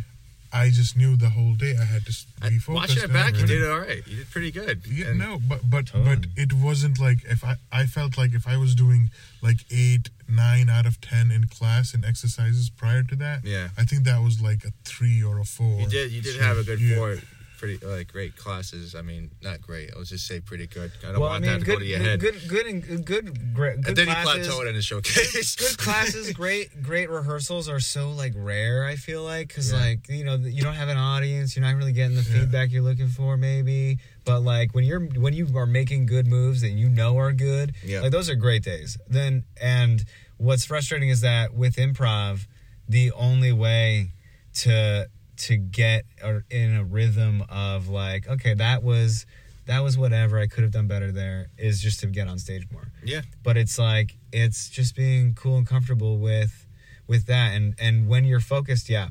I just knew the whole day I had to be focused. Watching it back, you did all right. You did pretty good. Yeah, And no, but but Totally. but it wasn't like if I I felt like if I was doing like eight nine out of ten in class and exercises prior to that, Yeah. I think that was like a three or a four. You did. You did So, have a good yeah. four. Pretty like great classes. I mean, not great. I'll just say pretty good. I don't Well, I want mean, that to good, go to your head. good, good, and good, great, good and then classes. he plateaued in the showcase. good classes, great, great rehearsals are so like rare. I feel like because Yeah. like you know you don't have an audience, you're not really getting the Yeah. feedback you're looking for, maybe. But like when you're when you are making good moves that you know are good, Yeah. like those are great days. Then and what's frustrating is that with improv, the only way to to get or in a rhythm of like okay that was that was whatever I could have done better there is just to get on stage more yeah. but it's like it's just being cool and comfortable with with that and and when you're focused yeah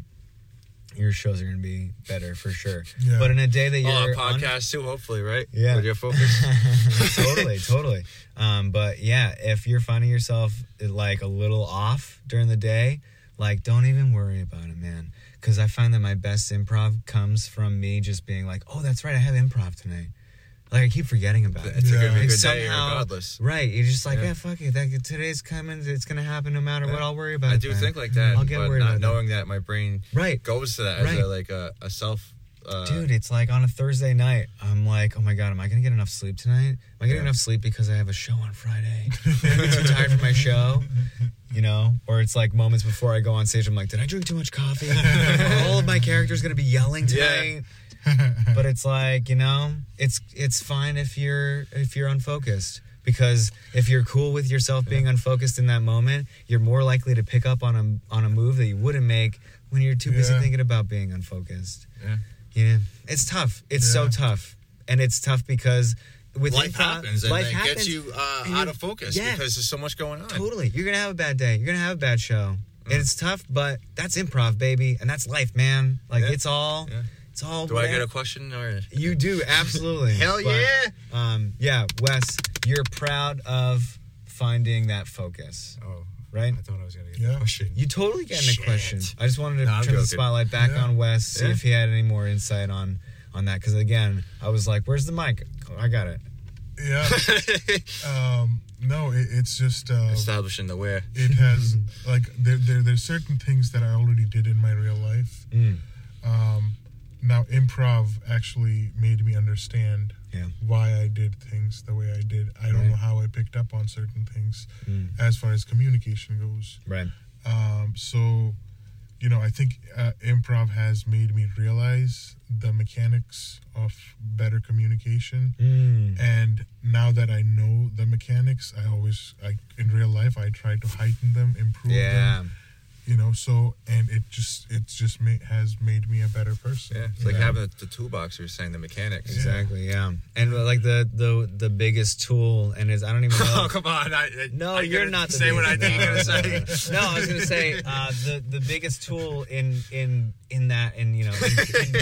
your shows are gonna be better for sure Yeah. but in a day that Oh, you're on a un- podcast too, hopefully, right? Yeah. With your focus. totally totally um but yeah if you're finding yourself like a little off during the day like don't even worry about it man because i find that my best improv comes from me just being like oh that's right i have improv tonight like i keep forgetting about it It's Yeah. gonna be a good day somehow- regardless. Right. You're just like, Yeah. yeah, fuck it. That, today's coming. It's gonna happen no matter what. I'll worry about I it. do then. think like that, I'll get but worried not about that. knowing that my brain Right. goes to that as a, like a, a self. Uh, Dude, it's like on a Thursday night. I'm like, oh my god, am I gonna get enough sleep tonight? Am I getting Yeah. enough sleep because I have a show on Friday? I'm too tired for my show. You know, or it's like moments before I go on stage. I'm like, did I drink too much coffee? All of my characters gonna be yelling Yeah. tonight. but it's like you know, it's it's fine if you're if you're unfocused because if you're cool with yourself being unfocused in that moment, you're more likely to pick up on a on a move that you wouldn't make when you're too busy Yeah. thinking about being unfocused. Yeah. Yeah, it's tough. It's so tough, and it's tough because with life happens and life it happens. gets you uh, out of focus yeah. because there's so much going on. Totally, you're gonna have a bad day. You're gonna have a bad show, Mm. and it's tough. But that's improv, baby, and that's life, man. Like Yeah. it's all, Yeah. It's all. Do I get a question or? You do absolutely. Hell But, yeah! Um, yeah, Wes, you're proud of finding that focus, Oh, right? I thought I was gonna get Yeah. a question. You totally getting a Shit. question. I just wanted to No, turn the spotlight back Yeah. on Wes, see Yeah. if he had any more insight on on that. Because again, I was like, "Where's the mic? I got it." Yeah. um, no, it, it's just uh, Establishing the where. it has like there, there there's certain things that I already did in my real life. Mm. Um, now improv actually made me understand Yeah. why I did things the way I did. I don't Right. know how I picked up on certain things Mm. as far as communication goes. Right. Um, so, you know, I think uh, improv has made me realize the mechanics of better communication. Mm. And now that I know the mechanics, I always, I, in real life, I try to heighten them, improve Yeah. them. You know, so and it just, it just ma- has made me a better person. Yeah, it's like know? having the, the toolbox. You're saying the mechanics. Exactly. Yeah. And uh, like the the the biggest tool, and is I don't even know. oh come on! I, I- No, are you you're gonna not the say what I biggest- think you're gonna no, no, say. No, I was gonna say uh, the the biggest tool in in in that in you know in,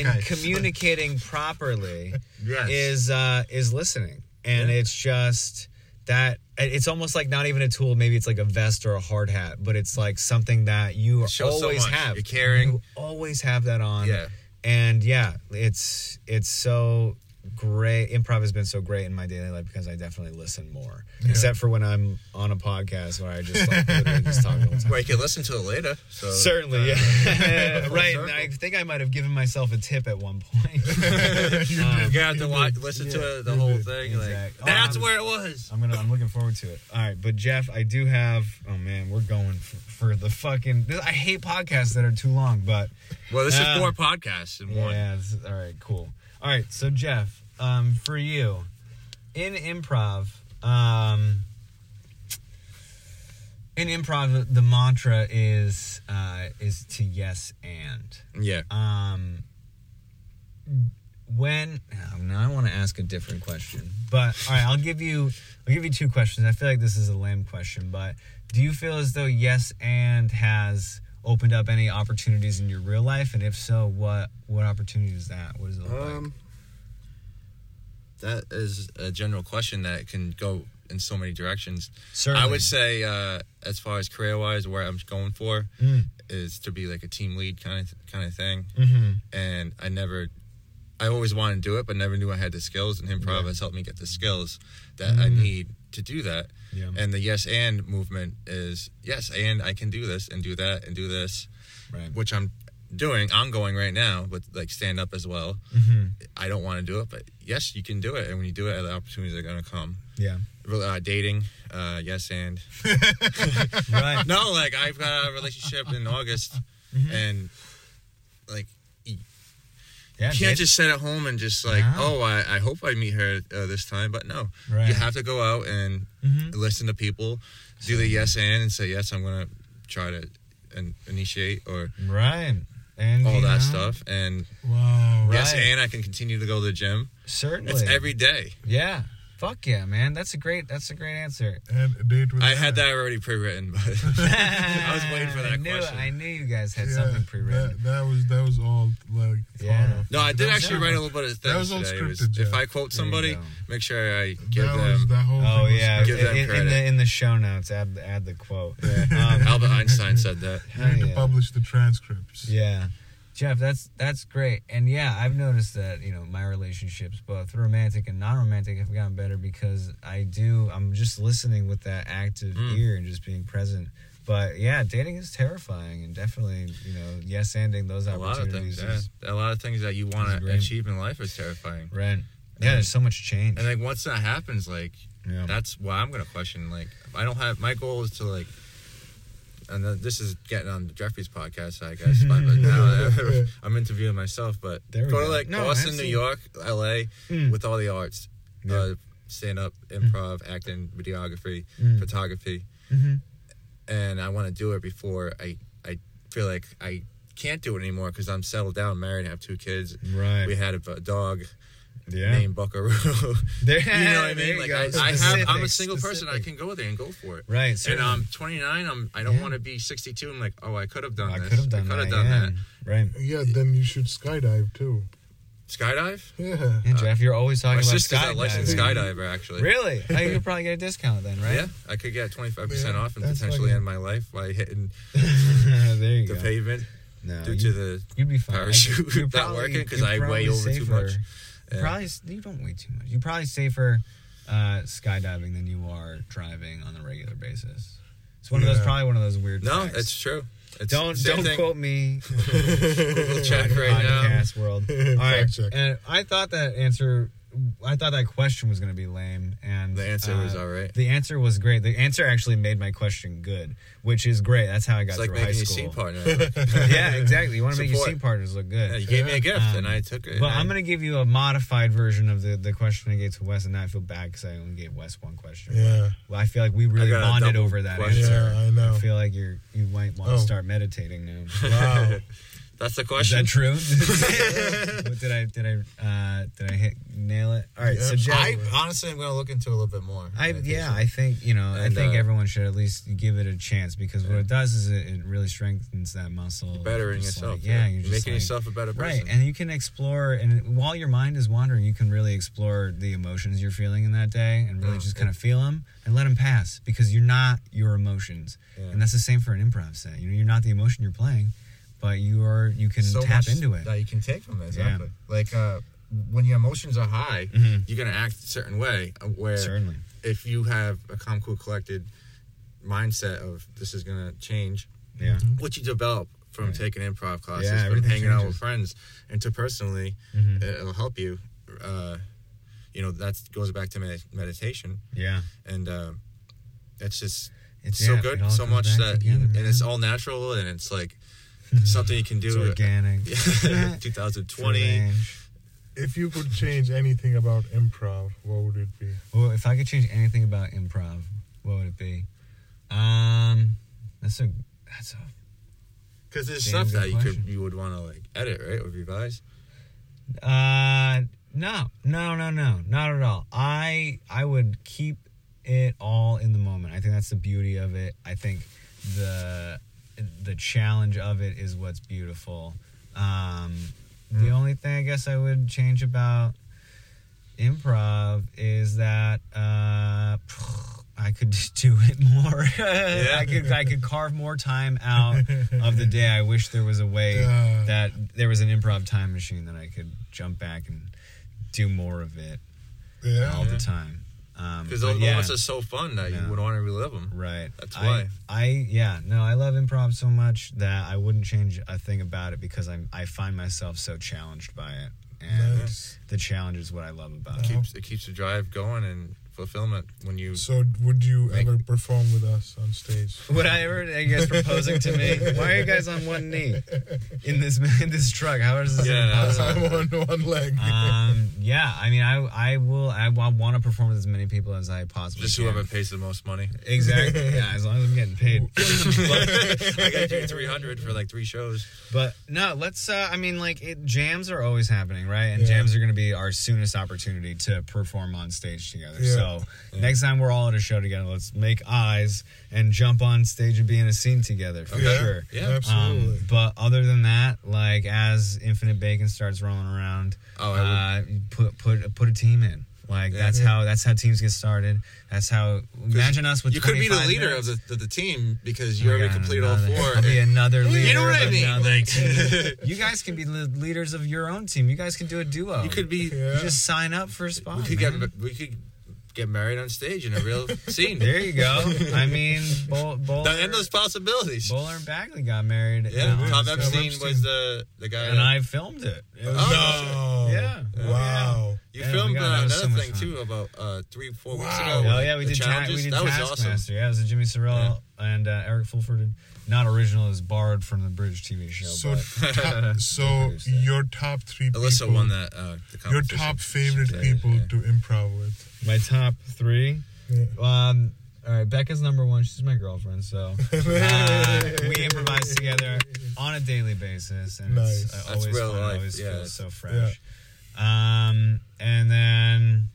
in, in communicating properly Yes. is uh, is listening, and Yeah. it's just that it's almost like not even a tool. Maybe it's like a vest or a hard hat, but it's like something that you shows so always have. You're caring. You always have that on. Yeah. And yeah, it's it's so great. Improv has been so great in my daily life because I definitely listen more. Except for when I'm on a podcast where I just like literally just talk the whole time. Well, you can listen to it later. So Certainly, uh, yeah. right. circle. I think I might have given myself a tip at one point. You Um. You have to watch, listen to it, the whole thing. Like Exact- that's Oh, I'm- where it was. I'm gonna. I'm looking forward to it. All right, but Jeff, I do have. Oh man, we're going for, for the fucking. This, I hate podcasts that are too long, but Well, this Uh, is four podcasts in one. Yeah. all right. Cool. All right. So Jeff, um, for you, in improv, um, in improv, the mantra is uh, is to yes and. Yeah. Um, when now I want to ask a different question, but all right, I'll give you I'll give you two questions. I feel like this is a lame question, but do you feel as though yes and has opened up any opportunities in your real life, and if so, what what opportunity is that? What does it look like? Um, that is a general question that can go in so many directions. Certainly, I would say, uh, as far as career wise, where I'm going for Mm. is to be like a team lead kind of kind of thing. Mm-hmm. And I never, I always wanted to do it, but never knew I had the skills. And improv Yeah. has helped me get the skills that I Mm. need to do that. Yeah. And the yes and movement is yes and I can do this and do that and do this, Right. which I'm doing, ongoing right now, but like stand up as well. Mm-hmm. I don't want to do it, but yes, you can do it. And when you do it, the opportunities are going to come. Yeah. Uh, dating, uh, yes, and Right. no, like I've got a relationship in August, Mhm. and like Yeah. you can't just sit at home and just like, No. oh, I, I hope I meet her uh, this time, but no, Right. you have to go out and Mhm. listen to people, do the yes and, and say yes, I'm gonna try to and initiate or Right. And all that know, stuff, and Wow. yes, and I can continue to go to the gym. Certainly. It's every day. Yeah. Fuck yeah, man. That's a great. That's a great answer. And a date with I had that already pre-written, but I was waiting for that I knew, question. I knew you guys had Yeah, something pre-written. That, that was that was all like Yeah. of. No, I did That actually write a little bit of That was things all today. It was- scripted, if I quote somebody, make sure I give that them was that whole. Oh thing yeah, scripted. Give them in, in the in the show notes, add add the quote. Yeah. Um, Albert Einstein said that. You need yeah. to publish the transcripts. Yeah. Jeff, that's that's great. And yeah, I've noticed that, you know, my relationships, both romantic and non romantic, have gotten better because I do I'm just listening with that active Mm. ear and just being present. But yeah, dating is terrifying and definitely, you know, yes ending those A lot of opportunities things, yeah. A lot of things that you want to achieve in life is terrifying. right. Yeah, there's so much change. And like once that happens, like yeah. that's why I'm gonna question. Like I don't have my goal is to like, and this is getting on Jeffrey's podcast, I guess. but now I'm interviewing myself, but go to like No, Boston. New York, L.A. Mm. with all the arts, Yeah. uh, stand up, improv, acting, videography, Mm. photography, hmm and I want to do it before I I feel like I can't do it anymore because I'm settled down, married, and have two kids. Right. We had a, a dog, Yeah. name Buckaroo. There, you know what I mean? Like. I, I have, I'm a single person. I can go there and go for it. Right. And. I'm 29. I'm. I don't Yeah. want to be 62. I'm like, oh, I could have done I this. could have done, I could that. have done yeah. that. Right. Yeah, then you should skydive too. Skydive. Yeah. Yeah, Jeff, you're always talking My about sister's a licensed skydiving. skydiver, actually. Really? Oh, you could probably get a discount then, right? Yeah, I could get 25 percent Yeah, off and potentially fucking- end my life by hitting there you the go. pavement No, due you, to the you'd be fine. Parachute you're not probably- working 'cause you're I weigh probably over too much. Yeah. Probably you don't weigh too much. You're probably safer uh, skydiving than you are driving on a regular basis. It's one of those probably one of those weird. No, facts. it's true. It's don't don't thing. quote me. Google check right now. podcast world. All right, and I thought that answer. I thought that question was going to be lame, and The answer uh, was all right. The answer was great. The answer actually made my question good, which is great. That's how I got It's like through high school. scene partner. yeah, exactly. You want to make your Support. scene partners look good. Yeah, you gave me a gift Um, and I took it. But and I'm going to give you a modified version of the, the question I gave to Wes, and now I feel bad because I only gave Wes one question. Yeah. Well, I feel like we really got bonded over that question. answer. Yeah, I know. I feel like you're you might want to Oh. start meditating now. Wow. That's the question. Is that true? what, did I did I uh, did I hit nail it? All right, so Yeah. Jeff, I honestly am going to look into it a little bit more. I yeah, so. I think you know, I think uh, everyone should at least give it a chance because what it does is it, it really strengthens that muscle. You're bettering yourself. like- yeah, you're just making like- yourself a better person. Right, and you can explore, and while your mind is wandering, you can really explore the emotions you're feeling in that day, and really Mm. just kind of feel them and let them pass because you're not your emotions, Yeah. and that's the same for an improv set. You know, you're not the emotion you're playing, but you are. You can so tap much into it. that you can take from it. Yeah. Like uh, when your emotions are high, Mhm. you're gonna act a certain way. uh, Where Certainly, if you have a calm, cool, collected mindset of this is gonna change, yeah. what you develop from Right. taking improv classes, Yeah, from everything hanging out with friends, interpersonally, Mhm. it'll help you. Uh, you know that goes back to med- meditation, Yeah, and uh, it's just it's so good, it so much back that you, together, and it's all natural, and it's like something you can It's do. organic. 2020. Range. if you could change anything about improv, what would it be? Well, if I could change anything about improv, what would it be? Um, that's a that's a Because there's stuff that you question. could you would want to like edit, right, or revise. Uh, no, no, no, no, not at all. I I would keep it all in the moment. I think that's the beauty of it. I think the the challenge of it is what's beautiful. Um, the only thing I guess I would change about improv is that uh, I could do it more. I could I could carve more time out of the day. I wish there was a way that there was an improv time machine that I could jump back and do more of it Yeah. all the time. Um, Because but those yeah, moments are so fun that Yeah. you would want to relive them. right. That's why. I yeah no I love improv so much that I wouldn't change a thing about it because I'm I find myself so challenged by it and Nice. the challenge is what I love about It it. keeps it keeps the drive going and fulfillment when you. So, would you Make- ever perform with us on stage? Would I ever? Are you guys proposing to me? Why are you guys on one knee in this in this truck? How is this even Yeah. possible? I'm on one leg. um, yeah, I mean, I I will I, want to perform with as many people as I possibly Just can. whoever pays the most money. Exactly. Yeah, as long as I'm getting paid. I got you three hundred for like three shows. But no, let's. Uh, I mean, like it, jams are always happening, right? And Yeah. jams are going to be our soonest opportunity to perform on stage together. Yeah. So next time we're all at a show together, let's make eyes and jump on stage and be in a scene together for yeah, sure. Yeah. absolutely. Um, but other than that, like as Infinite Bacon starts rolling around, Oh, uh, put put put a team in. Like that's how that's how teams get started. That's how imagine us with you could be the leader minutes. of the, of the team because Oh you already God, complete all four. I'll be another leader. You know what I mean? Like- you guys can be the leaders of your own team. You guys can do a duo. you could be. Yeah. You just sign up for a spot. We could get we could get married on stage in a real scene. There you go. I mean, Bowl, Bowler, The endless possibilities. Bowler and Bagley got married. Yeah, Tom Tom Epstein, Epstein. was the the guy. and that- I filmed it. It was- no. Yeah. Wow. you Yeah, filmed got- uh, another so thing fun. too about uh, three four weeks ago. Oh yeah, we did. Ta- we did that was Taskmaster. awesome. Yeah, it was a Jimmy Sorrell and uh, Eric Fulford. Not original, it was borrowed from the British TV show. So, but top, so your top three Alyssa people, won that. Uh, the Your top favorite Yeah, people yeah. to improv with. My top three. Yeah. Um, all right, Becca's number one. She's my girlfriend, so uh, we improvise together on a daily basis, and Nice. it's uh, That's always real fun. life, always yeah. feels so fresh. Um, and then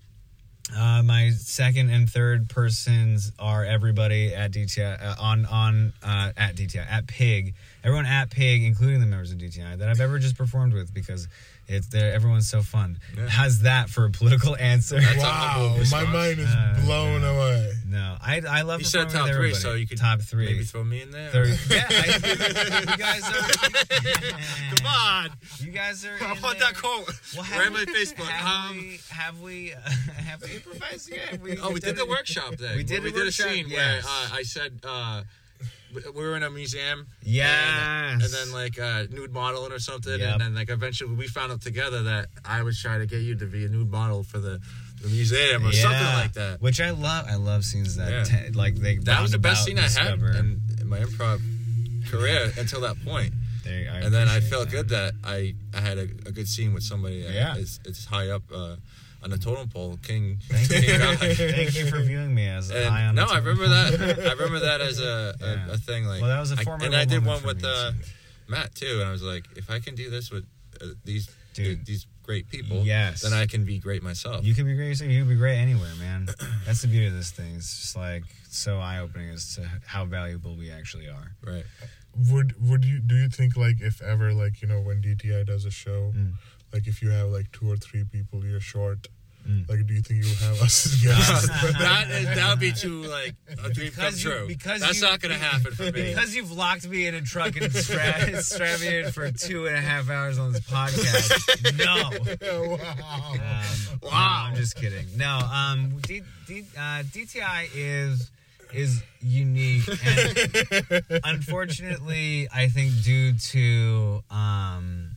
uh, my second and third persons are everybody at DTI uh, on on uh, at DTI at Pig. Everyone at Pig, including the members of DTI that I've ever just performed with because it's they're- everyone's so fun. Yeah. How's that for a political answer? That's Wow, my mind is Uh, blown yeah. away. no, I I love You said top three, so you could top three. Maybe throw me in there. Third- yeah, I, you guys are. Come on. You guys are. I in want there. that quote. Well, right on have my Facebook. Have Um, we? Have we? Uh, have we improvised yet? Have Oh, we did the workshop then. We did We a did a workshop, scene yes. where uh, I said uh, we- we were in a museum. Yeah. And, and then like uh, nude modeling or something, Yep. and then like eventually we found out together that I was trying to get you to be a nude model for the, the museum or something like that. Which I love. I love scenes that Yeah. te- like they. That was the best scene I had in, in my improv career until that point. There- and then I felt that. good that I, I had a, a good scene with somebody Yeah. is it's high up uh, on the totem pole, King. Thank you. King God. Thank you for viewing me as And no, I remember that. I remember that as a, Yeah. a, a thing. Like, Well, that was a formidable and I did one with uh. Matt too, and I was like, if I can do this with uh, these Dude. these great people, Yes. then I can be great myself. You can be great. yourself, You can be great anywhere, man. That's the beauty of this thing. It's just like so eye opening as to how valuable we actually are. right? Would would you do you think like if ever like you know when DTI does a show, Mm. like if you have like two or three people you're short, Mm. like do you think you'll have us as guests? that is that would be too like a dream come Because you- true. because That's you- not gonna happen for me. Because you've locked me in a truck and stra- strapped me in for two and a half hours on this podcast. No. wow. Um, Wow. No, I'm just kidding. No, um, D, D, uh, DTI is is unique, and unfortunately, I think due to um,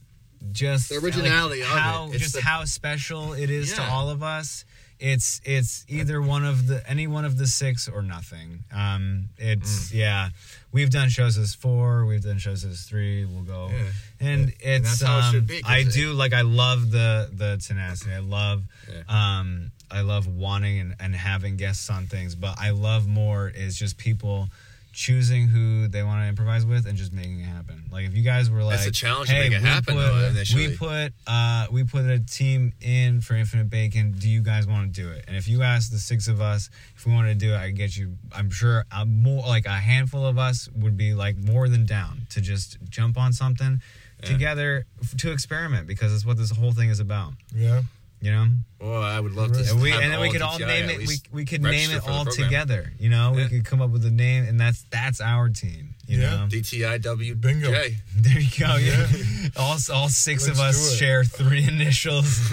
just The originality like, of it. how It's just the- how special it is to all of us. It's it's either one of the any one of the six or nothing. Um, it's Mm. yeah. We've done shows as four. We've done shows as three. We'll go, Yeah. and And it's it um, should be, I it- do like I love the the tenacity. I love Yeah. um I love wanting and, and having guests on things, but I love more is just people choosing who they want to improvise with and just making it happen. Like if you guys were like That's the challenge to hey, make it we happen, put, though, initially. we put uh we put a team in for Infinite Bacon. Do you guys want to do it? And if you ask the six of us if we want to do it, I get you. I'm sure a more like a handful of us would be like more than down to just jump on something Yeah. together f- to experiment because it's what this whole thing is about. Yeah. You know. Well, I would love to. And, we, and then we could all DTI name it. We, we could name it all together. You know, we could come up with a name, and that's that's our team. You Yeah. know, DTIW. Bingo. J. there you go. Yeah, Yeah. all all 6 of Let's us share three initials.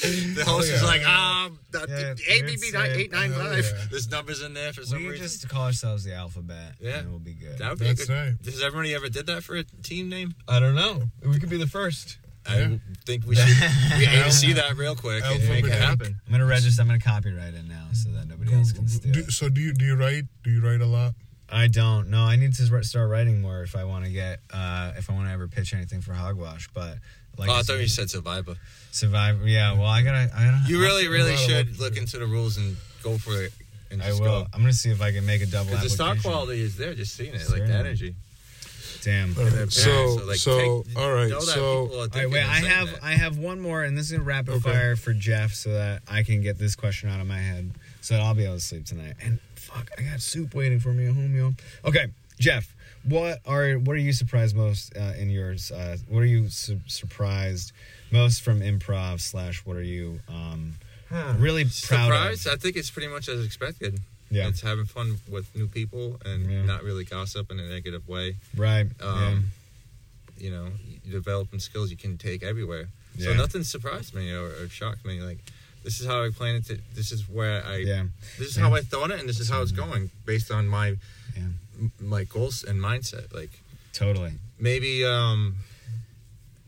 The host Oh, is like, um, the, Yeah, the ABB it's, nine eight nine oh, five. yeah. There's numbers in there for some we reason. just call ourselves the alphabet. Yeah. and we'll be good. that would be That's good. right. Has everybody ever did that for a team name? I don't know. We could be the first. I Yeah. think we should we aim to see that real quick and make it happen. I'm gonna register. I'm gonna copyright it now so that nobody else can steal. Do, it. so do you do you write? Do you write a lot? I don't. No, I need to start writing more if I want to get uh, if I want to ever pitch anything for Hogwash. But like oh, I I thought you said Survivor. Survivor. Yeah. Well, I gotta. I gotta. You really, really should look into the rules and go for it. And I will. go. I'm gonna see if I can make a double Because the application. stock quality is there, just seeing it, like the energy. Damn. All right, Yeah, so like, so take- all right so All right, wait. I have that. I have one more, and this is a rapid Okay. fire for Jeff, so that I can get this question out of my head, so that I'll be able to sleep tonight. And fuck, I got soup waiting for me at home, yo. Okay, Jeff, what are what are you surprised most uh, in yours? Uh, what are you su- surprised most from improv slash? What are you um, really proud Surprised? of? I think it's pretty much as expected. Yeah. It's having fun with new people and Yeah. not really gossip in a negative way. Right. Um, You know, developing skills you can take everywhere. So Yeah. nothing surprised me or, or shocked me. Like, this is how I planned it. To, this is where I. yeah. Yeah. This is Yeah. how I thought it, and this is how it's going based on my Yeah. m- my goals and mindset. Like Totally. maybe um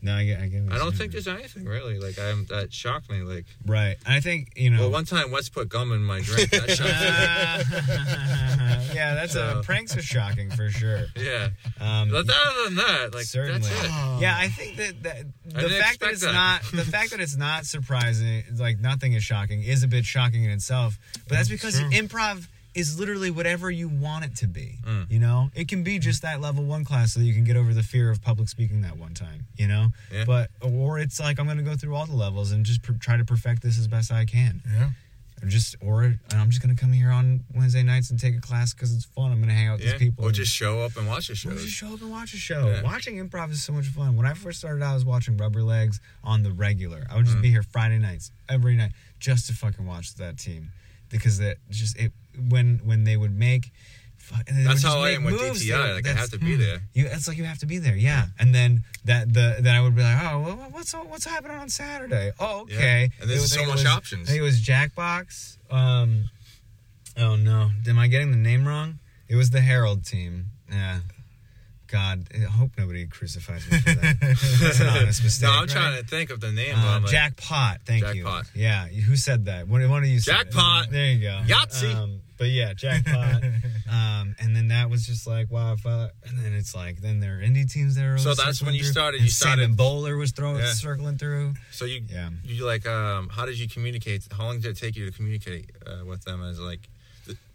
No, I get. I, get I don't think there's anything really like I'm that shocked me. Like Right. I think you know. well, one time Wes put gum in my drink. That shocked me. yeah, that's So- uh, pranks are shocking for sure. Yeah, Um, but other than that, like certainly. that's it. Yeah, I think that, that the fact that it's that. not the fact that it's not surprising, like nothing is shocking, is a bit shocking in itself. But that's because True. improv is literally whatever you want it to be. Mm. You know, it can be just that level one class so that you can get over the fear of public speaking that one time. You know, Yeah. but or it's like I'm going to go through all the levels and just per- try to perfect this as best I can. Yeah. Or just or I'm just going to come here on Wednesday nights and take a class because it's fun. I'm going to hang out with Yeah. these people. Or just show up and watch or shows. just show up and watch a show. Yeah. Watching improv is so much fun. When I first started, I was watching Rubber Legs on the regular. I would Mm. just be here Friday nights, every night, just to fucking watch that team because that just it when when they would make. That's how I am with DTI. Like I have to be there. You, it's like you have to be there, yeah. And then that the then I would be like, oh, well, what's what's happening on Saturday? Oh, Yeah. okay. And there's was- so I think it much was- options. It was Jackbox. Um, oh no, am I getting the name wrong? It was the Herald team. Yeah. God, I hope nobody crucifies me for that. That's an honest mistake. no, I'm right? trying to think of the name. Uh, like, Jackpot, thank Jackpot. you. Yeah, who said that? One, one of you said it. Jackpot. There you go. Yahtzee. Um, but yeah, jackpot. um, and then that was just like wow. If I, and then it's like then there are indie teams there. So that's when you started- you started- Simon Bowler was throwing Yeah. circling through. So you, Yeah. you like, um, how did you communicate? How long did it take you to communicate uh, with them? As like,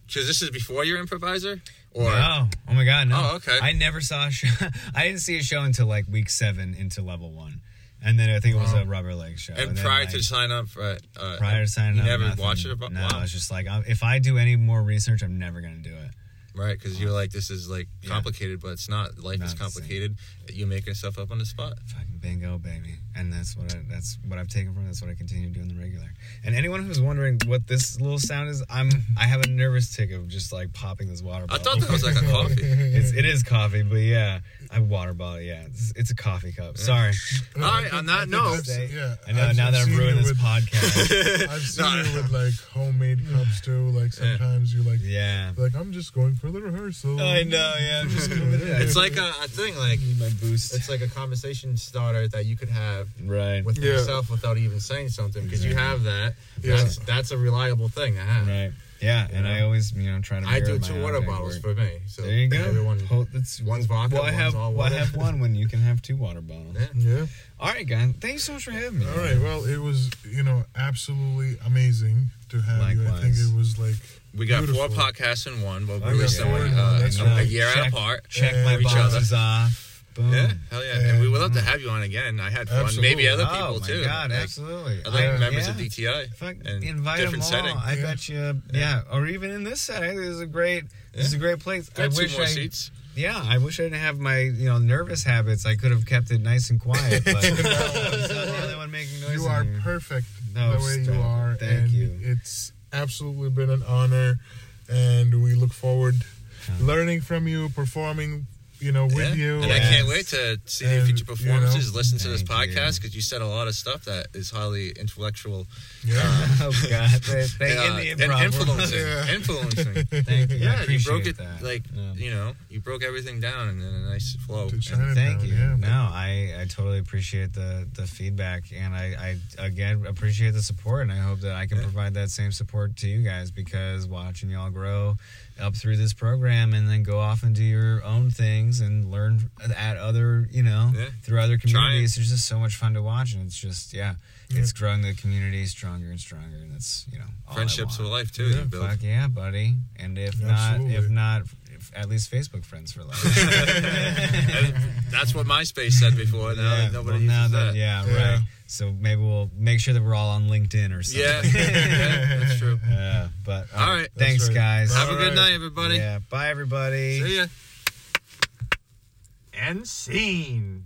because this is before your improviser, or no. Oh my god, no. Oh, okay. I never saw a show. I didn't see a show until like week seven into level one, and then I think it was a rubber leg show. and then, prior like, to sign up for it, uh, prior to signing up. you never nothing. watched it. About, No, wow. it's just like I'm, if I do any more research, I'm never gonna do it. right? Because you're like, this is like Yeah. complicated, but it's not. Life No, is it's the same. complicated. You making stuff up on the spot. Fucking bingo, baby. And that's what I, that's what I've taken from. That's what I continue doing the regular. And anyone who's wondering what this little sound is, I'm I have a nervous tick of just like popping this water bottle. I thought that was like a coffee. it's, it is coffee, but yeah, I water bottle. Yeah, it's, it's a coffee cup. Sorry. All right, on that note, yeah, I know I've- now that I've seen ruined this with- podcast. I've seen No, you with like homemade cups too. Like sometimes you like, yeah. like I'm just going for the rehearsal. I know. Yeah, I'm just gonna. it's like a, a thing. Like need my boost. it's like a conversation starter that you could have right. with Yeah. yourself without even saying something because you have that. Yeah. That's that's a reliable thing to have. Right. Yeah, and know? I always you know try to. I do two water bottles work. for me. So There you go. Everyone, that's one's vodka, Well, I one's have all well, I have one when you can have two water bottles. Yeah. Yeah. All right, guys. Thanks so much for having me. All right. Well, it was you know absolutely amazing to have you. I think it was like we got Beautiful. four podcasts in one. But We'll I them uh, a, right. a year Check- apart. Check And my each other. boxes off. Boom. Yeah, hell yeah, and we would love to have you on again. I had fun. Absolutely. Maybe other people oh my too. god, Like, absolutely. Other I- members yeah. of DTI. Fuck, and invite them different all. setting. I Yeah. bet you, yeah. or even in this setting, this is a great, this is a great place. I Got two wish more I, seats. yeah, I wish I didn't have my, you know, nervous habits. I could have kept it nice and quiet, but I'm the only one making noise. you are here. perfect No, the way you are. Thank you. It's absolutely been an honor, and we look forward learning from you, performing, you know, with Yeah. you. And I can't wait to see your And, future you know, performances, listen to this podcast because you said a lot of stuff that is highly intellectual Yeah. oh God, they, they, uh, in and influencing. Yeah. Influencing. Thank you. I Yeah, you broke it that. like Yeah. you know, you broke everything down in, in a nice flow. To And- Thank you. Yeah. No, I, I totally appreciate the, the feedback, and I, I again appreciate the support, and I hope that I can Yeah. provide that same support to you guys because watching y'all grow up through this program, and then go off and do your own things and learn at other, you know, Yeah. through other communities. It's just so much fun to watch, and it's just yeah, Yeah. it's growing the community stronger and stronger, and that's you know all I friendships for life too. Yeah. You build. Fuck yeah, buddy! And if not, if not, if, at least Facebook friends for life. That's what MySpace said before. Now yeah, nobody well, uses now that. Yeah, Yeah. right. So maybe we'll make sure that we're all on LinkedIn or something. Yeah, yeah, that's true. Yeah, but um, All right. Thanks, right. guys. Have a good right. night, everybody. Yeah. Bye, everybody. See ya. And scene.